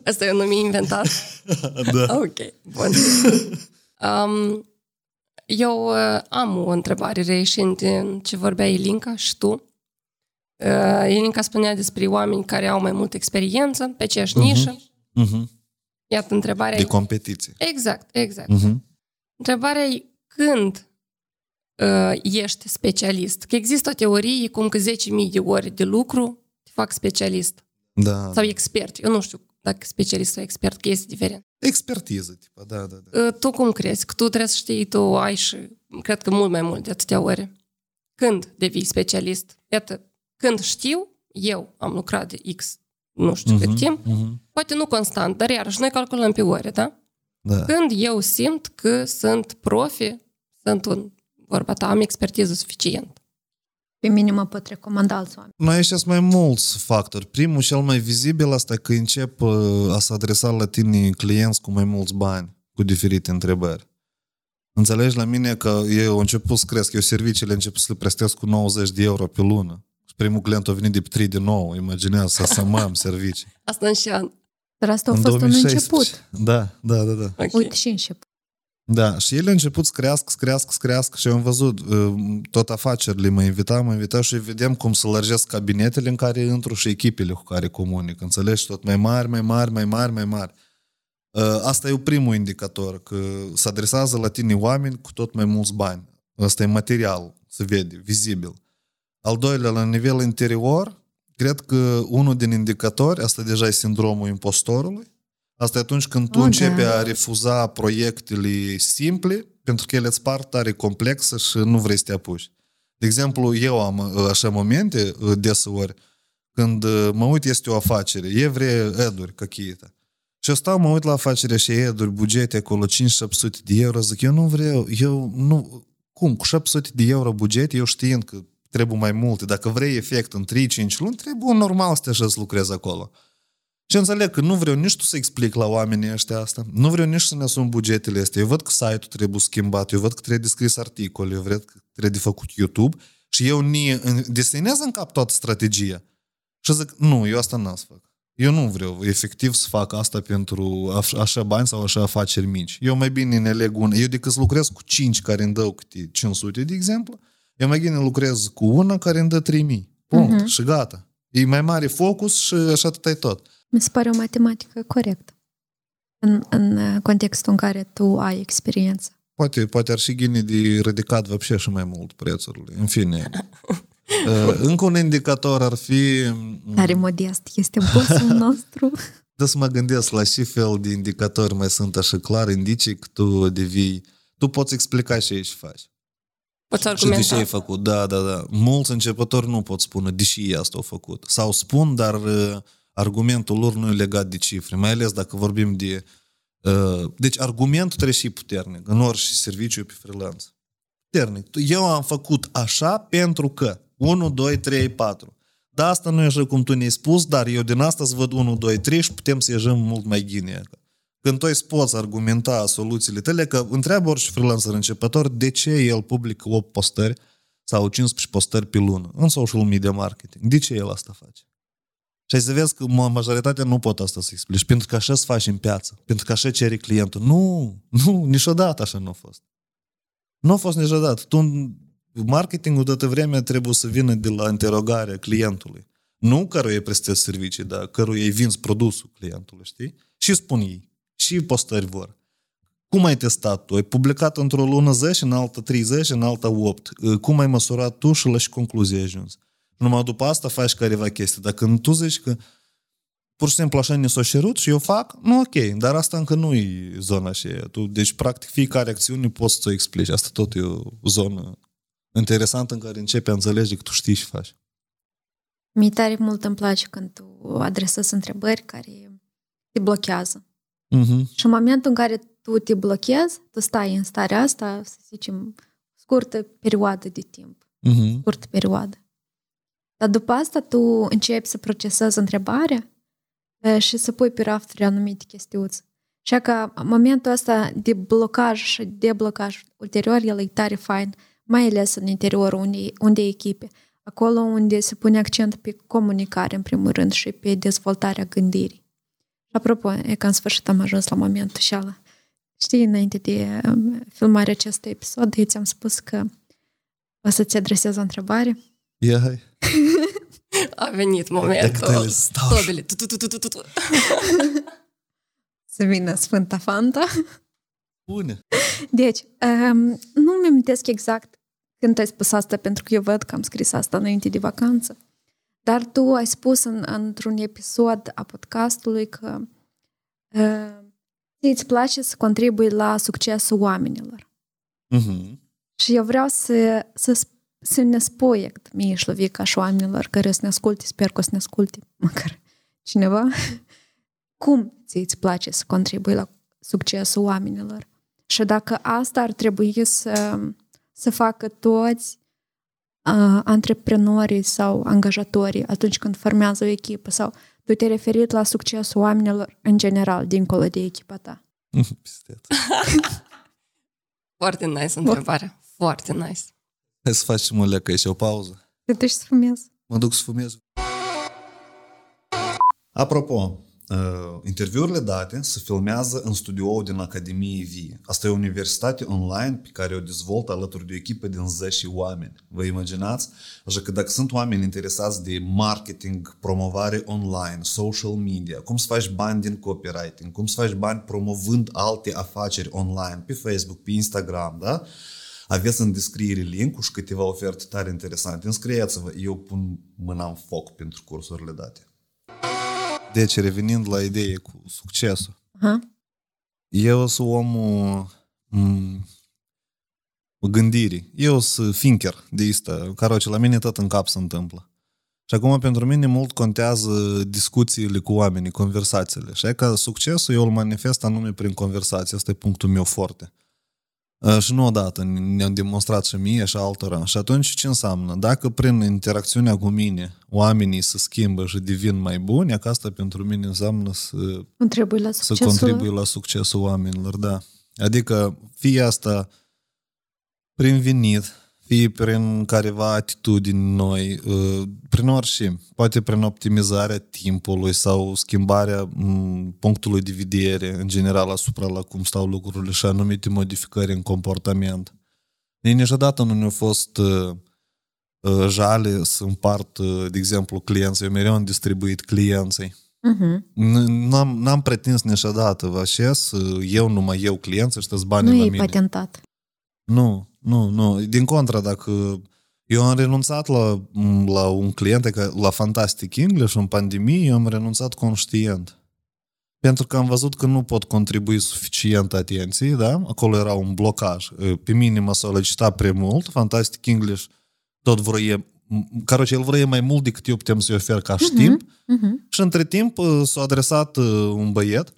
Speaker 2: Asta e un nume inventat. [LAUGHS]
Speaker 1: da.
Speaker 2: Ok, bun. Um, eu uh, am o întrebare reieșind din ce vorbea Ilinca și tu. Uh, Ilinca spunea despre oameni care au mai multă experiență pe aceeași
Speaker 1: Mhm.
Speaker 2: nișă.
Speaker 1: Uh-huh.
Speaker 2: Iată întrebarea.
Speaker 1: De competiție.
Speaker 2: Exact, exact.
Speaker 1: Uh-huh.
Speaker 2: Întrebarea e când uh, ești specialist? Că există o teorie cum că 10.000 de ore de lucru te fac specialist
Speaker 1: Da.
Speaker 2: sau expert. Eu nu știu dacă specialist sau expert, că este diferent.
Speaker 1: Expertiză, tipa, da, da, da.
Speaker 2: Uh, Tu cum crezi? Că tu trebuie să știi, tu ai și, cred că mult mai mult de atâtea ore. Când devii specialist? Iată, când știu, eu am lucrat de X, nu știu cât timp,
Speaker 1: Uh-huh.
Speaker 2: poate nu constant, dar iarăși noi calculăm pe ore, da?
Speaker 1: Da.
Speaker 2: Când eu simt că sunt profi, sunt un, vorba ta, am expertiză suficient.
Speaker 3: Pe mine mă pot recomanda alți oameni.
Speaker 1: Noi aici sunt mai mulți factori. Primul, cel mai vizibil, asta că încep uh, a se adresa la tine clienți cu mai mulți bani, cu diferite întrebări. Înțelegi la mine că eu am început să cresc, eu serviciile încep să le prestez cu 90 de euro pe lună. Și primul client a venit de pe 3 de nou, imaginează să am [LAUGHS] servicii.
Speaker 2: Asta în și an.
Speaker 3: Dar asta a
Speaker 1: În
Speaker 3: fost un
Speaker 1: 2016.
Speaker 3: început.
Speaker 1: Da, da, da, da.
Speaker 2: Ok.
Speaker 3: Uite și început.
Speaker 1: Da, și ele au început să crească, să crească, să crească și am văzut uh, tot afacerile mă invita, mă invita și vedem cum să lărgesc cabinetele în care intru și echipele cu care comunic, înțelegi? Tot mai mari, mai mari, mai mari, mai mari. Uh, Asta e primul indicator, că se adresează la tine oameni cu tot mai mulți bani. Asta e material, se vede, vizibil. Al doilea, la nivel interior, cred că unul din indicatori, asta deja e sindromul impostorului, Asta e atunci când tu
Speaker 3: Oh,
Speaker 1: începi
Speaker 3: da.
Speaker 1: a refuza proiectele simple, pentru că ele îți par tare complexe și nu vrei să te apuci. De exemplu, eu am uh, așa momente uh, deseori când uh, mă uit, este o afacere, e vre eduri, какие-то. Și eu stau, mă uit la afacerea și eduri, bugete acolo, 5-700 de euro, zic, eu nu vreau, eu nu, cum, cu 700 de euro buget, eu știind că trebuie mai multe, dacă vrei efect în 3-5 luni, trebuie un normal să te așa să lucrezi acolo. Și înțeleg că nu vreau nici tu să explic la oamenii ăștia asta, nu vreau nici să ne asum bugetele astea. Eu văd că site-ul trebuie schimbat, eu văd că trebuie scris articole, eu văd că trebuie de făcut YouTube și eu ni desenez în cap toată strategia. Și zic, nu, eu asta n-am să fac. Eu nu vreau efectiv să fac asta pentru așa bani sau așa afaceri mici. Eu mai bine ne leg un... Eu decât să lucrez cu 5 care îmi dau câte 500, de exemplu, eu mai bine lucrez cu una care îmi dă 3000. Punct. Uh-huh. Și gata. E mai mare focus și așa tot tot.
Speaker 3: Mi se pare o matematică corectă în, în contextul în care tu ai experiență.
Speaker 1: Poate, poate ar și ghine de ridicat văpșe și mai mult prețurile. În fine. [LAUGHS] Uh, încă un indicator ar fi...
Speaker 3: Mm, Tare modest este bossul [LAUGHS] nostru.
Speaker 1: Da să mă gândesc la ce fel de indicatori mai sunt așa clar, indicii că tu devii... Tu poți explica ce ești faci.
Speaker 2: Poți argumenta.
Speaker 1: Și de ce ai făcut. Da, da, da. Mulți începători nu pot spune de ce asta au făcut. Sau spun, dar uh, argumentul lor nu e legat de cifre. Mai ales dacă vorbim de... Uh, deci argumentul trebuie și puternic în orice serviciu pe freelance. Puternic. Eu am făcut așa pentru că 1, 2, 3, 4. Da, asta nu e așa cum tu ne-ai spus, dar eu din asta să văd 1, 2, 3 și putem să ieșim mult mai ghine. Când tu îți poți argumenta soluțiile tale, că întreabă orice freelancer începător de ce el publică 8 postări sau 15 postări pe lună în social media marketing. De ce el asta face? Și ai să vezi că majoritatea nu pot asta să explici, pentru că așa se faci în piață, pentru că așa cere clientul. Nu, nu, niciodată așa nu a fost. Nu a fost niciodată. Tu marketingul toată vremea trebuie să vină de la interogarea clientului. Nu căruia îi prestezi servicii, dar căruia îi vinzi produsul clientului, știi? Și spun ei. Și postări vor. Cum ai testat tu? Ai publicat într-o lună 10, în alta 30, în alta 8. Cum ai măsurat tu și la și concluzie ai ajuns? Numai după asta faci careva chestii. Dacă când tu zici că pur și simplu așa ne s-o cerut și eu fac, nu ok, dar asta încă nu e zona așa. Tu, deci, practic, fiecare acțiune poți să o explici. Asta tot e o zonă interesant în care începi a înțelege că tu știi și faci.
Speaker 3: Mi tare mult îmi place când tu adresezi întrebări care te blochează. Uh-huh. Și în momentul în care tu te blochezi, tu stai în starea asta, să zicem, scurtă perioadă de timp. Uh-huh. Scurtă perioadă. Dar după asta tu începi să procesezi întrebarea și să pui pe rafturi anumite chestiuți. Și că momentul ăsta de blocaj și deblocaj ulterior, el e tare fain mai ales în interiorul unei, unei echipe, acolo unde se pune accent pe comunicare, în primul rând, și pe dezvoltarea gândirii. Și apropo, e că în sfârșit am ajuns la momentul și ala. Știi, înainte de um, filmarea acestui episod, eu ți-am spus că o să-ți adresez o întrebare.
Speaker 1: Ia, hai.
Speaker 2: A venit momentul. Tobele.
Speaker 3: Să vină Sfânta Fanta.
Speaker 1: Bune.
Speaker 3: Deci, um, nu mi amintesc exact când ai spus asta, pentru că eu văd că am scris asta înainte de vacanță. Dar tu ai spus în, într-un episod a podcastului că uh, îți place să contribui la succesul oamenilor. Uh-huh. Și eu vreau să, să, să ne spui mie și ca și oamenilor care să ne asculte, sper că o să ne asculte măcar cineva, cum ți îți place să contribui la succesul oamenilor. Și dacă asta ar trebui să, să facă toți uh, antreprenorii sau angajatorii atunci când formează o echipă sau tu te referit la succesul oamenilor în general, dincolo de echipa ta?
Speaker 2: Foarte nice întrebare. Foarte nice.
Speaker 1: Hai să facem o lecă și o pauză.
Speaker 3: Te duci să fumezi.
Speaker 1: Mă duc să fumez.
Speaker 4: Apropo, Uh, interviurile date se filmează în studioul din Academiei Vie. Asta e o universitate online pe care o dezvoltă alături de o echipă din 10 oameni. Vă imaginați? Așa că dacă sunt oameni interesați de marketing, promovare online, social media, cum să faci bani din copywriting, cum să faci bani promovând alte afaceri online, pe Facebook, pe Instagram, da? Aveți în descriere link-ul și câteva oferte tare interesante. Înscrieți-vă, eu pun mâna în foc pentru cursurile date.
Speaker 1: Deci, revenind la idee cu succesul. Uh-huh. Eu sunt omul m- gândirii. Eu sunt thinker de asta, care la mine tot în cap se întâmplă. Și acum pentru mine mult contează discuțiile cu oamenii, conversațiile. Și că succesul eu îl manifest anume prin conversații. Asta e punctul meu foarte. Uh, Și nu odată ne-au demonstrat și mie și altora. Și atunci ce înseamnă? Dacă prin interacțiunea cu mine oamenii se schimbă și devin mai buni, că asta pentru mine înseamnă să,
Speaker 3: Contribui la
Speaker 1: să
Speaker 3: succesul.
Speaker 1: contribui la succesul oamenilor, da. Adică fie asta prin venit, fie prin careva atitudini noi, uh, prin orice, poate prin optimizarea timpului sau schimbarea m, punctului de vedere în general asupra la cum stau lucrurile și anumite modificări în comportament. Ei niciodată nu ne-a fost uh, uh, jale să împart, uh, de exemplu, clienții. Eu mereu am distribuit clienții.
Speaker 3: Mhm.
Speaker 1: N- N-am, n-am pretins niciodată, vă așez, eu numai eu clienți și toți banii
Speaker 3: Nu
Speaker 1: la
Speaker 3: e
Speaker 1: mine.
Speaker 3: patentat.
Speaker 1: Nu, nu, nu. Din contra, dacă eu am renunțat la, la un client, adică la Fantastic English în pandemie, eu am renunțat conștient. Pentru că am văzut că nu pot contribui suficient atenției, da? Acolo era un blocaj. Pe mine mă solicita prea mult, Fantastic English tot vroie, caroce, el vroie mai mult decât eu putem să-i ofer ca și știmp.
Speaker 3: Mhm.
Speaker 1: Și între timp uh, s-a adresat uh, un băiet, uh,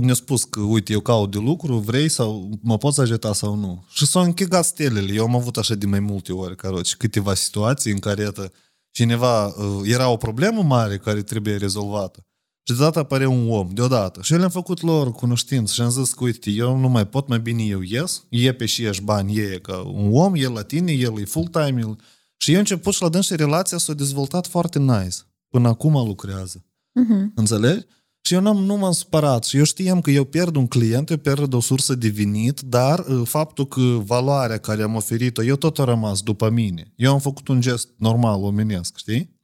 Speaker 1: ne-a spus că, uite, eu caut de lucru, vrei sau mă poți ajuta sau nu? Și s-au închegat stelele. Eu am avut așa de mai multe ori, caroci, câteva situații în care iată, cineva, uh, era o problemă mare care trebuie rezolvată. Și deodată apare un om, deodată. Și eu le-am făcut lor cunoștință și am zis că, uite, eu nu mai pot, mai bine eu ies, e pe și ești bani, e ca un om, el la tine, el e full-time, el... și eu am început și la dâns și relația s-a dezvoltat foarte nice. Până acum lucrează.
Speaker 3: Mhm.
Speaker 1: Înțelegi? Și eu n-am, nu m-am supărat și eu știam că eu pierd un client, eu pierd o sursă de venit, dar uh, faptul că valoarea care am oferit-o, eu tot a rămas după mine. Eu am făcut un gest normal, omenesc, știi?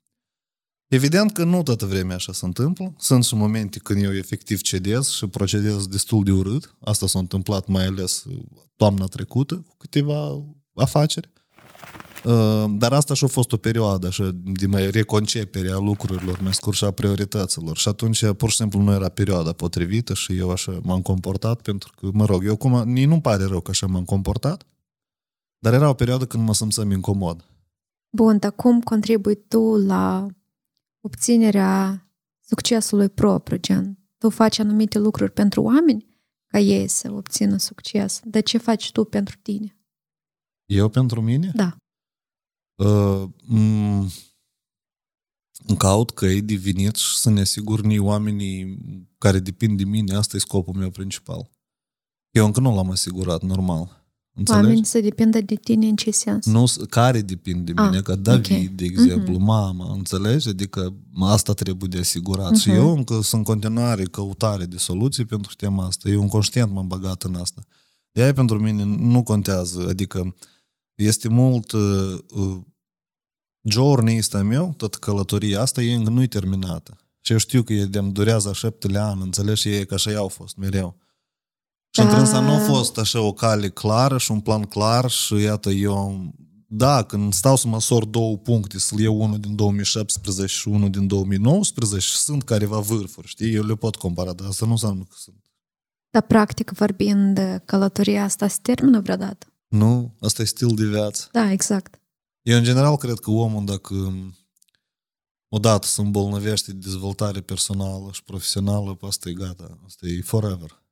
Speaker 1: Evident că nu toată vremea așa se întâmplă. Sunt și momente când eu efectiv cedez și procedez destul de urât. Asta s-a întâmplat mai ales uh, toamna trecută cu câteva afaceri. Uh, Dar asta și-a fost o perioadă așa, de mai reconcepere a lucrurilor, mai scurt și a priorităților. Și atunci, pur și simplu, nu era perioada potrivită și eu așa m-am comportat pentru că, mă rog, eu cum, nici nu-mi pare rău că așa m-am comportat, dar era o perioadă când mă simțeam incomod.
Speaker 3: Bun, dar cum contribui tu la obținerea succesului propriu, gen? Tu faci anumite lucruri pentru oameni ca ei să obțină succes. Dar ce faci tu pentru tine?
Speaker 1: Eu pentru mine?
Speaker 3: Da.
Speaker 1: Uh, m- îmi caut căi de venit și să ne asigur ni oamenii care depind de mine. Asta e scopul meu principal. Eu încă nu l-am asigurat, normal. Înțelegi?
Speaker 3: Oamenii să depindă de tine în ce sens?
Speaker 1: Nu, care depind de mine,
Speaker 3: Ah,
Speaker 1: ca David,
Speaker 3: ok.
Speaker 1: de exemplu,
Speaker 3: Mhm.
Speaker 1: mama, înțelegi? Adică asta trebuie de asigurat. Și
Speaker 3: Mhm.
Speaker 1: eu încă sunt în continuare căutare de soluții pentru tema asta. Eu conștient m-am băgat în asta. De aia pentru mine nu contează, adică este mult uh, uh, journey ăsta meu, tot călătoria asta, e încă nu-i terminată. Și eu știu că e de durează a șaptele ani, înțelegi? Și e că așa au fost mereu. Și
Speaker 3: Da.
Speaker 1: într-însă nu a fost așa o cale clară și un plan clar și iată eu da, când stau să măsor două puncte, să iau unul din 2017 și unul din 2019, sunt careva vârfuri, știi? Eu le pot compara, dar asta nu înseamnă că sunt.
Speaker 3: Dar practic vorbind, călătoria asta se termină vreodată?
Speaker 1: Nu, asta e stil de viață.
Speaker 3: Da, exact.
Speaker 1: Eu, în general, cred că omul, dacă odată se îmbolnăvește de dezvoltare personală și profesională, pe asta e gata. Asta e forever.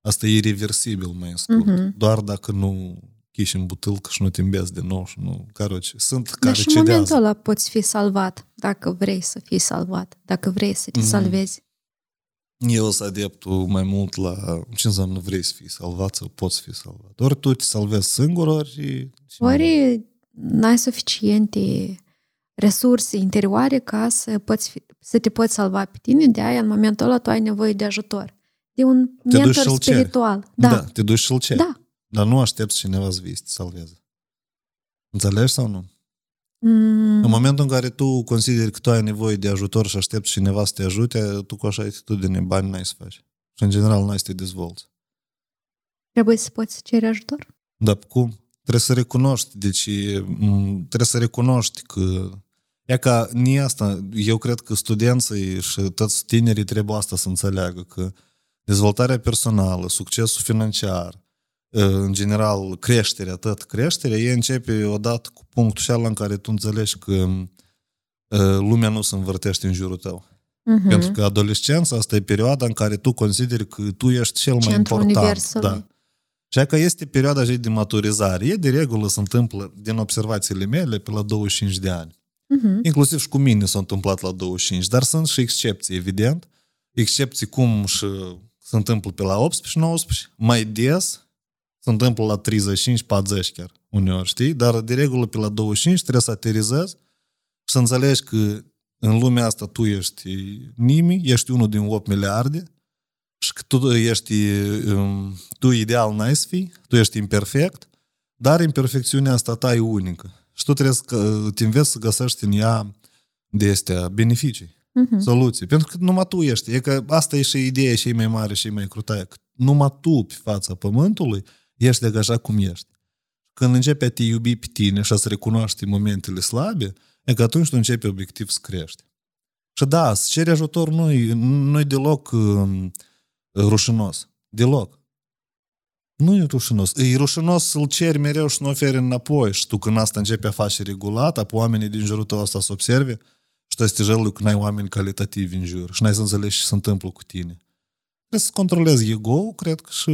Speaker 1: Asta e irreversibil, mai în scurt.
Speaker 3: Mhm.
Speaker 1: Doar dacă nu chiși în butâlcă și nu te îmbezi din nou și nu... Caroce, sunt
Speaker 3: Dar
Speaker 1: care
Speaker 3: și în momentul
Speaker 1: cedează.
Speaker 3: ăla poți fi salvat, dacă vrei să fii salvat, dacă vrei să te
Speaker 1: Mhm.
Speaker 3: salvezi.
Speaker 1: Eu sunt adeptul mai mult la ce înseamnă vrei să fii salvat sau poți fi salvat. Ori tu te salvezi singur, ori...
Speaker 3: Ori n-ai suficiente resurse interioare ca să, poți fi, să te poți salva pe tine, de aia în momentul ăla tu ai nevoie de ajutor. De un
Speaker 1: duci
Speaker 3: mentor
Speaker 1: și-l ceri.
Speaker 3: spiritual.
Speaker 1: Da.
Speaker 3: Da,
Speaker 1: da, te duci și-l ceri.
Speaker 3: da.
Speaker 1: Dar nu aștepți cineva să vii să te salveze. Înțelegi sau nu?
Speaker 3: Mm,
Speaker 1: În momentul în care tu consideri că tu ai nevoie de ajutor și aștepți cineva să te ajute, tu cu așa atitudine bani n-ai să faci. Și în general n-ai să te dezvolți.
Speaker 3: trebuie să poți cere ajutor.
Speaker 1: Dar cum? Trebuie să recunoști. Deci m, trebuie să recunoști că E ca ni asta, eu cred că studenții și toți tinerii trebuie asta să înțeleagă, că dezvoltarea personală, succesul financiar, în general creșterea, tot creșterea, e începe odată cu punctul ăla în care tu înțelegi că lumea nu se învârtește în jurul tău.
Speaker 3: Mhm.
Speaker 1: Pentru că adolescența asta e perioada în care tu consideri că tu ești cel mai
Speaker 3: Centrul
Speaker 1: important.
Speaker 3: universului.
Speaker 1: Da. Și că este perioada așa de maturizare. E de regulă se întâmplă, din observațiile mele, pe la 25 de ani.
Speaker 3: Mhm.
Speaker 1: Inclusiv și cu mine s-a întâmplat la 25, dar sunt și excepții, evident. Excepții cum și se întâmplă pe la 18-19, mai des se întâmplă la 35-40 chiar uneori, știi? Dar de regulă pe la 25 trebuie să aterizezi și să înțelegi că în lumea asta tu ești nimic, ești unul din 8 miliarde și că tu ești um, tu ideal n-ai să fii, tu ești imperfect, dar imperfecțiunea asta ta e unică. Și tu trebuie să te înveți să găsești în ea de astea beneficii,
Speaker 3: Mhm.
Speaker 1: soluții. Pentru că numai tu ești. E că asta e și ideea și mai mare și mai crutaie. Că numai tu pe fața pământului ești de așa cum ești. Când începi a te iubi pe tine și a-ți recunoaște momentele slabe, e că atunci tu începi obiectiv să crești. Și da, să ceri ajutor nu-i, nu-i deloc um, rușinos. Deloc. Nu e rușinos. E rușinos să-l ceri mereu și nu oferi înapoi. Și tu când asta începi a face regulat, apoi oamenii din jurul tău asta să observe și tu este jelul că n-ai oameni calitativi în jur și n-ai să înțelegi ce se întâmplă cu tine. Trebuie să controlezi ego cred că și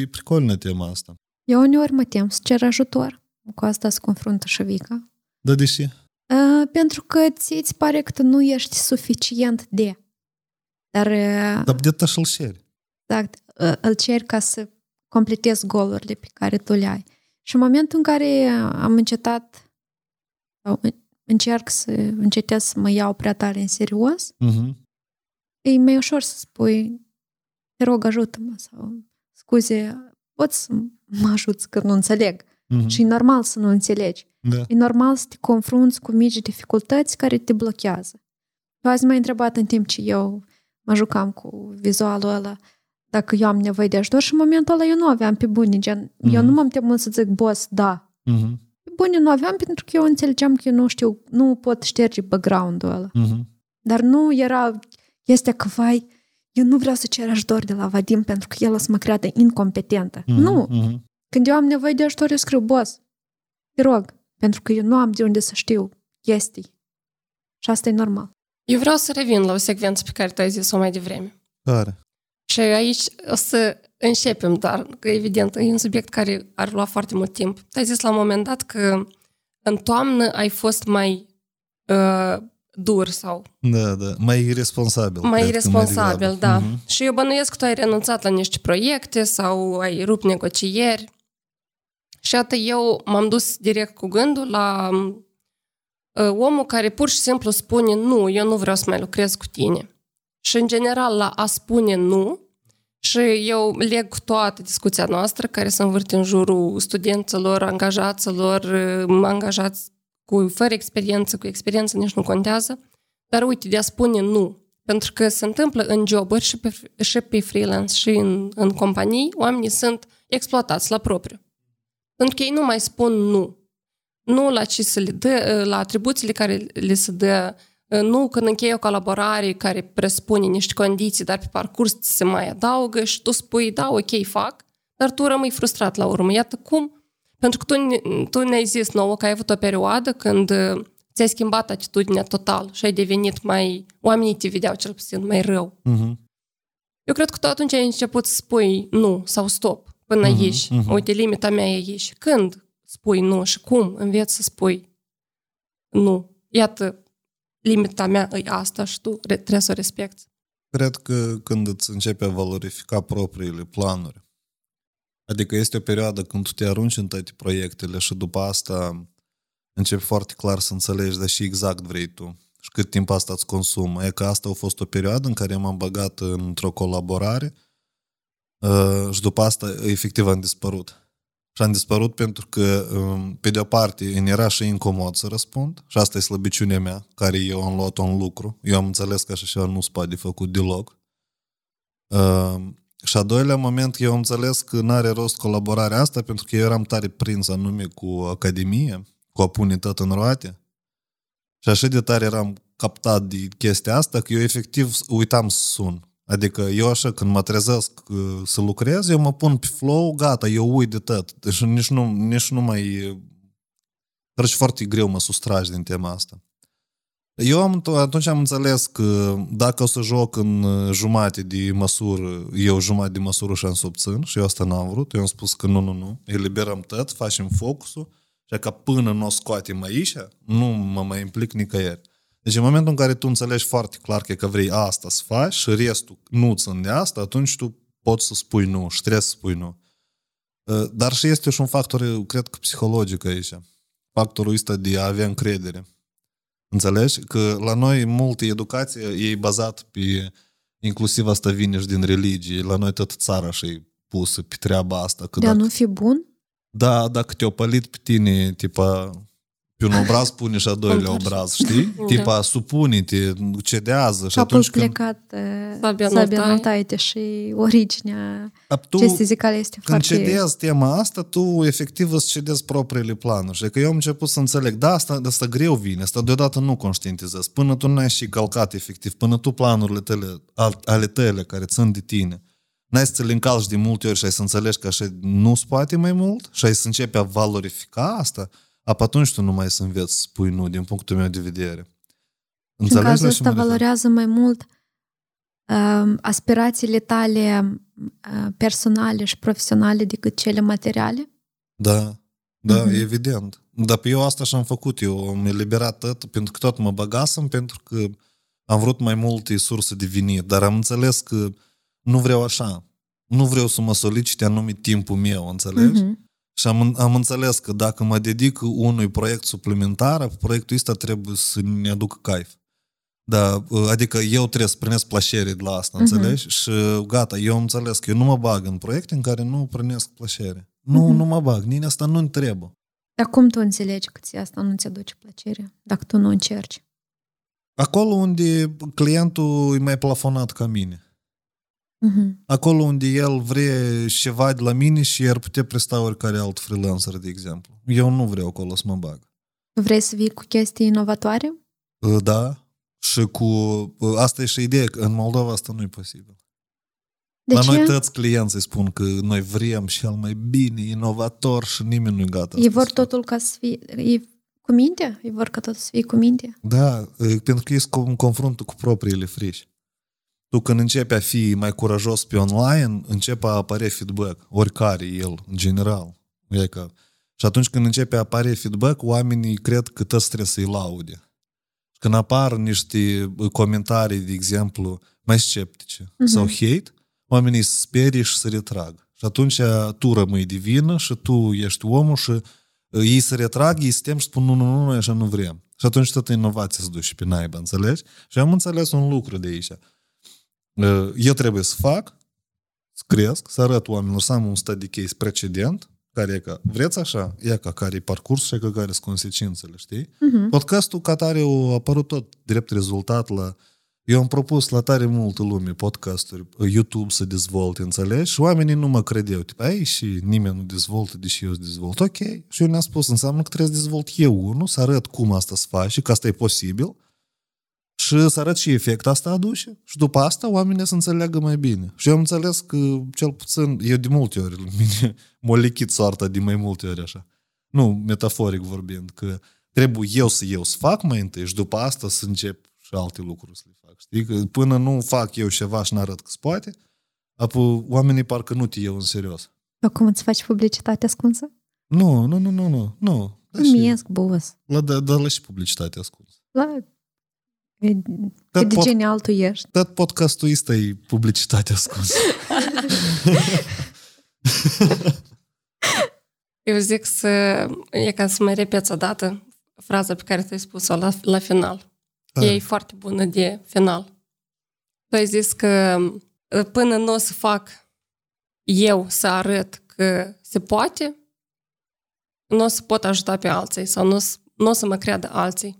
Speaker 1: e pricolnă tema asta.
Speaker 3: Eu uneori mă tem să cer ajutor. Cu asta se confruntă și Vica.
Speaker 1: Dar deși?
Speaker 3: Uh, pentru că ți îți pare că tu nu ești suficient de. Dar, uh,
Speaker 1: Dar de și-l ceri.
Speaker 3: exact, uh, îl ceri ca să completezi golurile pe care tu le ai. Și în momentul în care am încetat sau în- încerc să încetez să mă iau prea tare în serios,
Speaker 1: Uh-huh.
Speaker 3: e mai ușor să spui te rog, ajută-mă sau scuze, poți să mă ajuți că nu înțeleg.
Speaker 1: Uh-huh.
Speaker 3: Și e normal să nu înțelegi.
Speaker 1: Da.
Speaker 3: E normal să te confrunți cu mici dificultăți care te blochează. Tu azi m-ai întrebat în timp ce eu mă jucam cu vizualul ăla dacă eu am nevoie de ajutor și în momentul ăla eu nu aveam pe bune, gen, eu
Speaker 1: Mhm.
Speaker 3: nu m-am temut să zic, boss, da.
Speaker 1: Uh-huh.
Speaker 3: Pe bune nu aveam pentru că eu înțelegeam că eu nu știu, nu pot șterge background-ul ăla.
Speaker 1: Uh-huh.
Speaker 3: Dar nu era chestia că, vai, eu nu vreau să cer ajutor de la Vadim pentru că el o să mă creadă incompetentă.
Speaker 1: Uh-huh.
Speaker 3: Nu,
Speaker 1: Uh-huh.
Speaker 3: când eu am nevoie de ajutor, eu scriu, boss, te rog, pentru că eu nu am de unde să știu chestii. Și asta e normal.
Speaker 2: Eu vreau să revin la o secvență pe care tu ai zis-o mai devreme.
Speaker 1: Care?
Speaker 2: Și aici o să începem, dar că evident e un subiect care ar lua foarte mult timp. Tu ai zis la un moment dat că în toamnă ai fost mai uh, dur sau
Speaker 1: Da, da. Mai irresponsabil.
Speaker 2: mai
Speaker 1: cred că
Speaker 2: irresponsabil,
Speaker 1: degrabă.
Speaker 2: da.
Speaker 1: Mhm.
Speaker 2: Și eu bănuiesc că tu ai renunțat la niște proiecte sau ai rupt negocieri. Și atât eu m-am dus direct cu gândul la uh, omul care pur și simplu spune nu, eu nu vreau să mai lucrez cu tine. Și în general la a spune nu, și eu leg cu toată discuția noastră care se învârte în jurul studenților, angajaților, uh, angajați cu fără experiență, cu experiență nici nu contează. Dar uite, de a spune nu. Pentru că se întâmplă în joburi și pe, și pe freelance și în, în companii, oamenii sunt exploatați la propriu. Pentru că ei nu mai spun nu. Nu la ce să le dă, la atribuțiile care le se dă, nu când încheie o colaborare care presupune niște condiții, dar pe parcurs ți se mai adaugă și tu spui, da, ok, fac, dar tu rămâi frustrat la urmă. Iată cum? Pentru că tu, ne- tu ne-ai zis nouă că ai avut o perioadă când uh, ți-ai schimbat atitudinea total și ai devenit mai... Oamenii te vedeau cel puțin mai rău.
Speaker 1: Mhm.
Speaker 2: Eu cred că tu atunci ai început să spui nu sau stop până
Speaker 1: Mhm,
Speaker 2: aici.
Speaker 1: mhm.
Speaker 2: Uite, limita mea e aici. Când spui nu și cum înveți să spui nu? Iată, limita mea e asta și tu re- trebuie să o respecti.
Speaker 1: Cred că când îți începe a valorifica propriile planuri, adică este o perioadă când tu te arunci în toate proiectele și după asta începi foarte clar să înțelegi, dar și exact vrei tu și cât timp asta îți consumă. E că asta a fost o perioadă în care m-am băgat într-o colaborare uh, și după asta efectiv am dispărut. Și am dispărut pentru că, um, pe de-o parte, îmi era și incomod să răspund și asta e slăbiciunea mea, care eu am luat-o în lucru. Eu am înțeles că așa ceva nu se poate făcut deloc. Uh, și a doilea moment, eu am înțeles că n-are rost colaborarea asta pentru că eu eram tare prins anume cu Academie, cu a pune tot în roate. Și așa de tare eram captat de chestia asta că eu efectiv uitam să sun. Adică eu așa, când mă trezesc uh, să lucrez, eu mă pun pe flow, gata, eu uit de tot. Deci nici nu, nici nu mai... Deci foarte greu mă sustragi din tema asta. Eu am, atunci am înțeles că dacă o să joc în uh, jumate de măsură, eu jumate de măsură și am subțin și eu asta n-am vrut. Eu am spus că nu, nu, nu, eliberăm tot, facem focusul și că până nu o scoatem aici, nu mă mai implic nicăieri. Deci în momentul în care tu înțelegi foarte clar că vrei asta să faci și restul nu țin de asta, atunci tu poți să spui nu și trebuie să spui nu. Uh, dar și este și un factor, cred că psihologic aici. Factorul ăsta de a avea încredere. Înțelegi? Că la noi multă educație e bazat pe inclusiv asta vine și din religie. La noi tot țara și e pusă pe treaba asta. Că
Speaker 3: De a
Speaker 1: dacă,
Speaker 3: nu fi bun?
Speaker 1: Da, dacă te-o pălit pe tine, tipa, pe un obraz pune și a doilea obraz, știi?
Speaker 2: Da.
Speaker 1: Tipa, supune-te, cedează și
Speaker 3: Capul
Speaker 1: atunci când...
Speaker 3: plecat, uh,
Speaker 2: Sabia
Speaker 3: sabia
Speaker 2: Noltai.
Speaker 3: Noltaite și originea
Speaker 1: Tu,
Speaker 3: chestii zicale este
Speaker 1: când
Speaker 3: foarte...
Speaker 1: cedezi tema asta, tu efectiv îți cedezi propriile planuri. Și că eu am început să înțeleg, da, asta, asta greu vine, asta deodată nu conștientizezi. Până tu n-ai și calcat efectiv, până tu planurile tale, al- ale tale care țin de tine, n-ai să ți le încalci de multe ori și ai să înțelegi că așa nu se poate mai mult și ai să începi a valorifica asta, apă atunci tu nu mai să înveți să spui nu, din punctul meu de vedere.
Speaker 3: Și în
Speaker 1: Înțelegi
Speaker 3: cazul
Speaker 1: la ce mă
Speaker 3: ăsta
Speaker 1: refer?
Speaker 3: valorează mai mult um, aspirațiile tale uh, personale și profesionale decât cele materiale?
Speaker 1: Da, da,
Speaker 3: Mhm.
Speaker 1: evident. Dar pe eu asta și-am făcut. Eu am eliberat tot, pentru că tot mă băgasem, pentru că am vrut mai multe surse de venit, dar am înțeles că nu vreau așa. Nu vreau să mă solicite anumit timpul meu, înțelegi?
Speaker 3: Mhm.
Speaker 1: Și am, am înțeles că dacă mă dedic unui proiect suplimentar, proiectul ăsta trebuie să ne aducă caif. Da, adică eu trebuie să primesc plăcere de la asta,
Speaker 3: Mhm.
Speaker 1: înțelegi? Și gata, eu am înțeles că eu nu mă bag în proiecte în care nu primesc plăcere. Nu,
Speaker 3: Mhm.
Speaker 1: nu mă bag, nici asta nu-mi trebuie.
Speaker 3: Dar cum tu înțelegi că ți asta nu ți aduce plăcere dacă tu nu încerci?
Speaker 1: Acolo unde clientul e mai plafonat ca mine.
Speaker 3: Mhm.
Speaker 1: Acolo unde el vrea ceva de la mine și ar putea presta oricare alt freelancer, de exemplu. Eu nu vreau acolo să mă bag.
Speaker 3: Tu vrei să vii cu chestii inovatoare?
Speaker 1: Uh, Da, și cu... uh, Asta e și ideea, că în Moldova asta nu e posibil.
Speaker 3: De
Speaker 1: la
Speaker 3: ce?
Speaker 1: noi toți clienții spun că noi vrem cel mai bine, inovator și nimeni nu-i gata.
Speaker 3: Ei
Speaker 1: să
Speaker 3: vor
Speaker 1: spun.
Speaker 3: totul ca să fie... Ei cu minte? Ei vor ca totul să fie cu minte?
Speaker 1: Da, uh, pentru că ești în confruntul cu propriile frici. Tu când începi a fi mai curajos pe online, începe a apare feedback, oricare el, în general. E că... Și atunci când începe a apare feedback, oamenii cred că toți trebuie să-i laude. Când apar niște comentarii, de exemplu, mai sceptice
Speaker 3: Mhm.
Speaker 1: sau hate, oamenii se sperie și se retrag. Și atunci tu rămâi de vină și tu ești omul și uh, ei se retrag, ei se tem și spun nu, nu, nu, noi așa nu vrem. Și atunci toată inovația se duce pe naiba, înțelegi? Și am înțeles un lucru de aici. Uh, Eu trebuie să fac, să cresc, să arăt oamenilor, să am un study case precedent, care e că vreți așa, e ca care e parcurs și e ca care sunt consecințele, știi?
Speaker 3: Mhm.
Speaker 1: Podcastul ca tare a apărut tot drept rezultat la... Eu am propus la tare multă lume podcasturi, YouTube să dezvolte, înțelegi? Și oamenii nu mă credeau. Tipo, ai și nimeni nu dezvoltă, deși eu să dezvolt. Ok. Și eu ne-am spus, înseamnă că trebuie să dezvolt eu unul, să arăt cum asta se face și că asta e posibil și să arăt și efect asta aduce. Și după asta oamenii să înțeleagă mai bine. Și eu am înțeles că, cel puțin, eu de multe ori, [LAUGHS] mine m-a lichit soarta de mai multe ori așa. Nu, metaforic vorbind, că trebuie eu să eu să fac mai întâi și după asta să încep și alte lucruri să le fac. Știi? Că până nu fac eu ceva și n-arăt că se poate, apoi oamenii parcă nu te iau în serios.
Speaker 3: Acum îți faci publicitate ascunsă?
Speaker 1: Nu, nu, nu, nu, nu. nu. Da și,
Speaker 3: Miesc, boss.
Speaker 1: la, da, da, la și publicitate ascuns.
Speaker 3: La... Cât
Speaker 1: Tot,
Speaker 3: de
Speaker 1: pot,
Speaker 3: genial tu ești.
Speaker 1: tot podcastul ăsta e publicitate ascunsă. [LAUGHS]
Speaker 2: Eu zic să, e ca să mai repeți o dată fraza pe care tu ai spus-o la, la final.
Speaker 1: Ah.
Speaker 2: E foarte bună de final. Tu ai zis că până nu o să fac eu să arăt că se poate, nu o să pot ajuta pe alții sau nu, o să- nu o să mă creadă alții.